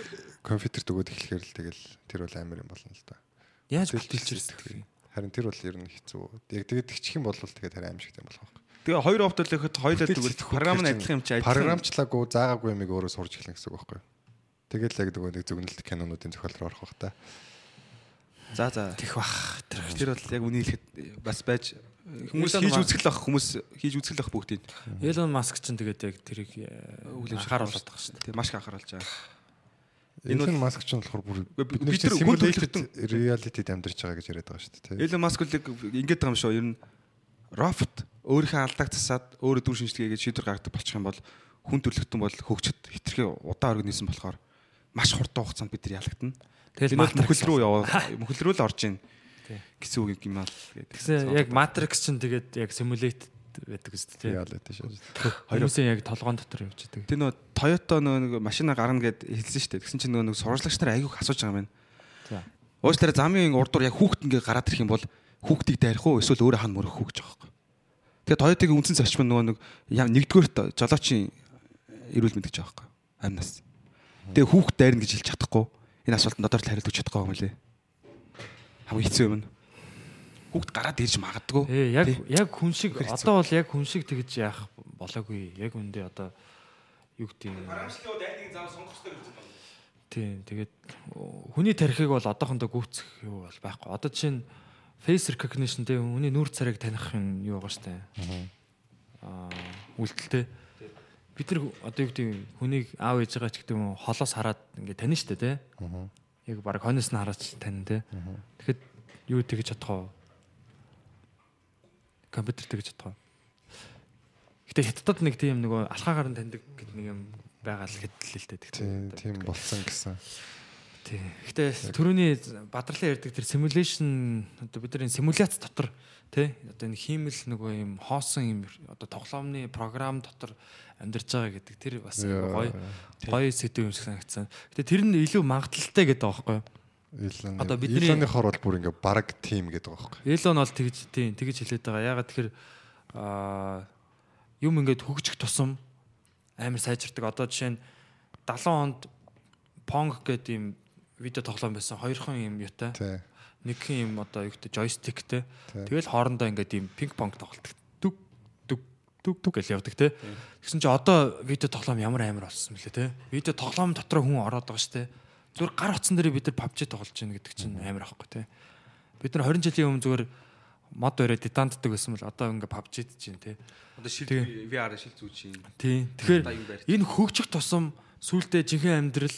компьютерт өгөөд эхлэхээр л тэгэл тэр бол амар юм болно л да. яаж бүтээлч ирсэн сэтгэхүй. Харин тэр бол ер нь хэцүү. Яг тэгээд тэгчих юм бол тэгээд харин аимшигтай болох байх. Тэгээ хоёр робот л ихэд тэгвэл сэтгэхүй програм нь адилхан юм чи адилхан. Програмчлаагүй заагаагүй юмыг өөрөө сурж эхлэх гэсэн үг байхгүй юу? Тэгэл яг нөгөө нэг зөвгнөлт кинонуудын зохиол руу орох бах та. За за. тех бах. Тэр Тэр бол яг үнийг хэлэхэд бас байж хүмүүс Elon хийж Musk- үзэх л ах хүмүүс хийж үзэх л ах бүгдийг Elon Musk ч тэгээд яг тэрийг үлэмж харуулдаг байгаа шүү дээ. Маш их анхааруулж байгаа. Энэ бол маск ч болохоор бүр бид нар төлөвлөлтөнд- reality-д амьдарч байгаа гэж яриад байгаа шүү дээ. Elon Musk л ингэж байгаа юм шүү. Ер нь робот өөрийнхөө алдааг засаад өөрөө дүр шинжилгээгээд шийдвэр гаргадаг болчих юм бол хүн төрлөختөн бол хөгжөд хитрхи удаан организм болохоор маш хурдан хугацаанд бид нар ялагдана. Тэгэл мөхөл рүү яваа мөхөл рүү л орж ийн гэсэн үг юм аа гэдэг. Тэгсэн яг Matrix ч тэгээд яг simulated байдаг үст тий. Reality шүү. Хүмүүсийн яг толгоон дотор явж идэг. Тэр нөө Toyota нөө нэг машина гарна гэд хэлсэн шүү дээ. Тэгсэн чинь нөө нэг сурвалжлагч нар айгүйх асууж байгаа юм байна. Уучлаарай замын урдуур яг хүүхд ингээ гараад ирэх юм бол хүүхдийг дайрах уу эсвэл өөрөө хан мөрөх үү гэж байгаа юм. Тэгээ Toyota-гийн үндсэн зарчим нь нөгөө нэг яа нэгдүгээр жолоочийн эрүүл мэнд гэж байгаа юм. Амнаас. Тэгээ хүүхд дайрна гэж хэлж чадахгүй. Энэ асуултанд додор л хариулт өгч чадахгүй юм лээ. Хамгийн хэцүү юм нь. Хүүхд гараад ирж магадгүй. Ээ яг яг хүн шиг одоо бол яг хүн шиг тэгж яах болоогүй. Яг үндэ одоо юу гэдэг юм. Тийм тэгээд хүний тархийг бол одоохондоо гүйцэх юу бол байхгүй. Одоо чинь face recognition дээр хүний нүүр царайг таних юм юу байгаа штэ. Аа үйлдэлтэй. Бид нар одоо юу гэдэг юм, хүнийг аав ээж байгаа ч гэдэг юм уу, холоос хараад ингээ тань штэ тий. Яг баг хойноос нь хараач тань тий. Тэгэхэд юу тэгж чадах вэ? компьютер тэгж чадах. Гэтэ хятадд нэг тийм нөгөө алхаагаар нь таньдаг гэдэг нэг юм байгаа л дээ. Тийм тийм болсон гэсэн. Тий. Гэтэ төрөний бадралын ярьдаг тэр simulation одоо бидний симуляц дотор тий одоо энэ хиймэл нөгөө юм хоосон юм одоо тоглоомны програм дотор амьдарч байгаа гэдэг тэр бас гоё гоё сэдв юм шиг санагдсан. Гэтэ тэр нь илүү магадлалтай гэдэг байгаа байхгүй юу? Илон. Одоо бидний- Илоны хор бол бүр ингээ баг тим гэдэг байгаа байхгүй. Элон бол тэгж тийм тэгж хэлээд байгаа. Ягаад тэгэхээр аа юм ингээд хөгжих тусам амар сайжирдаг. Одоо жишээ нь 70 онд Pong гэдэг юм видео тоглоом байсан. Хоёрхан юм юутай. Тий. Нэгхэн юм одоо юу гэдэг joystickтэй. Тэгэл хоорондоо ингээд юм пинг понг тоглолдог. Дүг дүг дүг дүг гэж явдаг те. Тэгсэн чи одоо видео тоглоом ямар амар болсон мөлий те. Видео тоглоом дотор хүн ороод байгаа штэ. Зүгээр гар утсан дээр бид нар PUBG тоглож байна гэдэг чинь амар ахгүй те. Бид нар 20 жилийн өмнө зүгээр мод өрөө дитанддаг байсан бол одоо ингээ PUBG-д чинь те. Одоо шил. VR шил зүүж чинь. Тий. Тэгэхээр энэ хөгжих тусам сүултээ жинхэнэ амьдрал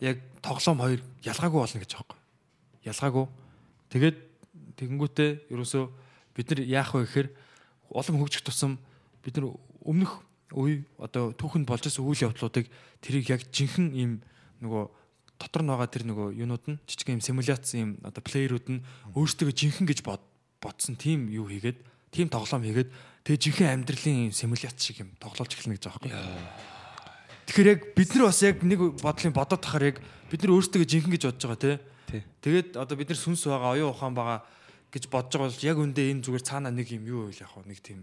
яг тоглоом хоёр ялгаагүй болно гэж байгаа юм. Ялгаагүй. Тэгээд тэгэнгүүтээ ерөөсөө бид нар яах вэ гэхээр улам хөгжих тусам бид нар өмнөх үе одоо түүхэнд болж ирсэн үйл явдлуудыг тэрийг яг жинхэнэ ийм нөгөө дотор нь байгаа тэр нөгөө юунууд нь жижиг юм симуляц юм одоо плеерүүд нь өөрсдөө жинхэнэ гэж бод бодсон тийм юу хийгээд тийм тоглоом хийгээд тэгээ жинхэнэ амьдралын симуляц шиг юм тоглуулж эхэлнэ гэж байгаа юм. Тэгэхээр яг бид нар бас яг нэг бодлын бодоод тахаар яг бид нар өөрсдөө жинхэнэ гэж бодож байгаа тий. Тий. Тэгээд одоо бид нар сүнс байгаа, оюун ухаан байгаа гэж бодож байгаа бол яг үндэ энэ зүгээр цаана нэг юм юу вэ яг хөө нэг тийм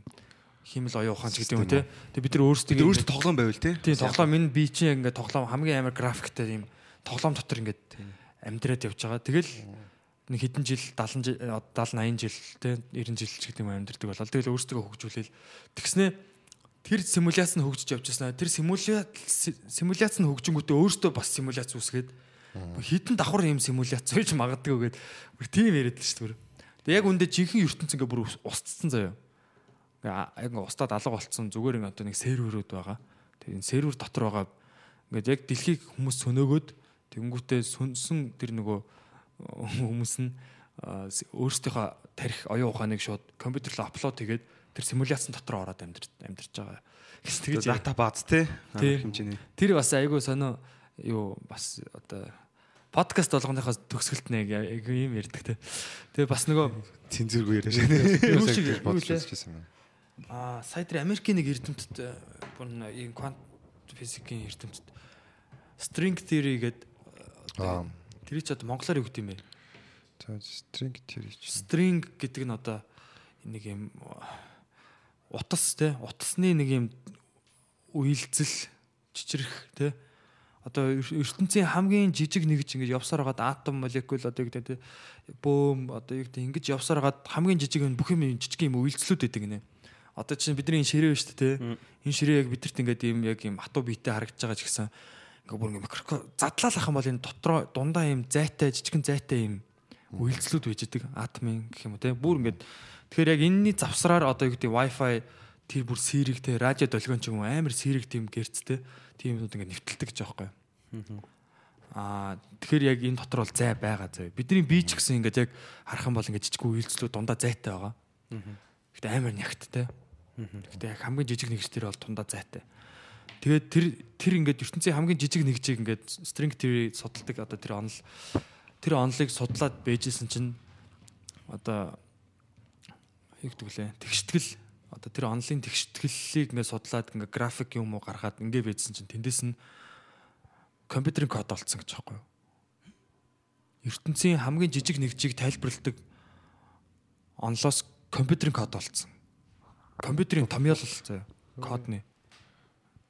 химэл оюун ухаан ч гэдэг юм тий. Тэгээд бид нар өөрсдөө өөрсдөө тоглоом байвал те. Тийм тоглоом энэ би чинь яг ингээд тоглоом хамгийн амар графиктэй тийм тоглоом дотор ингээд амьдраад явж байгаа. Тэгэл нэг хэдэн жил 70 жил 70 80 жил те 90 жил ч гэдэг юм амьдэрдэг болол. Тэгэл өөрсдөө хөгжүүлээл тэгснэ тэр симуляц нь хөгжиж байснаа тэр симуляц симуляц нь хөгжингүүтээ өөртөө бас симуляц үүсгээд хитэн давхар юм симуляц байж магадгүй гээд бүр тийм яриад л шүү дээ. Тэгээ яг үндэ жинхэнэ ертөнц ингээ бүр устцсан заяа. Ингээ устдаад алга болцсон зүгээр ингээ одоо нэг серверүүд байгаа. Тэгээ энэ сервер дотор байгаа ингээд яг дэлхийг хүмүүс сөнөөгөөд тэгэнгүүтээ сүнсэн тэр нөгөө хүмүүс нь с- өөрсдийнхөө тарих оюун ухааныг шууд компьютер руу апплод хийгээд тэр симуляцийн дотор ороод амьдарч амьдарч байгаа. Гэс тэгэж Дата бааз те. Тийм. хэмжээний. Тэр бас айгүй сонио юу бас одоо подкаст болгоныхоос төгсгөлт нэг юм ярьдаг те. Тэгээ бас нөгөө Цензургүй яриа шээ. юу шиг байсан юм. Аа сая тэр Америкийн нэг эрдэмтэд э, бүр н- ийм квант физикийн эрдэмтэд string theory гэдэг тэр чи одоо монголоор юу гэдэг юм бэ? За string тэр чи. String гэдэг нь одоо нэг юм утас те. Утасны нэг юм үйлцэл чичрэх те. Одоо ер- ертөнцийн хамгийн жижиг нэгж ингэж явсаар хагаад атом молекул одоо гэдэг те бөөм одоо юу гэдэг ингэж явсаар хагаад хамгийн жижиг юм бүх юм жижиг юм үйлцлүүд байдаг нэ. Одоо чинь бидний энэ ширээ шүү дээ те. Энэ ширээ яг бидэрт ингээд юм яг юм хатуу биетэй харагдаж байгаа ч гэсэн ингээ бүр ингээ микро задлал ах юм бол энэ дотроо дундаа юм зайтай жижигэн зайтай юм үйлцлүүд байж идэг атомын гэх юм уу те. Бүр ингээд тэгэхээр яг энэний завсраар одоо юу гэдэг wifi тэр бүр сэрэг те радио долгион ч юм уу амар сэрэг тийм гэрцтэй тийм юмуд ингээ нэвтэлдэг гэж байхгүй Аа тэгэхээр яг энэ дотор бол зай байгаа зай. Бидний бие ч гэсэн ингээд яг харах юм бол ингээд жижиг үйлцлүүд дундаа зайтай байгаа. Гэхдээ амар нягттай. Гэхдээ яг хамгийн жижиг нэгжтэр бол дундаа зайтай. Тэгээд тэр тэр ингээд ертөнцийн хамгийн жижиг нэгжийг ингээд string theory судалдаг одоо тэр онол тэр онолыг судлаад байжсэн чинь одоо юу гэдэг лээ тэгштгэл одоо тэр онлын тэгштгэлийг ингээд судлаад ингээд график юм уу гаргаад ингээд байжсэн чинь тэндээс нь компьютерийн код олцсон гэж байгаа юм. ертөнцийн хамгийн жижиг нэгжийг тайлбарладаг онлоос компьютерийн код олцсон. Компьютерийн томьёолол заяа кодны.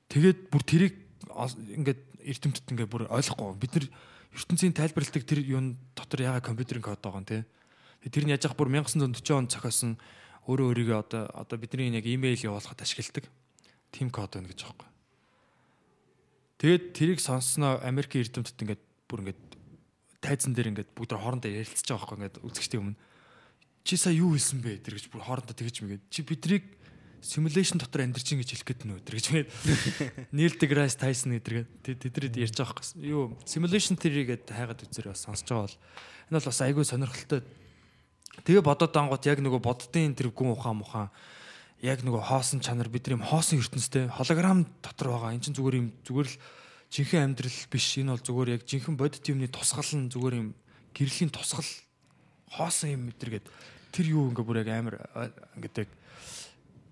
Тэгээд бүр тэрийг ингээд эрдэмтэд ингээд бүр ойлгохгүй. Бид нар ертөнцийн тайлбарладаг тэр юун дотор ягаа компьютерийн код байгаа юм те. Тэр нь яаж ах бүр 1940 онд цохиосон өөрөө өөрийгөө одоо одоо бидний яг имэйл явуулахад ашигладаг. Тим код байна гэж юм. Тэгээд тэрийг сонссноо Америк эрдэмтэд ингээд бүр ингээд тайзан дээр ингээд бүгд хоорондоо ярилцж байгаа байхгүй ингээд үзэгчдийн өмнө. Чи сая юу хэлсэн бэ тэр гэж бүр хоорондоо тэгж мэгээд чи бидрийг симуляшн дотор амьдарч ин гэж хэлэх гээд нөө тэр гэж мэгээд Neil deGrasse Tyson гэдэргээ тэдрээд ярьж байгаа байхгүй. Юу simulation theory гэдээ хайгаад бас сонсож байгаа бол. Энэ бол бас айгүй сонирхолтой тэгээ бодоод ангууд яг нөгөө боддын тэр гүн ухаан мухаан яг нөгөө хоосон чанар бидний хоосон ертөнцтэй холограм дотор байгаа эн чинь зүгээр юм зүгээр л жинхэнэ амьдрал биш энэ бол зүгээр яг жинхэнэ бодит юмны тусгал нь зүгээр юм гэрлийн тусгал хоосон юм мэдэргээд тэр юу ингээ бүр яг амар ингээд яг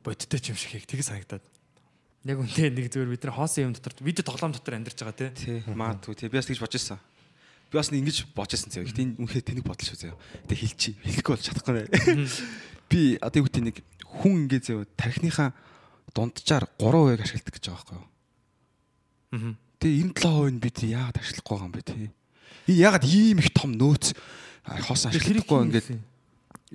бодиттой ч юм шиг яг тгий санагдаад яг үнтэй нэг зүгээр бид нар хоосон юм дотор видео тоглоом дотор амьдарч байгаа Тий. Маадгүй тий. Би бас тэгж бодож ирсэн. Би бас нэг ингэж бодож ирсэн заяа. Гэтэ энэ үнэхээр тэнэг бодол шүү заяа. Гэтэ хэлчих. Хэлэхгүй бол чадахгүй нэ. Би одоо юу гэдэг нэг хүн ингэ заяа тархиныхаа дунджаар 3% ашигладаг гэж байгаа байхгүй юу? Аа. Тэгээ 97% нь бид яагаад ашиглахгүй байгаа юм бэ те? Энэ яагаад ийм их том нөөц а, хос ашиглахгүй ингээд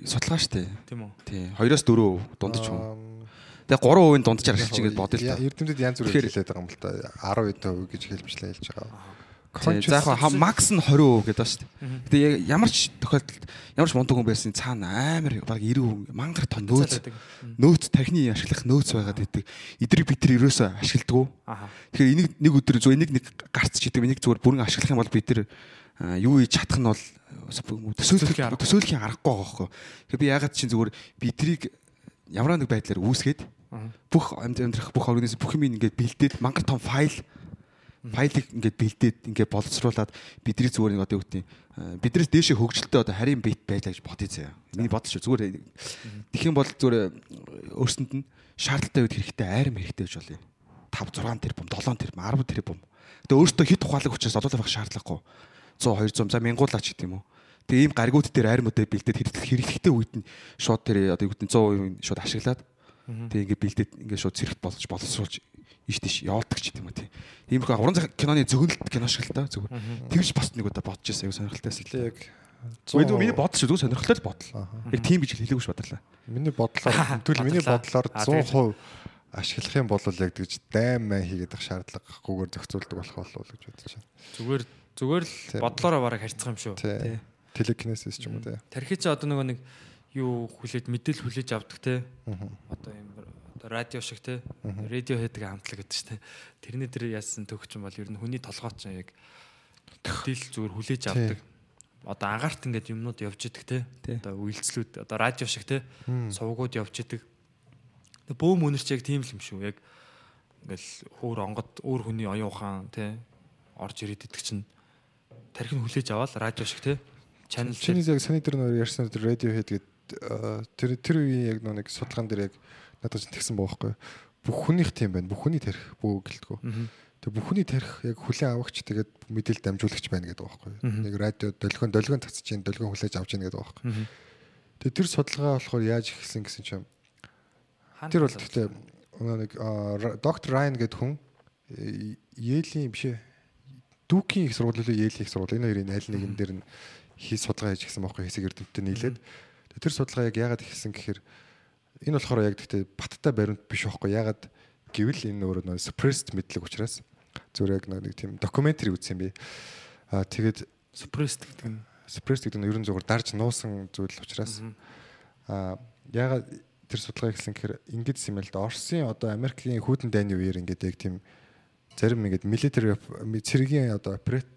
судалгаа штэ. Тийм үү. Тий. 2-оос 4% дундаж хүн. Тэгээ 3% нь дунджаар ашиглаж ингээд бодъё л та. Эрдэмтэд янз бүр хэлээд байгаа юм л та 12% гэж хэлмжлээ хэлж байгаа. За яг макс нь 20% гэдэг ба шүү дээ. Гэтэ яг ямар ч тохиолдолд ямар ч мундаг хүн байсан цаана амар баг 90% мангар том нөөц нөөц тархины ашиглах нөөц байгаад идэг. Эдрийг бид нар ерөөсөө ашигладаг. Аа. Тэгэхээр энийг нэг өдөр зөв энийг нэг гарц чидэг энийг зүгээр бүрэн ашиглах юм бол бид а, юу хийж чадах нь бол төсөөлөх төсөөлөхийн аргагүй байгаа байхгүй. Тэгэхээр би ягаад чинь зүгээр бидрийг ямар нэг байдлаар үүсгээд бүх амьд амьдрах бүх организм бүх юм ингээд бэлдээд мангар том файл файлыг ингээд бэлдээд ингээд боловсруулад бидний зүгээр нэг одоо юу гэдэг нь биднээс дээшээ хөгжилтөө одоо харийн бит байлаа гэж бодъё заяа. Миний бодож шүү зүгээр тэгэх юм бол зүгээр өөрсөнд нь шаардлагатай үед хэрэгтэй айрам хэрэгтэй гэж болъё. 5 6 тэрбум 7 тэрбум 10 тэрбум. Тэгээ өөртөө хит ухаалаг учраас олоолах шаардлагагүй. 100 200 за мянгуулаач гэдэг юм уу. Тэгээ ийм гаригууд дээр айрмуудаа бэлдээд хэрэглэх хэрэгтэй үед нь шууд тэр одоо юу гэдэг нь 100% шууд ашиглаад тэгээ ингээд бэлдээд ингээд шууд зэрэгт болгож боловсруулж иш тийш явуулдаг ч гэдэг юм уу тий. Иймэрхүү уран зах киноны зөвгөлт кино шиг л та зүгээр. Тэгвч бас нэг удаа бодож байсан аюу сонирхолтойс л. яг Үгүй миний бодол шүү зүгээр сонирхолтой л бодол. Яг тийм гэж хэлээгүй ш бодлоо. Миний бодлоор тэгвэл миний бодлоор А, 100% ашиглах юм бол яг тэгж дайм май хийгээд ах шаардлагагүйгээр зохицуулдаг болох болов уу гэж бодож байна. Зүгээр зүгээр л Тийм. бодлороо бараг харьцах юм шүү. Тий. Телекинесис ч юм уу тий. Тархи чи одоо нөгөө нэг юу хүлээж мэдээлэл хүлээж авдаг те. Одоо юм радио шиг те. Радио хийдэг хамтлаг гэдэг чинь. Тэрний дээр яасан төгч юм бол ер нь хүний толгой ч яг мэдээлэл зүгээр хүлээж авдаг. Одоо агаарт ингээд юмнууд явж идэг те. Одоо үйлчлүүд одоо радио шиг те. Сувгууд явж идэг. Бөөм өнөрч яг тийм л юм шүү. Яг ингээл хөөр онгод өөр хүний оюун ухаан те орж ирээд идэх чинь тархин хүлээж аваад радио шиг те. Channel Чиний яг саний дээр нөр ярьсан тэр радио хэд тэр тэр үеийн яг нэг судалгаан дээр яг надад ч тэгсэн байгаа байхгүй. Бүх хүнийх тийм байна. Бүх хүний тарих бүү гэлтгүү. Тэгээ бүх хүний тарих яг хүлэн авагч тэгээд мэдээлэл дамжуулагч байна гэдэг байхгүй. Нэг радио долгион долгион татчих чинь долгион хүлээж авч яах гэдэг байхгүй. Тэгээ тэр судалгаа болохоор яаж ихсэн гэсэн чинь Тэр бол гэхдээ нэг доктор Райан гэдэг хүн э, Йелийн биш ээ. Дүүкийн их сургууль лөө Йелийн их сургууль энэ хоёрын аль нэгэн дээр нь хий судалгаа хийж гисэн байхгүй хэсэг эрдэмтдээ нийлээд тэр судалгаа яг яагаад ихсэн гэхээр энэ болохоор яг гэхдээ баттай баримт биш байхгүй. Яагаад гэвэл энэ өөрөө нэг suppressed мэдлэг учраас зүгээр яг нэг тийм докюментари үзсэн би. Аа тэгээд Suppressed гэдэг нь? suppressed гэдэг нь ерөн зүгээр дарж нуусан зүйл учраас. Аа яагаад тэр судалгаа ихсэн гэхээр ингэж юм л да Оросын одоо Америкийн хүйтэн дайны үеэр ингээд яг тийм зарим ингээд military цэргийн одоо операт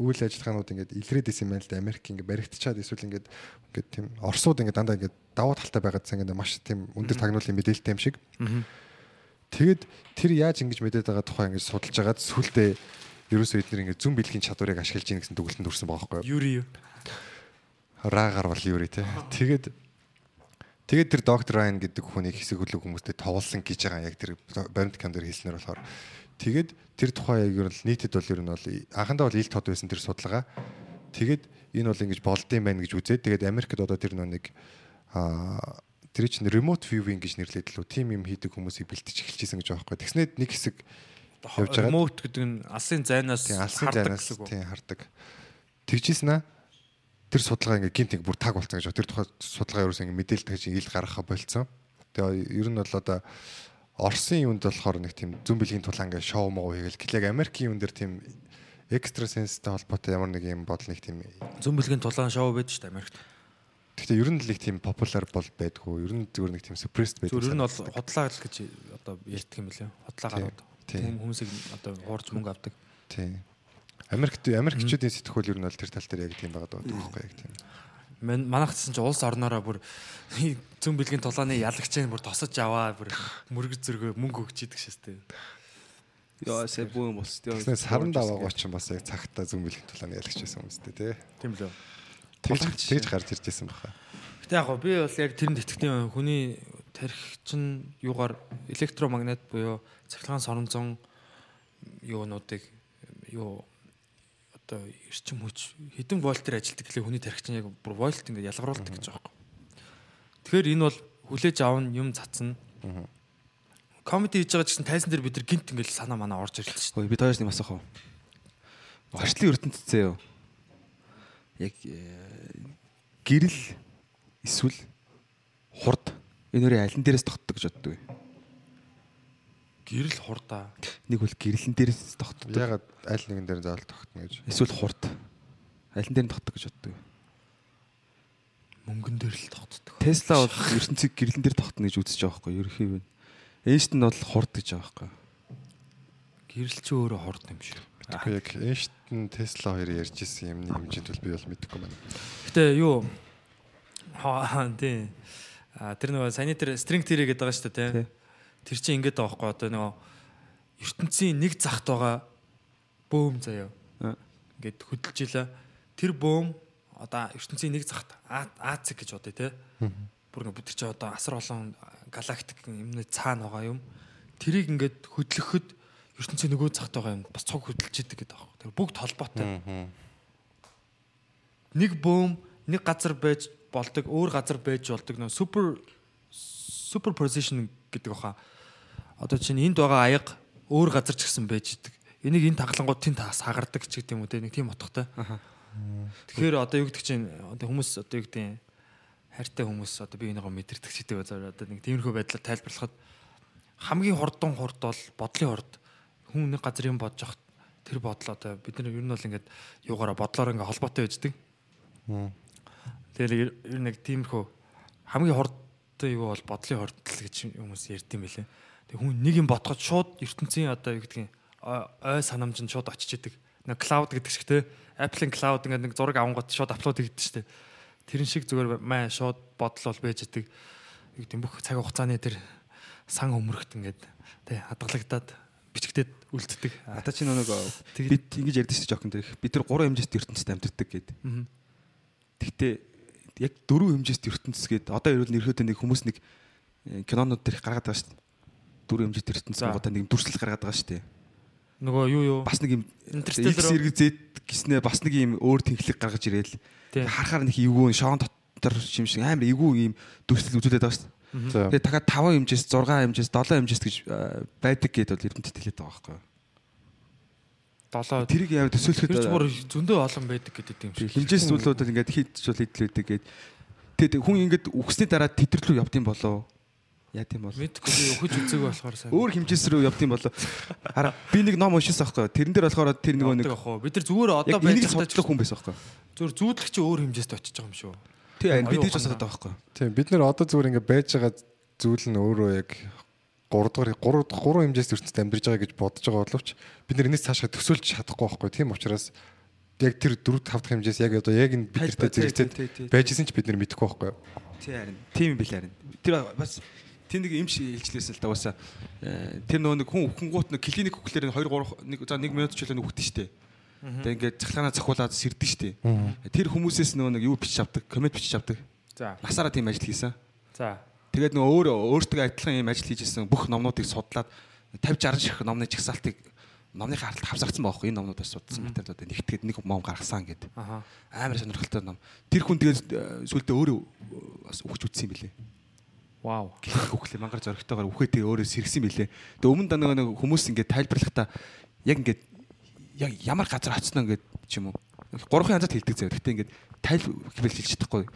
үйл ажиллагаанууд ингээд илрээд исэн юм л да Америк ингээд баригдчаад эсвэл ингээд ингээд тийм Оросууд ингээд дандаа ингээд давуу талтай байгаад гэсэн ингээд маш тийм өндөр тагнуулын мэдээлэлтэй юм шиг. Тэгэд тэр яаж ингэж мэдээд байгаа тухай ингэж судалж агаад сүултээ ерөөсөө эдгээр ингээд зүн бэлгийн чадварыг ашиглаж ийн гэсэн дүгэлтэнд хүрсэн байгаа байхгүй юу? Юри юу? раагаар бол юури те. Тэгээд тэгээд тэр доктор Райн гэдэг хүнийг хэсэг хөлөг хүмүүстэй тоглосон гэж байгаа яг тэр баримт камер хэлснээр болохоор тэгээд тэр тухай яг нь нийтэд бол ер нь бол анхандаа бол ил тод байсан тэр судалгаа. Тэгээд энэ бол ингэж болдсон байх гэж үзээд тэгээд Америкт одоо тэр нэг аа тэр чинь remote viewing гэж нэрлэдэг лөө тим юм хийдэг хүмүүсийг бэлтэж эхэлчихсэн гэж байгаа байхгүй. Тэгснээд нэг хэсэг явж байгаа. Remote гэдэг нь алсын зайнаас хардаг гэсэн үг. тийм хардаг. Тэгжсэн аа. Тэр судалгаа ингээ гинт нэг бүр таг болцсон гэж. Тэр тухай судалгаа ерөөс ингээ мэдээлэл тагж ил гаргахаа болцсон. Тэгээ ер нь бол одоо Оросын юунд болохоор нэг тийм зүн бэлгийн тулаан ингээ шоу моо хийгээл. Гэтэл яг Америкийн юун дээр тийм экстра сенстэй холбоотой ямар нэг юм бодол нэг тийм. Зүүн бэлгийн тулаан шоу байдаг шүү дээ Америкт. Гэхдээ ер нь л их тийм популяр бол байдгүй. Ер нь зүгээр нэг тийм suppressed байдаг. Зүгээр нь бол худлаа л гэж одоо ярьдаг юм билээ. Худлаа гарууд. Хүмүүсийг одоо хуурж мөнгө авдаг. Тийм. Америкт Америкчүүдийн сэтгхүүл ер нь бол тэр тал дээр яг тийм байгаа байхгүй яг тийм. Ман- Манайхтсан чи улс орноороо бүр зүүн бэлгийн тулааны ялагч нь бүр тосож аваа бүр мөргөж зөргөө мөнгө өгч идэг шээстэй. Яа сэ бүүн бос. Тэгснээр саран даваагаа ч бас яг цагтаа зүн бэлгийн тулааны ялагч байсан хүмүүстэй тий. Тийм лөө. Тэгж тэгж гарч ирж байсан баха. Гэтэ яг гоо би бол яг тэрэнд итгэдэг юм. Хүний тарих чинь юугаар электромагнит буюу цахилгаан соронзон юунуудыг юу одоо эрчим хүч хэдэн вольтээр ажилтдаг гэхлээр хүний тарих чинь яг бүр вольт ингээд ялгаруулдаг гэж байгаа юм. Тэгэхээр энэ бол хүлээж аавн юм цацна. комеди хийж байгаа гэсэн тайзан дээр бид нар гинт ингээл санаа манаа орж ирэлсэн шүү. Ой бид хоёрс юм асах уу? Орчлын ертөнцид зөө. Яг э, гэрэл эсвэл хурд энэ хоёрын алин дээрээс тогтдог гэж боддог вэ? Гэрэл хурдаа. Нэг бол гэрэлэн дээрээс тогтдог. Ягаад аль нэгэн дээр заавал тогтно гэж. Эсвэл хурд. Алин дээр нь тогтдог гэж боддог вэ? Мөнгөн дээр л тогтдог. Тесла бол ертөнцийг гэрэлэн дээр тогтно гэж үзэж байгаа байхгүй юу? Ерөнхий нь. Эйнштейн бол хурд гэж байгаа байхгүй юу? Гэрэл чи өөрөө хурд юм шүү. Тэгэхгүй яг Эйнштейн Тесла хоёр ярьж исэн юмны хэмжээнд бол би бол мэдэхгүй байна. Гэтэ юу хаа тий. А тэр нөгөө саяны тэр string theory гэдэг байгаа шүү дээ тий. Тэр чинь ингэдэг байгаа байхгүй одоо нөгөө ертөнцийн нэг захт байгаа бөөм заяа. А. Ингээд хөдөлж ила. Тэр бөөм одоо ертөнцийн нэг захт АЦ гэж бодъё тий. Бүр бид чи одоо асар олон галактик юмны цаана байгаа юм. Тэрийг ингээд хөдлөхөд ертөнцийн нөгөө захт байгаа юм бас цог хөдөлж идэг гэдэг байгаа. Тэр бүгд холбоотой. Нэг бөөм нэг газар байж болдог, өөр газар байж болдог нөө супер суперposition гэдэг баха. Одоо чинь энд байгаа аяга өөр газар ч гэсэн байж идэг. Энийг энэ таглангууд тэнд сагардаг ч гэдэг юм уу те нэг тийм утгатай. Тэгэхээр одоо юу гэдэг чинь одоо хүмүүс одоо юу гэдэг хайртай хүмүүс одоо би энийгөө мэдэрдэг ч гэдэг одоо нэг тиймэрхүү байдлаар тайлбарлахад хамгийн хурдан хурд бол бодлын хурд. Хүн нэг газар юм бодож хат тэр бодол одоо бид нар ер нь бол ингээд юугаараа бодлоор ингээд холбоотой байждаг. Тэгэхээр ер нэг тиймэрхүү хамгийн хурдтай юу бол бодлын хурдл гэж хүмүүс ярьд юм билээ. Тэг хүн нэг юм бодоход шууд ертөнцийн одоо юу гэдгийг ой санамжинд шууд очиж идэг. Нэг cloud гэдэг шиг те Apple-ийн cloud ингээд нэг зураг авангууд шууд апплод хийдэг шүү дээ. Тэрэн шиг зүгээр маа шууд бодол бол байж идэг. Юу гэдэг бүх цаг хугацааны тэр сан өмөрөхт ингээд тий хадгалагдаад бичигдээд үлддэг. Ата чи нэг бид ингэж ярьдэн шүү жоохон тэр бид нар гурван хэмжээст ертөнцид амьдэрдэг гэд. Гэхдээ яг дөрвөн хэмжээст ертөнцс гээд одоо ерөөл нэрхөөдөө нэг хүмүүс нэг э, кинонууд дээр гаргаад байгаа шүү дээ. Дөрвөн хэмжээст ертөнцс За. гоо нэг дүрслэл гаргаад байгаа шүү дээ. Нөгөө юу юу Бас нэг юм X зэрэг Z гиснээ бас нэг юм өөр тэнхлэг гаргаж ирээл. Харахаар нэг эвгүй шоон дотор юм шиг амар эвгүй юм дүрслэл үзүүлээд байгаа шүү дээ. Тэгээ дахиад 5 хэмжээс 6 хэмжээс 7 хэмжээс гэж э, байдаг гэдээ бол ертөнцид хэлээд байгаа байхгүй юу? 7 Тэрийг яа төсөөлөхөд Тэр бүр зөндөө олон байдаг гэдэг юм шиг. хэмжээс зүйлүүд ингээд хийдэж бол идэлээдэг гээд тэгээд хүн ингээд үхсний дараа тэдэрлүү явд юм болоо яа тийм бол Мэдгүй би өхөж үзээгүй болохоор сайн. өөр хэмжээс рүү явд юм болоо хараа би нэг ном уншсан байхгүй тэрэн дээр болохоор тэр нөгөө нэг. Бид нар зүгээр одоо байж байгаа хүн байсан байхгүй зүгээр зүүдлэг чи өөр хэмжээст очиж байгаа юм шүү. тий харин би Аюу тэгж ханаа. асууад байгаа байхгүй? Тийм бид нар одоо зүгээр ингээд байж байгаа зүйл нь өөрөө яг 3 дахь 3 3 хэмжээс ертөнцид амьдарч байгаа гэж бодож байгаа боловч бид нар энэс цаашаа төсөөлж чадахгүй байхгүй тийм учраас яг тэр 4 5 дахь хэмжээс яг одоо яг энэ бид тий, зэрэгцээд байжсэн ч бид нар мэдэхгүй байхгүй юу Тий харин тийм юм бил харин тэр бас тэр нэг юм шиг хэлжлээсэн л да уусаа Э, тэр нөгөө нэг хүн өхөнгүүт нэг клиник хөглөөр 2 3 нэг за 1 минут ч үлээ үхтэн штэ Тэгээ ингээд цахилгаанаа цахиулаад сэрдэн штэ тэр хүмүүсээс нөгөө нэг юу бичиж авдаг коммент бичиж авдаг За. насаараа тийм ажил хийсэн За. Тэгээд нөгөө өөр өөртөө адилхан юм ажил хийжсэн бүх номнуудыг судлаад 50 60 ширхэг номны чагсаалтыг номны харалт хавсагдсан байхгүй энэ номнуудаас судалсан материалууд нэгтгэхэд нэг ном гаргасан гэдэг. Амар сонирхолтой ном. Тэр хүн тэгээд э, сүултээ өөрөө бас үхэж үтсэн юм билээ. Вау. Гэлэх үхлээ мангар зөрөгтэйгээр үхээтэй өөрөө сэргсэн билээ. Тэгээд өмнө нөгөө нэг хүмүүс ингээд тайлбарлахдаа яг ингээд яг ямар газар очсноо ингээд ч юм уу. Гурван янзад хэлдэг заяа. Гэхдээ ингээд тайл хэлбэл хэлж чадахгүй.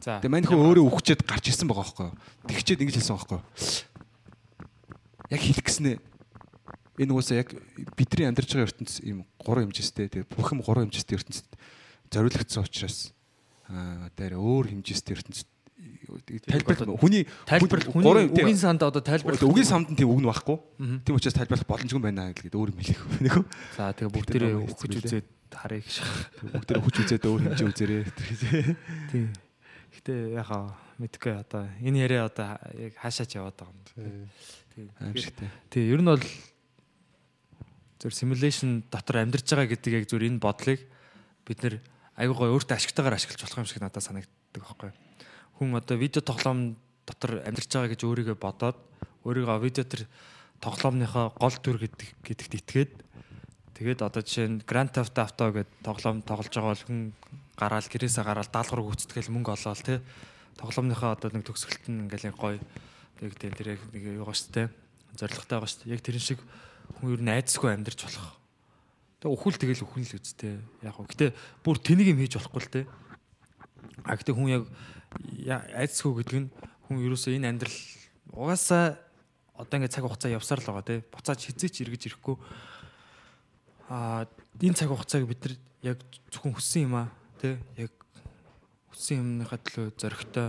За. Тэгээ мань хүн өөрөө үхчээд гарч ирсэн байгаа байхгүй юу. Тэгчээд ингэж хэлсэн байхгүй юу. Яг хэлэх гэснээ энэ уусаа яг бидний амьдарч байгаа ертөнц ийм гурван хэмжээстэй тэгээ бүх юм гурван хэмжээстэй ертөнцид зориулагдсан учраас аа дээр өөр хэмжээстэй ертөнцид тайлбар хүний Тайлбар хүний үгийн санд одоо тайлбар үгийн самд нь тийм үг нь байхгүй. Тийм учраас тайлбарлах боломжгүй байна гэдэг өөр юм хэлэх нэг. За тэгээ бүгд тэрээ өгч үзээд харъя гэж. Бүгд тэр хүч үзээд өөр хэмжээ үзээрэй. Тийм. Гэтэ яхаа мэдгүй одоо энэ яриа одоо яг хаашаач яваад байгаа юм. Аимшигтай. Тий, ер нь бол зөв simulation дотор амьдарч байгаа гэдэг яг зөв энэ бодлыг бид нэр аюу гой өөртөө ашигтайгаар ашиглаж болох юм шиг надад санагддаг байхгүй. Хүн одоо видео тоглоом дотор амьдарч байгаа гэж өөрийгөө бодоод өөрийгөө видео төр тоглоомныхоо гол төр гэдэг гэдэгт итгээд тэгээд одоо жишээ нь Grand Theft Auto гэдэг тоглоом тоглож байгаа бол хүн гараал гэрээсээ гараал даалгавар гүйцэтгэл мөнгө олоол тий тоглоомныхоо одоо нэг төгсгөлт нь ингээл гоё тэг тийм тэр яг нэг юу тий зоригтой байгаа шүү дээ. Яг тэрэн шиг хүн ер нь айдсгүй амьдарч болох. Тэгээ өхөл тэгэл өхөн л үсттэй. Яг гоо. Гэтэ бүр тэнийг юм хийж болохгүй л дээ. А гэтэ хүн яг айдсгүй гэдэг нь хүн ерөөсөө энэ амьдрал угаасаа одоо ингээд цаг хугацаа явсаар л байгаа те. Буцааж хизээч эргэж ирэхгүй. А энэ цаг хугацааг бид нар яг зөвхөн хүссэн юм аа те. Яг хүссэн юмныхаа төлөө зоригтой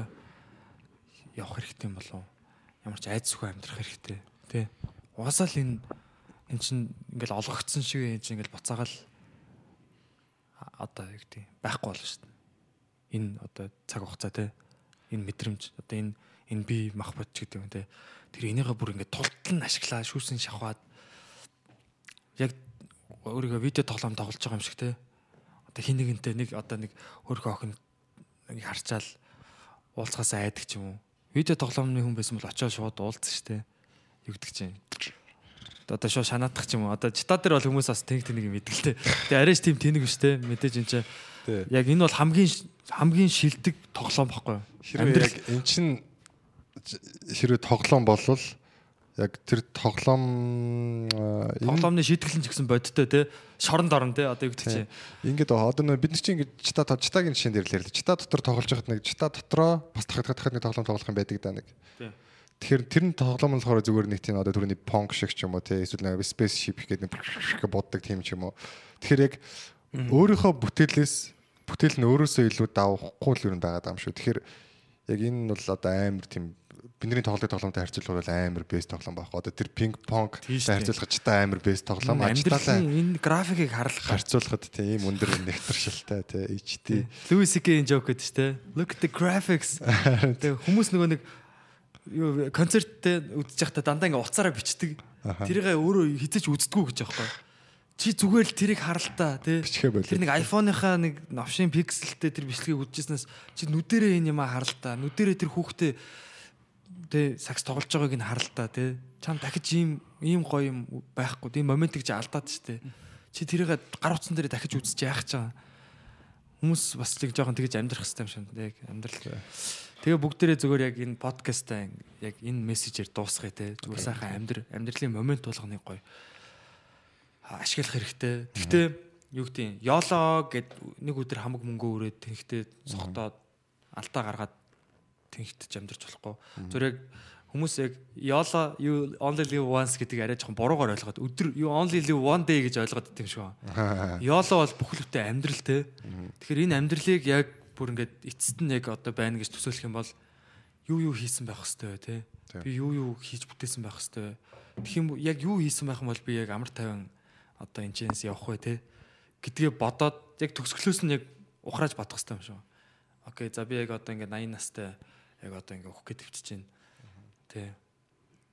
явах хэрэгтэй юм болов? Ямар ч айдсгүй амьдрах хэрэгтэй те. Угаасаа л энэ эн чин ингээл олгогдсон шиг энэ чин ингээл буцаагаал одоо яг тийм байхгүй болно шүү дээ. Энэ одоо цаг хугацаа те. Энэ мэдрэмж одоо энэ энэ би мах бод ч гэдэг юм те. Тэр энийгээ бүр ингээд тултал нь ашиглаа шүүсэн шахаад яг өөрийгөө видео тоглоом тоглож байгаа юм шиг те. Одоо хин нэгэнтэй нэг одоо нэг өөрийнхөө охин нэг харчаал уулзахаас айдаг ч юм уу. Видео тоглоомны хүн байсан бол очиод шууд уулзсан штэ. Юу гэдэг чинь. Одоо шууд шанаадах ч юм уу. Одоо чита дээр бол хүмүүс бас тэнэг тэнэг те. Тэгээ арайч тийм тэнэг биш те. Мэдээж энэ чинь. Яг энэ бол хамгийн хамгийн шилдэг тоглоом баггүй юу? Хэрвээ яг эн чин хэрвээ тоглоом болвол яг тэр тоглоом энэ- тоглоомны шийтгэл нь ч гэсэн бодиттой те. Шоронд орон те. Одоо юу гэдэг чинь. Ингээд одоо бид нар чинь ингээд чита читагийн жишээн дээр л ярьлаа. Чита дотор тоглож байхад нэг чита дотроо бас дахад дахад нэг тоглоом тоглох юм байдаг да нэг. Тэгэхээр тэр нь тоглоом болохоор зүгээр нэг тийм одоо түрүүний понк шиг ч юм уу тий эсвэл нэг space ship гэдэг нэг боддог тийм ч юм уу. Тэгэхээр яг өөрийнхөө бүтээлээс бүтээл нь өөрөөсөө илүү давахгүй л юм байгаа юм шүү. Тэгэхээр яг энэ нь бол одоо амар тийм бидний тоглох тоглоомтой харьцуулбал амар бэс тоглоом байхгүй. Одоо тэр пинг понк Тийм шүү дээ. харьцуулах чита амар бэс тоглоом ажлаа Амьдралын энэ графикийг харах харьцуулахад тийм өндөр нэгтэршилтэй тий HD Луис Сикийн joke гэдэг чинь те. Look at the graphics. Тэгээ хүмүүс нөгөө нэг юу концерттэй үзэж байхдаа дандаа ингээ уцаараа бичдэг. Тэрийгээ өөрөө хизэж үздэггүй гэж аахгүй. Чи зүгээр л тэрийг харалтаа тий. Тэр нэг iPhone-ийнхаа нэг новшин пикселтэй тэр бичлэгийг үзчихснээс чи нүдэрээ энэ юм харалтаа. Нүдэрээ тэр хүүхдээ тий сакс тоглож байгааг нь харалтаа тий. Чам дахиж ийм ийм гоё юм байхгүй. Тийм моментыг чи алдаад штэ. Чи тэрийг гар утсан дээр дахиж үзэж яах ч байгаа хүмүүс бас нэг жоохон тэгж амьдрах хэрэгтэй юм шиг яг амьдрал. Тэгээ бүгдээрээ зүгээр яг энэ подкастаа яг энэ мессежээр дуусгая те. Зүгээр сайхан амьдр амьдралын момент болгоныг гоё ашиглах хэрэгтэй. Гэхдээ юу гэдэг юм ёлоо гэд нэг өдөр хамаг мөнгө өрөөд тэнхтээ цогтоод алдаа гаргаад тэнхтэж амьдарч болохгүй. Зүгээр яг хүмүүс яг ёло you only live once гэдгийг арай жоохон буруугаар ойлгоод өдөр you only live one day гэж ойлгоод идэв шүү. Ёло бол бүхлөвтэй амьдрал те. Тэгэхээр энэ амьдралыг яг бүр ингээд эцэст нь яг одоо байна гэж төсөөлөх юм бол юу юу хийсэн байх хэвээр те. Би юу юу хийж бүтээсэн байх хэвээр. Тэгэх юм яг юу хийсэн байх юм бол би яг амар тайван одоо энэ чэнс явах вэ те гэдгээ бодоод яг төгсгөлөөс нь яг ухрааж бодох хэрэгтэй юм шүү. Окей, за би яг одоо ингээд 80 настай яг одоо ингээд өгөх төвчж байна. Тэ.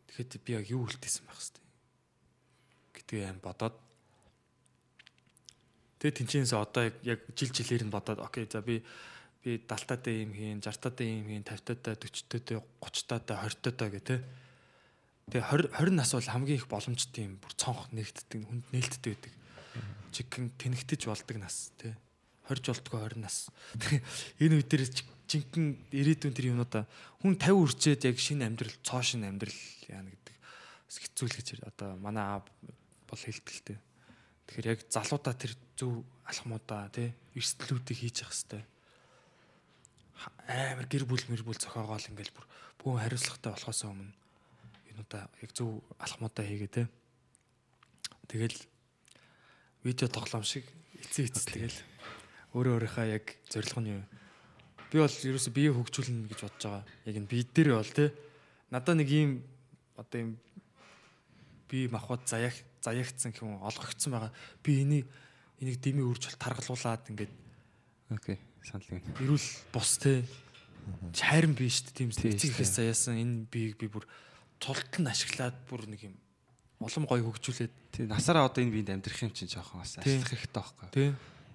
Тэгэхэд би яг юу үлдээсэн байх хэвээр гэдгээ аим бодоод Тэгээ тэнцэнээс одоо яг жил жилээр нь бодоод окей за би би 70-таатай юм хийн, 60-таатай юм хийн, 50-таатай, 40-таатай, 30-таатай, 20-таатай гэх тээ. Тэгээ 20 20 нас бол хамгийн их боломжтой юм бүр цонх нэгддэг, хүнд нээлттэй байдаг. Жигэн тэнэгтэж болдог нас тий. 20 болтгоо 20 нас. Энэ үе дээр жинхэнэ ирээдүйн тэр юмнуудаа хүн 50 үрчээд яг шинэ амьдрал, цоо шинэ амьдрал яана гэдэг бас хэцүү л гэж одоо манай аав бол хэлтэлтэй. Тэгэхээр яг залуудаа тэр зөв алхмуудаа тий эрсдлүүдийг хийж явах хэвээр амар гэр бүл мэр бүл зохиогоол ингээл бүр бүх хариуцлагатай болохоос өмнө юунуудаа яг зөв алхмуудаа хийгээ те. Тэгэл видео тоглоом шиг эцээ эцэс тэгэл өөрөө өөрийнхөө яг зорилго нь юу. Би бол ерөөсө бие хөгжүүлнэ гэж бодож байгаа. Яг энэ бие дээр бол те. Надаа нэг ийм одоо ийм би махбод заяах заяагцсан гэх юм олгогдсон байгаа. Би энийг энийг дэмий үржил таргалуулад ингээд Окей. Санал нэг. эрүүл бус те бие шүү дээ тийм эцэг ихээс заяасан энэ биеийг би бүр тултал нь ашиглаад бүр нэг юм улам гоё хөгжүүлээд Тий насаараа одоо энэ биед амьдрах юм чинь жоохон бас Тий. ажиллах хэрэгтэй байхгүй тий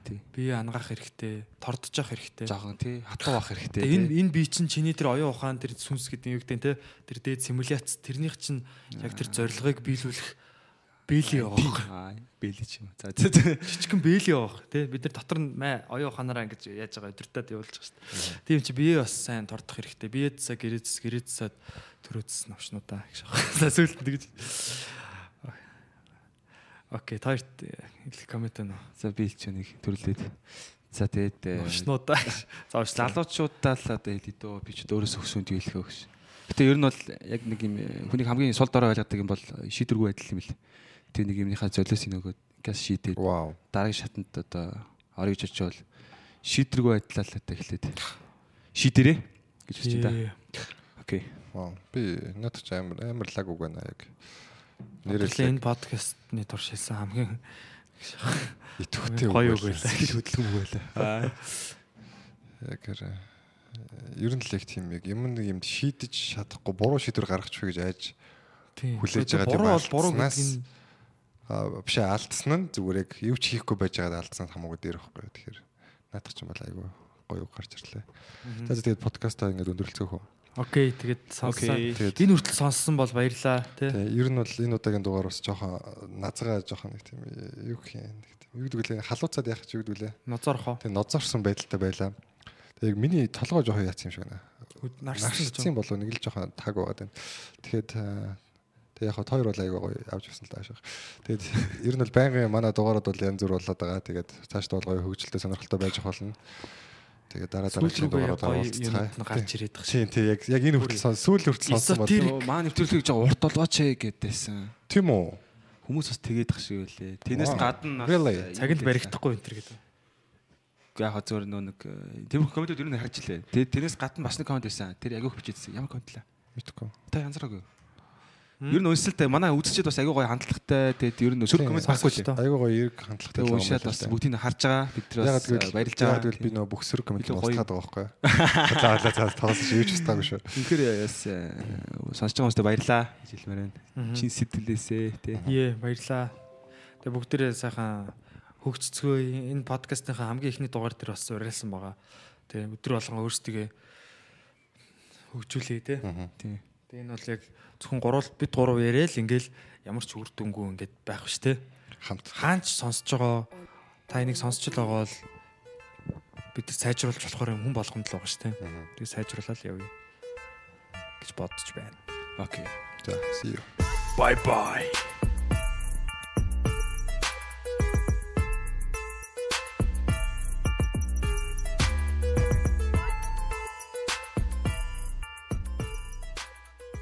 Тий. бие ангаах хэрэгтэй тордож явах хэрэгтэй Жоохон тий хатуу байх хэрэгтэй. Энэ тий. энэ бие чинь чиний тэр оюун ухаан тэр сүнс гэдэг юм гэдэг те тэр дээд симуляц тэрнийх чинь яг тэр зорилгыг биелүүлэх Бэли явах. Аа, бэли ч юм. За. Жижигхэн бэли явах тий. Бид нар дотор нь маа оюу ханараа ингэж яаж байгаа өдөртөд явуулж байгаа шүү дээ. Тийм чи бие бас сайн тордох хэрэгтэй. Биедсаа гэрээдс гэрээдсаа төрөөдс навчнуудаа гэж байна. Сүүлд тэгж. Окей, таарт их коммент байна. За би ч нэг төрлөөд. За тэгээд э, Навчнуудаа. За залуучуудаа л одоо хэлээ дөө би ч өөрөөс өгсөнд хэлэх өгш. Гэтэ ер нь бол яг нэг юм э, хүний хамгийн сул дорой ойлгодог юм бол шийдвэргүй байдал юм л. Тэр нэг юмныхаа золиос нөгөөд газ шийдээд Вау. дараагийн шатанд одоо орё гэж очивол шийдвэргүй байдлаа л одоо эхлээд шийдэрээ гэж хэлж байна. Окей. Вау. Би надад ч амар амар лаг үг байна яг. Нэрэл Нэрэл энэ подкастны турш хэлсэн хамгийн итвэхтэй гоё үг үг байлаа. байлаа. хөдөлгөөн байлаа. Яг ер нь л яг тийм яг юм нэг юмд шийдэж чадахгүй буруу шийдвэр гаргачих вэ гэж айж. Хүлээж байгаа тийм буруу бол буруу гэдэг нь биш алдсан нь зүгээр яг юу ч хийхгүй байж байгаад алдсан хамаагүй дээр байхгүй. Тэгэхээр наадах ч юм бол айгүй гоё гарч ирлээ. За тэгээд подкастаа ингээд өндөрлцөөх үү. Окей, тэгээд. Тэгээд Энэ хүртэл сонссон бол баярлаа тий. ер нь бол энэ удаагийн дугаар бас жоохон назгаа жоохон нэг тийм юу гэх юм нэг тийм юу гэдэг лээ халууцаад яах ч юу гэдэг лээ. Нозорхоо. Тэгээ нозорсон байдалтай байлаа. Тэгээ миний толгой жоохон яатсан юм шиг байна. Нарсан гэж. Нарцсан болов нэг л жоохон таг байгаад байна. Тэгэхэд аа, тэг яг хоёр бол айгаа гоё авч явсан л таашаа. Тэгээд ер нь бол байнгын манай дугаарууд бол янз бүр болоод байгаа. Тэгээд цаашдаа бол гоё хөгжилтэй сонирхолтой байж болно. Тэгээд дараа дараагийн юмуд нь гарч ирээд байгаа Тийм тийм яг яг энэ хүртэл сон сүүл хүртэл сонсон. Оо, Маа нэвтрүүлгийг жоо урт болгооч ээ гэдээсэн. тийм үү. Хүмүүс бас тэгээд ах шиг. Тэрнээс Wow. гадна э, цагт юм баригдахгүй энэ төр гэдэг. яг зөвөр нөө нэг тэр комментүүд ер нь харж илээ. Тэгээд тэрнээс гадна бас нэг коммент байсан. Тэр агиух бичээдсэн. Ямар коммент лээ? Мэдгүй. Та янзраагүй. Ер нь өнсөлтэй манай үзэгчд бас агиу гоё хандлагатай. Тэгээд ер нь өсөр коммент байхгүй лээ. Айгаа гоё эрг хандлагатай. Тэгээд уншаад бас бүгдийг харж байгаа. Бид тэр бас гэвэл баярлж байгаа. гэвэл би нөө бүх сөрөг гоё. устгаад байгаа байхгүй. За за за тоглосон юу ч устаагүй шүү. Үнэхээр бас э, сонсож байгаа хүмүүстээ баярлаа гэж хэлмээр байна. Чин сэтгэлээсээ тий. Ее, баярлаа. Тэгээ бүгдээрээ сайхан хөгжцгөө энэ подкастынхаа хамгийн ихний дугаар дээр бас уриалсан байгаа. Тэгээ өдөр болгон өөрсдөө хөгжүүлээ те. Тий. Тэгээ энэ бол яг зөвхөн гурав бид гурав яриад ингээл ямар ч үр дүнгүй ингээд байх ш те. Хамт. Хаанч сонсож байгаа та энийг сонсч л байгаа бол бид нар сайжруулж болохоор юм хүн болгонд л байгаа ш те. Тэгээ сайжруулаад явъя гэж бодож байна. Окей. За see you. Bye bye.